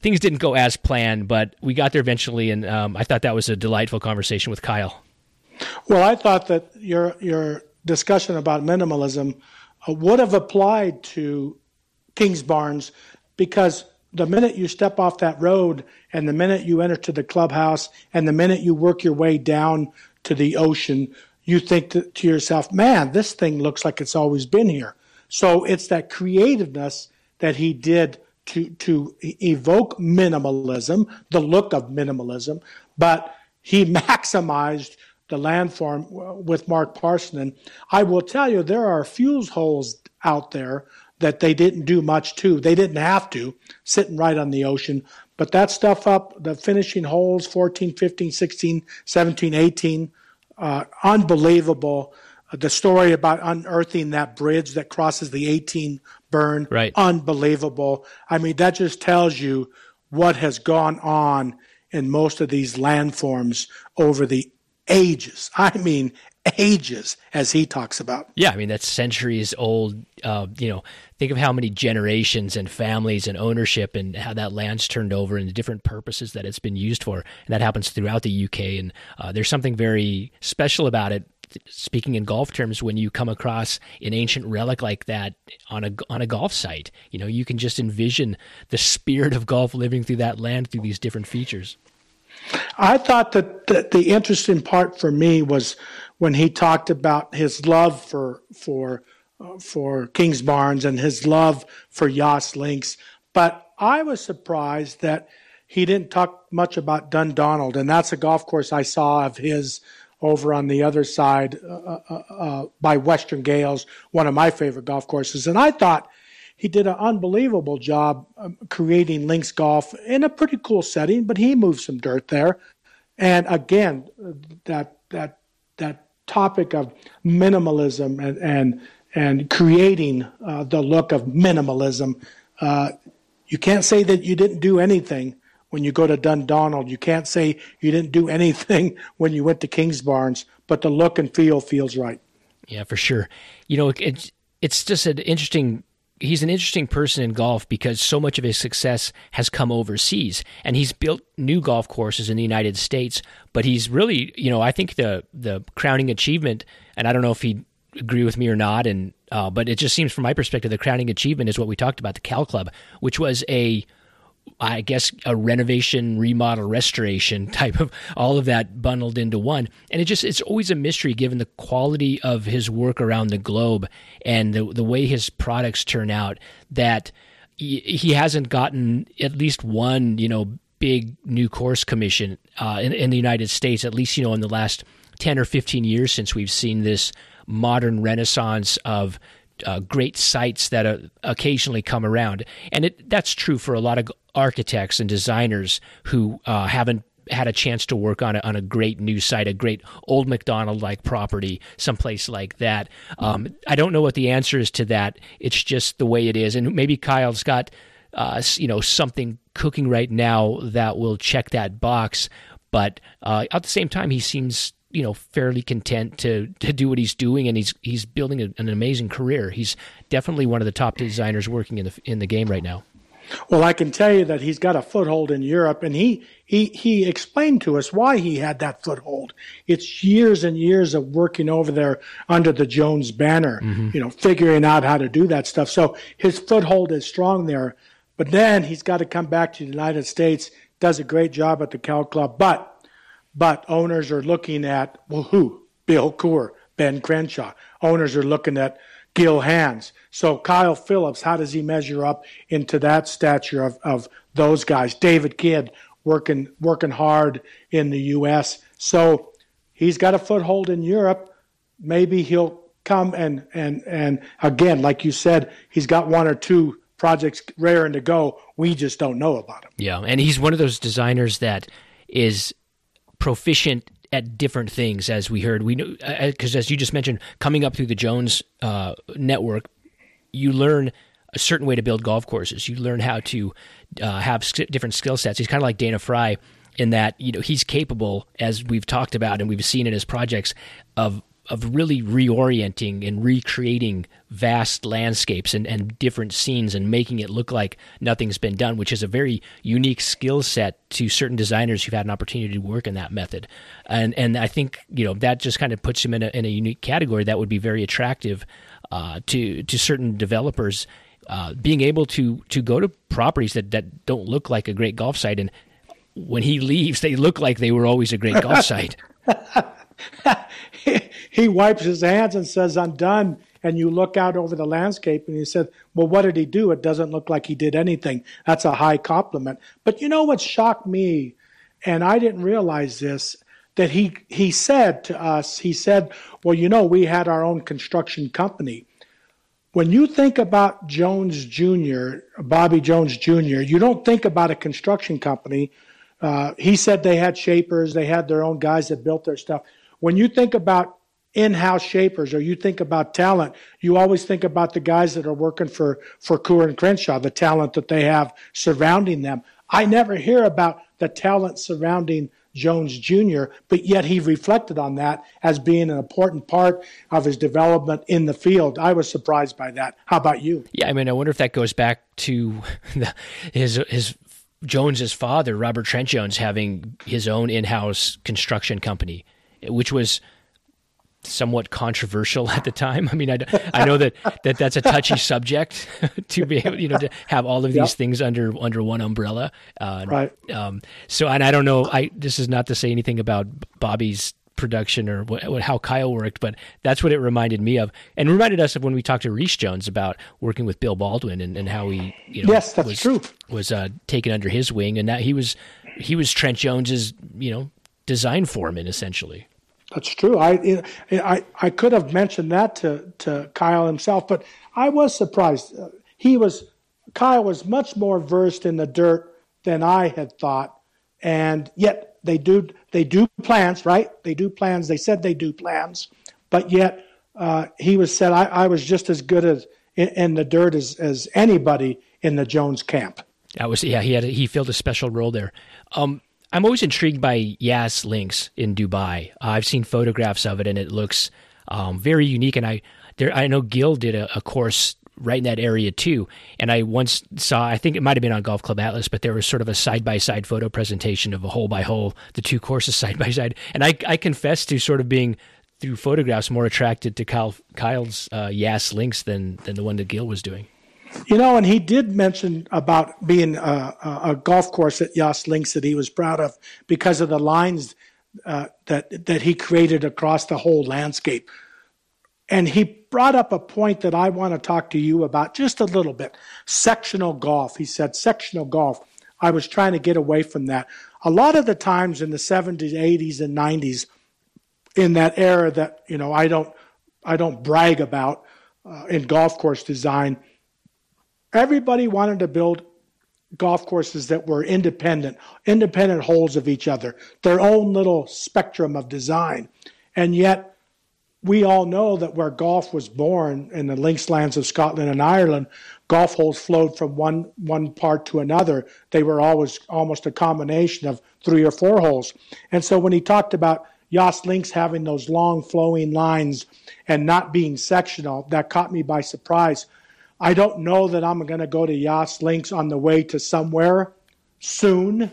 things didn't go as planned, but we got there eventually, and um, I thought that was a delightful conversation with Kyle. Well, I thought that your your discussion about minimalism uh, would have applied to Kingsbarns because the minute you step off that road and the minute you enter to the clubhouse and the minute you work your way down to the ocean, you think to, to yourself, man, this thing looks like it's always been here. So it's that creativeness that he did to, to evoke minimalism, the look of minimalism, but he [laughs] maximized the landform with Mark Parson. And I will tell you, there are fuse holes out there that they didn't do much to. They didn't have to, sitting right on the ocean. But that stuff up, the finishing holes, 14, 15, 16, 17, 18, uh, unbelievable. Uh, the story about unearthing that bridge that crosses the 18 burn, right. unbelievable. I mean, that just tells you what has gone on in most of these landforms over the ages. [laughs] I mean, ages, as he talks about. Yeah, I mean that's centuries old. Uh, you know, think of how many generations and families and ownership and how that land's turned over and the different purposes that it's been used for, and that happens throughout the UK. And uh, there's something very special about it. Speaking in golf terms, when you come across an ancient relic like that on a on a golf site, you know you can just envision the spirit of golf living through that land through these different features. I thought that the, the interesting part for me was when he talked about his love for for uh, for Kingsbarns and his love for Yas Links. But I was surprised that he didn't talk much about Dundonald, and that's a golf course I saw of his over on the other side uh, uh, uh, uh by Western Gailes, one of my favorite golf courses. And I thought he did an unbelievable job um, creating links golf in a pretty cool setting, but he moved some dirt there. And again, that that that topic of minimalism and and, and creating uh, the look of minimalism uh, you can't say that you didn't do anything when you go to Dundonald. You can't say you didn't do anything [laughs] when you went to Kingsbarns, but the look and feel feels right. Yeah, for sure. You know, it's it's just an interesting. He's an interesting person in golf because so much of his success has come overseas, and he's built new golf courses in the United States. But he's really, you know, I think the the crowning achievement, and I don't know if he'd agree with me or not, and uh, but it just seems from my perspective the crowning achievement is what we talked about the Cal Club, which was a I guess a renovation, remodel, restoration [laughs] type of all of that bundled into one. And it just it's always a mystery given the quality of his work around the globe and the the way his products turn out that he, he hasn't gotten at least one, you know, big new course commission uh, in, in the United States, at least, you know, in the last 10 or 15 years since we've seen this modern renaissance of uh, great sites that uh, occasionally come around. And it, that's true for a lot of architects and designers who uh, haven't had a chance to work on a, on a great new site, a great old Macdonald like property, someplace like that. Um, I don't know what the answer is to that. It's just the way it is. And maybe Kyle's got, uh, you know, something cooking right now that will check that box. But uh, at the same time, he seems you know fairly content to to do what he's doing, and he's he's building a, an amazing career. He's definitely one of the top designers working in the in the game right now. Well, I can tell you that he's got a foothold in Europe, and he he he explained to us why he had that foothold. It's years and years of working over there under the Jones banner, mm-hmm. you know, figuring out how to do that stuff. So his foothold is strong there. But then he's got to come back to the United States. Does a great job at the Cal Club, but but owners are looking at, well, who? Bill Coore, Ben Crenshaw. Owners are looking at Gil Hanse. So Kyle Phillips, how does he measure up into that stature of, of those guys? David Kidd working working hard in the U.S. So he's got a foothold in Europe. Maybe he'll come and and and again, like you said, he's got one or two projects raring to go. We just don't know about him. Yeah, and he's one of those designers that is proficient at different things, as we heard. We know because uh, as you just mentioned, coming up through the Jones uh, network, you learn a certain way to build golf courses. You learn how to uh, have different skill sets. He's kind of like Dana Fry in that you know he's capable, as we've talked about and we've seen in his projects, of of really reorienting and recreating vast landscapes and, and different scenes and making it look like nothing's been done, which is a very unique skill set to certain designers who've had an opportunity to work in that method. And and I think you know that just kind of puts him in a, in a unique category that would be very attractive uh, to to certain developers. Uh, being able to to go to properties that, that don't look like a great golf site and when he leaves they look like they were always a great golf [laughs] site [laughs] he wipes his hands and says, I'm done. And you look out over the landscape and he said, Well, what did he do? It doesn't look like he did anything. That's a high compliment. But you know what shocked me, and I didn't realize this, that he, he said to us, he said, Well, you know, we had our own construction company. When you think about Jones Jr., Bobby Jones Jr., you don't think about a construction company. Uh, he said they had shapers, they had their own guys that built their stuff. When you think about in-house shapers or you think about talent, you always think about the guys that are working for for Coore and Crenshaw, the talent that they have surrounding them. I never hear about the talent surrounding Jones Jr., but yet he reflected on that as being an important part of his development in the field. I was surprised by that. How about you? Yeah, I mean, I wonder if that goes back to [laughs] the, his his Jones's father, Robert Trent Jones, having his own in-house construction company, which was somewhat controversial [laughs] at the time. I mean, I, I know that, that that's a touchy [laughs] subject [laughs] to be able, you know, to have all of these yep. things under under one umbrella. Uh, right. Um, so, and I don't know. I this is not to say anything about Bobby's production or what, what, how Kyle worked, but that's what it reminded me of, and reminded us of when we talked to Rees Jones about working with Bill Baldwin and, and how he, you know, yes, that's was, true, was uh, taken under his wing, and that he was he was Trent Jones's, you know, design foreman essentially. That's true. I, I, I could have mentioned that to, to Kyle himself, but I was surprised. He was, Kyle was much more versed in the dirt than I had thought. And yet they do, they do plans, right? They do plans. They said they do plans, but yet uh, he was said, I, I was just as good as in, in the dirt as, as anybody in the Jones camp. That was yeah. He had a, he filled a special role there. Um, I'm always intrigued by Yas Links in Dubai. Uh, I've seen photographs of it, and it looks um, very unique. And I there I know Gil did a, a, course right in that area too. And I once saw I think it might have been on Golf Club Atlas, but there was sort of a side by side photo presentation of a hole by hole, the two courses side by side. And I I confess to sort of being through photographs more attracted to Kyle, Kyle's uh, Yas Links than than the one that Gil was doing. You know, and he did mention about being a, a, golf course at Yas Links that he was proud of because of the lines uh, that that he created across the whole landscape. And he brought up a point that I want to talk to you about just a little bit. Sectional golf. He said sectional golf. I was trying to get away from that. A lot of the times in the 70s, 80s, and 90s, in that era that you know I don't I don't brag about uh, in golf course design Everybody wanted to build golf courses that were independent, independent holes of each other, their own little spectrum of design. And yet, we all know that where golf was born in the links lands of Scotland and Ireland, golf holes flowed from one, one part to another. They were always almost a combination of three or four holes. And so when he talked about Yas Links having those long flowing lines and not being sectional, that caught me by surprise I don't know that I'm going to go to Yas Links on the way to somewhere soon,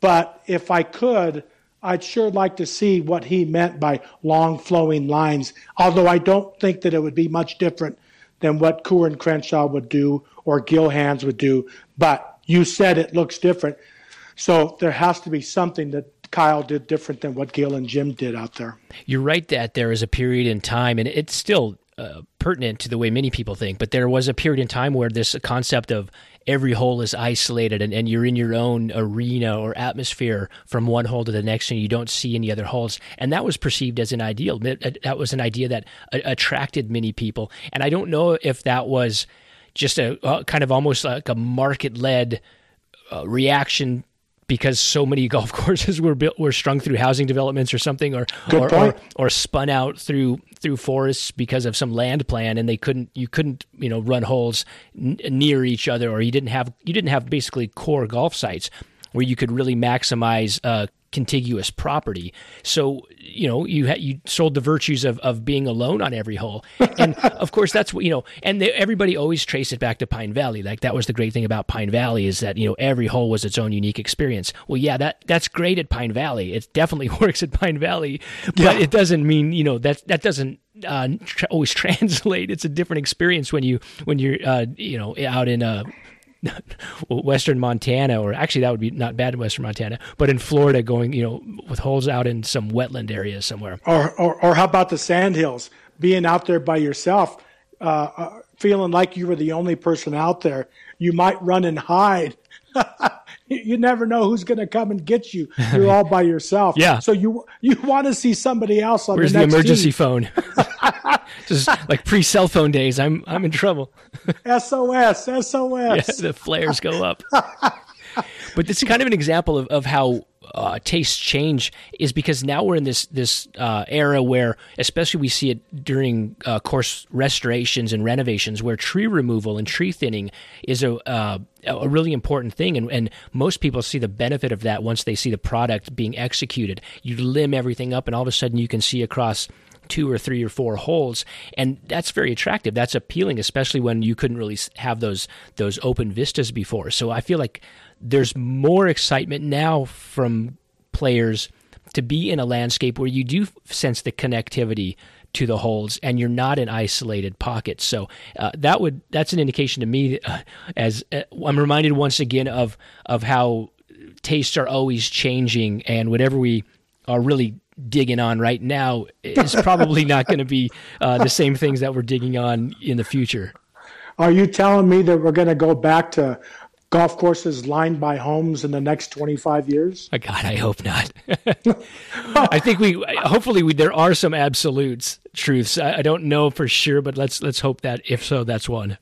but if I could, I'd sure like to see what he meant by long flowing lines, although I don't think that it would be much different than what Coore Crenshaw would do or Gil Hanse would do. But you said it looks different. So there has to be something that Kyle did different than what Gil and Jim did out there. You're right that there is a period in time, and it's still uh, pertinent to the way many people think, but there was a period in time where this concept of every hole is isolated and, and you're in your own arena or atmosphere from one hole to the next and you don't see any other holes. And that was perceived as an ideal. That was an idea that attracted many people. And I don't know if that was just a, a kind of almost like a market led uh, reaction because so many [laughs] golf courses were built were strung through housing developments or something or or, or, or spun out through through forests because of some land plan and they couldn't you couldn't you know run holes n- near each other or you didn't have you didn't have basically core golf sites where you could really maximize uh, contiguous property. So you know you ha- you sold the virtues of, of being alone on every hole, and [laughs] of course that's what you know. And they, everybody always traced it back to Pine Valley. Like that was the great thing about Pine Valley is that you know every hole was its own unique experience. Well, yeah, that that's great at Pine Valley. It definitely [laughs] works at Pine Valley, but yeah. it doesn't mean you know that that doesn't uh, tra- always [laughs] translate. It's a different experience when you when you're uh, you know out in a [laughs] Western Montana, or actually that would be not bad in Western Montana, but in Florida, going you know with holes out in some wetland area somewhere. Or or, or how about the sandhills? Being out there by yourself, uh, uh, feeling like you were the only person out there, you might run and hide. [laughs] you never know who's going to come and get you. You're [laughs] all by yourself. yeah. So you you want to see somebody else on Where's the, the emergency phone? [laughs] Just like pre cell phone days. I'm I'm in trouble. [laughs] SOS, SOS. Yeah, the flares go up. but this is kind of an example of, of how uh, tastes change is because now we're in this this uh, era where, especially we see it during uh, course restorations and renovations, where tree removal and tree thinning is a uh, a really important thing, and, and most people see the benefit of that once they see the product being executed. You limb everything up, and all of a sudden you can see across two or three or four holes, and that's very attractive. That's appealing, especially when you couldn't really have those those open vistas before. So I feel like there's more excitement now from players to be in a landscape where you do sense the connectivity to the holes and you're not in isolated pockets. So uh, that would that's an indication to me uh, as uh, I'm reminded once again of of how tastes are always changing and whatever we are really digging on right now is [laughs] probably not going to be uh, the same things that we're digging on in the future. Are you telling me that we're going to go back to golf courses lined by homes in the next 25 years? Oh God, I hope not. [laughs] I think we, hopefully, we, there are some absolutes truths. I, I, don't know for sure, but let's let's hope that if so, that's one.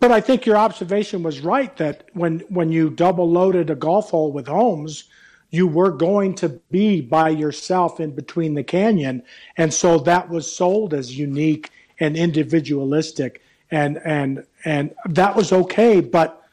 But I think your observation was right that when when you double loaded a golf hole with homes, you were going to be by yourself in between the canyon, and so that was sold as unique and individualistic, and and and that was okay, but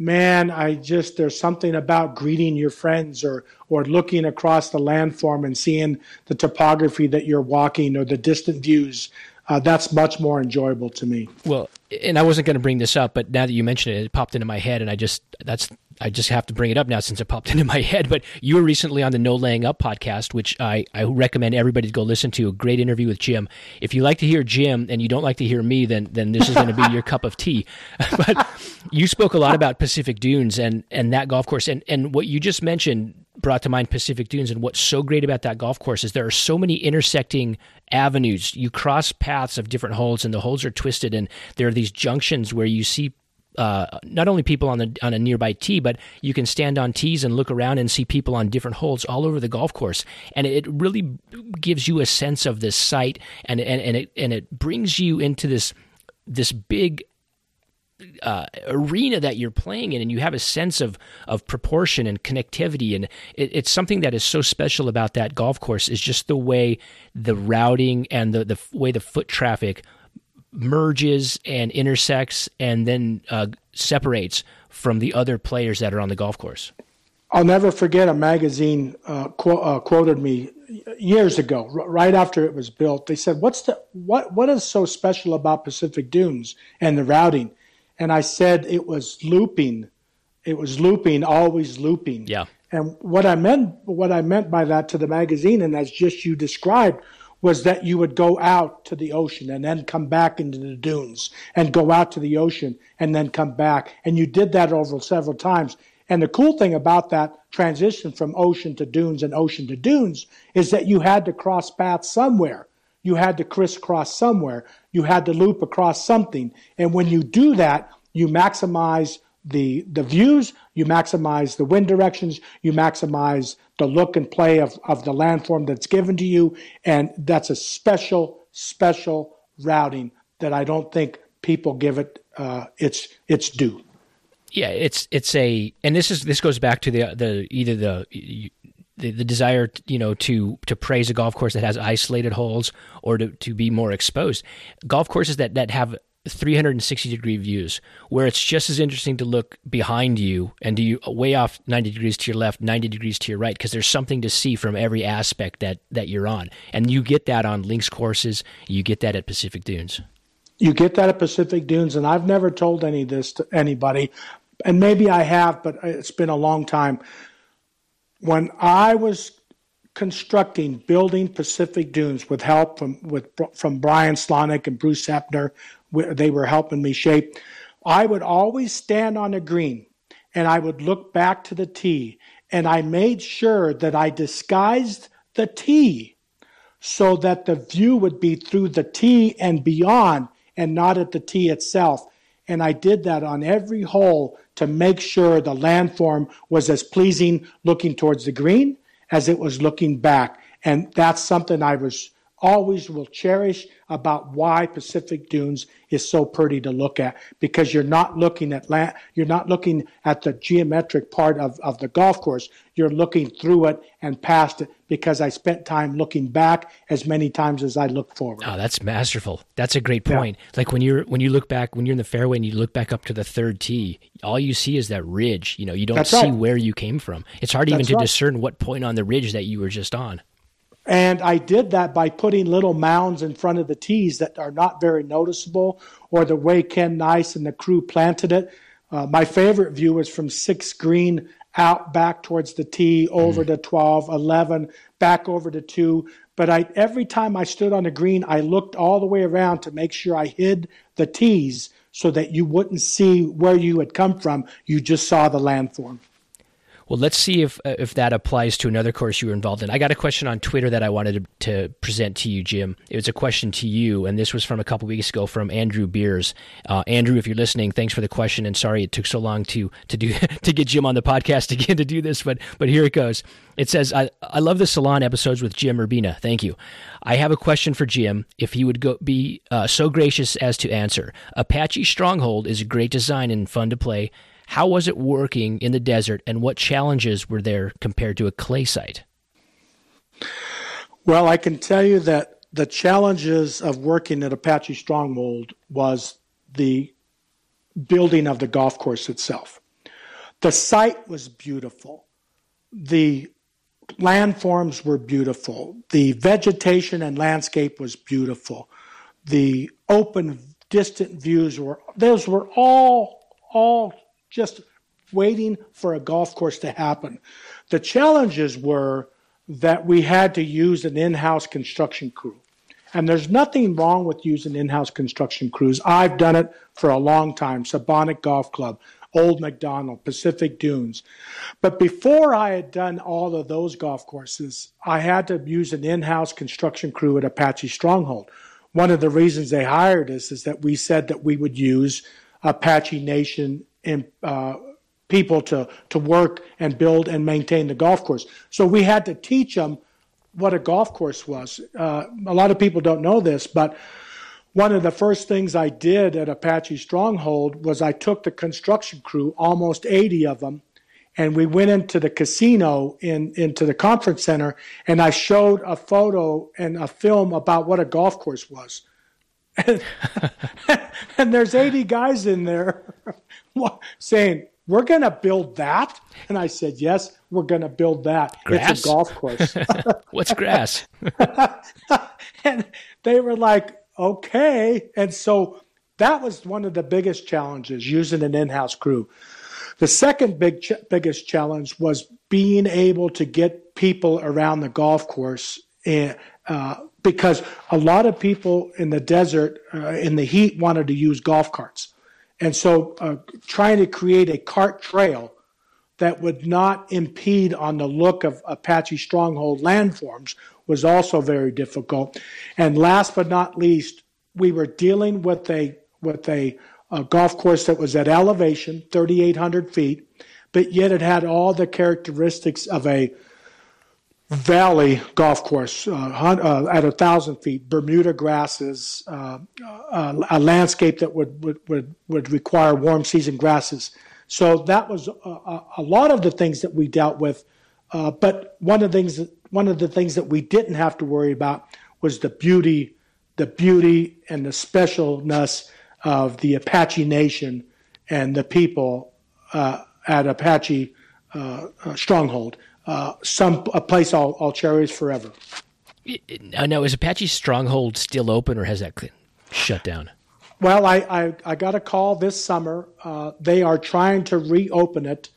man, I just there's something about greeting your friends or or looking across the landform and seeing the topography that you're walking or the distant views. Uh, that's much more enjoyable to me. Well, and I wasn't going to bring this up, but now that you mentioned it, it popped into my head, and I just that's I just have to bring it up now since it popped [laughs] into my head. But you were recently on the No Laying Up podcast, which I, I recommend everybody to go listen to. A great interview with Jim. If you like to hear Jim and you don't like to hear me, then then this is going to be your cup of tea. [laughs] but you spoke a lot about Pacific Dunes and and that golf course, and and what you just mentioned brought to mind Pacific Dunes. And what's so great about that golf course is there are so many intersecting avenues. You cross paths of different holes, and the holes are twisted, and there are these junctions where you see uh, not only people on the on a nearby tee, but you can stand on tees and look around and see people on different holes all over the golf course, and it really gives you a sense of this site, and and, and it and it brings you into this this big uh, arena that you're playing in, and you have a sense of of proportion and connectivity, and it, it's something that is so special about that golf course is just the way the routing and the the way the foot traffic merges and intersects and then uh, separates from the other players that are on the golf course. I'll never forget a magazine uh, qu- uh, quoted me years ago, r- right after it was built. They said, "What's the what? What is so special about Pacific Dunes and the routing?" And I said, "It was looping. It was looping, always looping." Yeah. And what I meant, what I meant by that to the magazine, and as just you described, was that you would go out to the ocean and then come back into the dunes and go out to the ocean and then come back. And you did that over several times. And the cool thing about that transition from ocean to dunes and ocean to dunes is that you had to cross paths somewhere. You had to crisscross somewhere. You had to loop across something. And when you do that, you maximize the the views, you maximize the wind directions, you maximize the look and play of, of the landform that's given to you, and that's a special, special routing that I don't think people give it uh, its its due. Yeah, it's it's a, and this is this goes back to the the either the the, the desire you know to to praise a golf course that has isolated holes or to, to be more exposed golf courses that that have 360 degree views where it's just as interesting to look behind you and do you way off 90 degrees to your left 90 degrees to your right because there's something to see from every aspect that that you're on. And you get that on links courses you get that at pacific dunes. You get that at pacific dunes and i've never told any of this to anybody and maybe i have but it's been a long time. When i was constructing, building Pacific Dunes with help from with from Brian Slawnik and Bruce Hepner, they were helping me shape. I would always stand on the green and I would look back to the tee and I made sure that I disguised the tee so that the view would be through the tee and beyond and not at the tee itself. And I did that on every hole to make sure the landform was as pleasing looking towards the green as it was looking back. And that's something I was always will cherish about why Pacific Dunes is so pretty to look at because you're not looking at land, you're not looking at the geometric part of, of the golf course. You're looking through it and past it because I spent time looking back as many times as I looked forward. Oh, that's masterful. That's a great point. Yeah. Like when you're when you look back when you're in the fairway and you look back up to the third tee, all you see is that ridge. You know, you don't that's see right. where you came from. It's hard even to right. discern what point on the ridge that you were just on. And I did that by putting little mounds in front of the tees that are not very noticeable, or the way Ken Nice and the crew planted it. Uh, my favorite view was from six green out back towards the tee, over mm. to 12, 11, back over to two. But I, every time I stood on the green, I looked all the way around to make sure I hid the tees so that you wouldn't see where you had come from. You just saw the landform. Well, let's see if uh, if that applies to another course you were involved in. I got a question on Twitter that I wanted to, to present to you, Jim. It was a question to you, and this was from a couple weeks ago from Andrew Beers. Uh, Andrew, if you're listening, thanks for the question, and sorry it took so long to to do [laughs] to get Jim on the podcast [laughs] again to do this, but but here it goes. It says, "I I love the Salon episodes with Jim Urbina. Thank you. I have a question for Jim. If he would go, be uh, so gracious as to answer. Apache Stronghold is a great design and fun to play." How was it working in the desert, and what challenges were there compared to a clay site? Well, I can tell you that the challenges of working at Apache Stronghold was the building of the golf course itself. the site was beautiful. The landforms were beautiful. The vegetation and landscape was beautiful. The open, distant views were, those were all, all just waiting for a golf course to happen. The challenges were that we had to use an in house construction crew. And there's nothing wrong with using in house construction crews. I've done it for a long time. Sebonack Golf Club, Old Macdonald, Pacific Dunes. But before I had done all of those golf courses, I had to use an in house construction crew at Apache Stronghold. One of the reasons they hired us is that we said that we would use Apache Nation in, uh, people to, to work and build and maintain the golf course. So we had to teach them what a golf course was. Uh, a lot of people don't know this, but one of the first things I did at Apache Stronghold was I took the construction crew, almost 80 of them, and we went into the casino in into the conference center, and I showed a photo and a film about what a golf course was. And, [laughs] and there's 80 guys in there [laughs] saying, we're going to build that. And I said, yes, we're going to build that. Grass? It's a golf course. [laughs] What's grass? and they were like, okay. And so that was one of the biggest challenges using an in-house crew. The second big ch- biggest challenge was being able to get people around the golf course and, uh, because a lot of people in the desert uh, in the heat wanted to use golf carts. And so uh, trying to create a cart trail that would not impede on the look of Apache stronghold landforms was also very difficult. And last but not least, we were dealing with a with a, a golf course that was at elevation, 3,800 feet, but yet it had all the characteristics of a valley golf course uh, uh, at a thousand feet, Bermuda grasses, uh, uh, a landscape that would, would, would, would require warm season grasses. So that was a, a lot of the things that we dealt with. Uh, but one of the things that, one of the things that we didn't have to worry about was the beauty, the beauty and the specialness of the Apache Nation and the people uh, at Apache Stronghold uh, some a place I'll, I'll cherish forever. Now, is Apache Stronghold still open, or has that shut down? Well, I, I, I got a call this summer. Uh, they are trying to reopen it.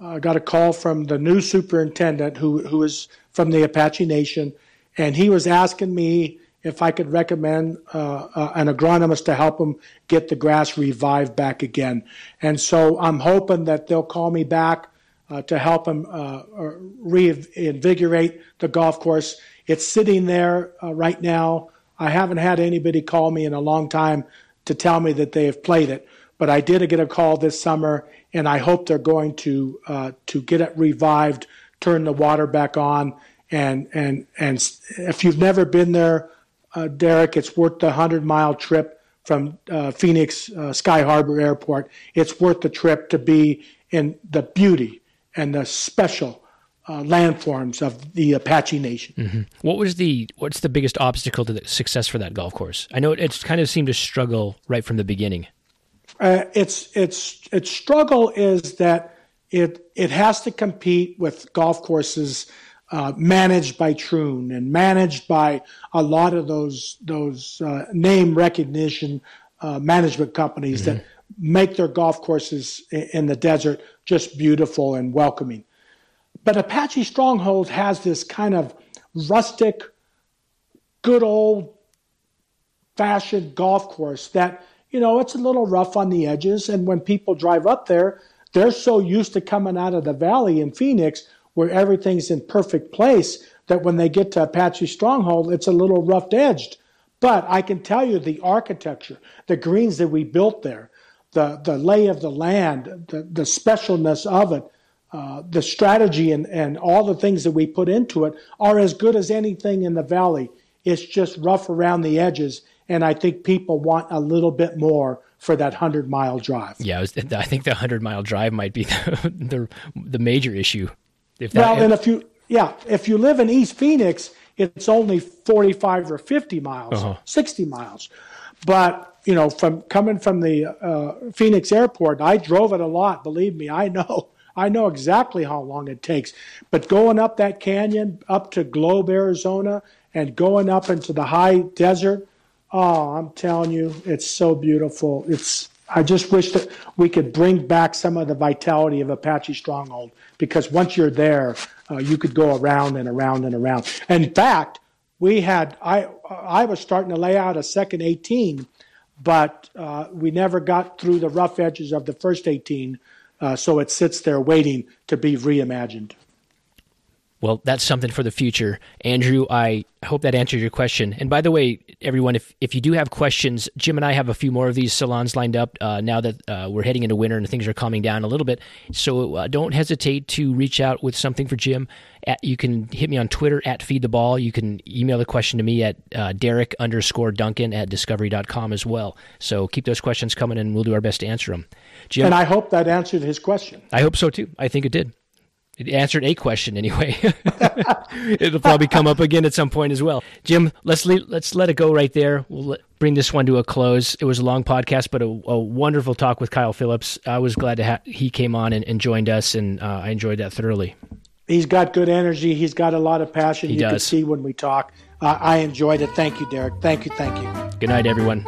I got a call from the new superintendent, who who is from the Apache Nation, and he was asking me if I could recommend uh, uh, an agronomist to help him get the grass revived back again. And so I'm hoping that they'll call me back uh, to help him uh, reinvigorate the golf course. It's sitting there uh, right now. I haven't had anybody call me in a long time to tell me that they have played it, but I did get a call this summer, and I hope they're going to uh, to get it revived, turn the water back on, and and and if you've never been there, uh, Derek, it's worth the hundred mile trip from uh, Phoenix Sky Harbor Airport. It's worth the trip to be in the beauty and the special uh, landforms of the Apache Nation. Mm-hmm. What was the what's the biggest obstacle to the success for that golf course? I know it, it's kind of seemed to struggle right from the beginning. Uh, its its its struggle is that it it has to compete with golf courses uh, managed by Troon and managed by a lot of those those uh, name recognition uh, management companies mm-hmm. that make their golf courses in the desert just beautiful and welcoming. But Apache Stronghold has this kind of rustic, good old fashioned golf course that, you know, it's a little rough on the edges. And when people drive up there, they're so used to coming out of the valley in Phoenix where everything's in perfect place that when they get to Apache Stronghold, it's a little rough edged. But I can tell you the architecture, the greens that we built there, the, the lay of the land, the, the specialness of it, uh, the strategy and, and all the things that we put into it are as good as anything in the valley. It's just rough around the edges, and I think people want a little bit more for that hundred mile drive. Yeah, I, was, [laughs] I, think the hundred mile drive might be [laughs] the, the, the major issue. If that, well, and if you yeah, if you live in East Phoenix, it's only forty five or fifty miles, uh-huh. sixty miles, but you know, from coming from the uh, Phoenix airport, I drove it a lot. Believe me, I know. [laughs] I know exactly how long it takes. But going up that canyon, up to Globe, Arizona, and going up into the high desert, oh, I'm telling you, it's so beautiful. It's I just wish that we could bring back some of the vitality of Apache Stronghold because once you're there, uh, you could go around and around and around. In fact, we had I I was starting to lay out a second 18, but uh, we never got through the rough edges of the first 18, uh, so it sits there waiting to be reimagined. Well, that's something for the future. Andrew, I hope that answered your question. And by the way, everyone, if, if you do have questions, Jim and I have a few more of these salons lined up uh, now that uh, we're heading into winter and things are calming down a little bit. So uh, don't hesitate to reach out with something for Jim. At, you can hit me on Twitter at Feed the Ball. You can email the question to me at uh, Derek underscore Duncan at discovery.com as well. So keep those questions coming and we'll do our best to answer them. Jim, and I hope that answered his question. I hope so too. I think it did. It answered a question anyway. [laughs] It'll probably come up again at some point as well. Jim, let's let's let it go right there. We'll let, bring this one to a close. It was a long podcast, but a, a wonderful talk with Kyle Phillips. I was glad to have he came on and, and joined us, and uh, I enjoyed that thoroughly. He's got good energy. He's got a lot of passion. He you does. can see when we talk. Uh, I enjoyed it. Thank you, Derek. Thank you. Thank you. Good night, everyone.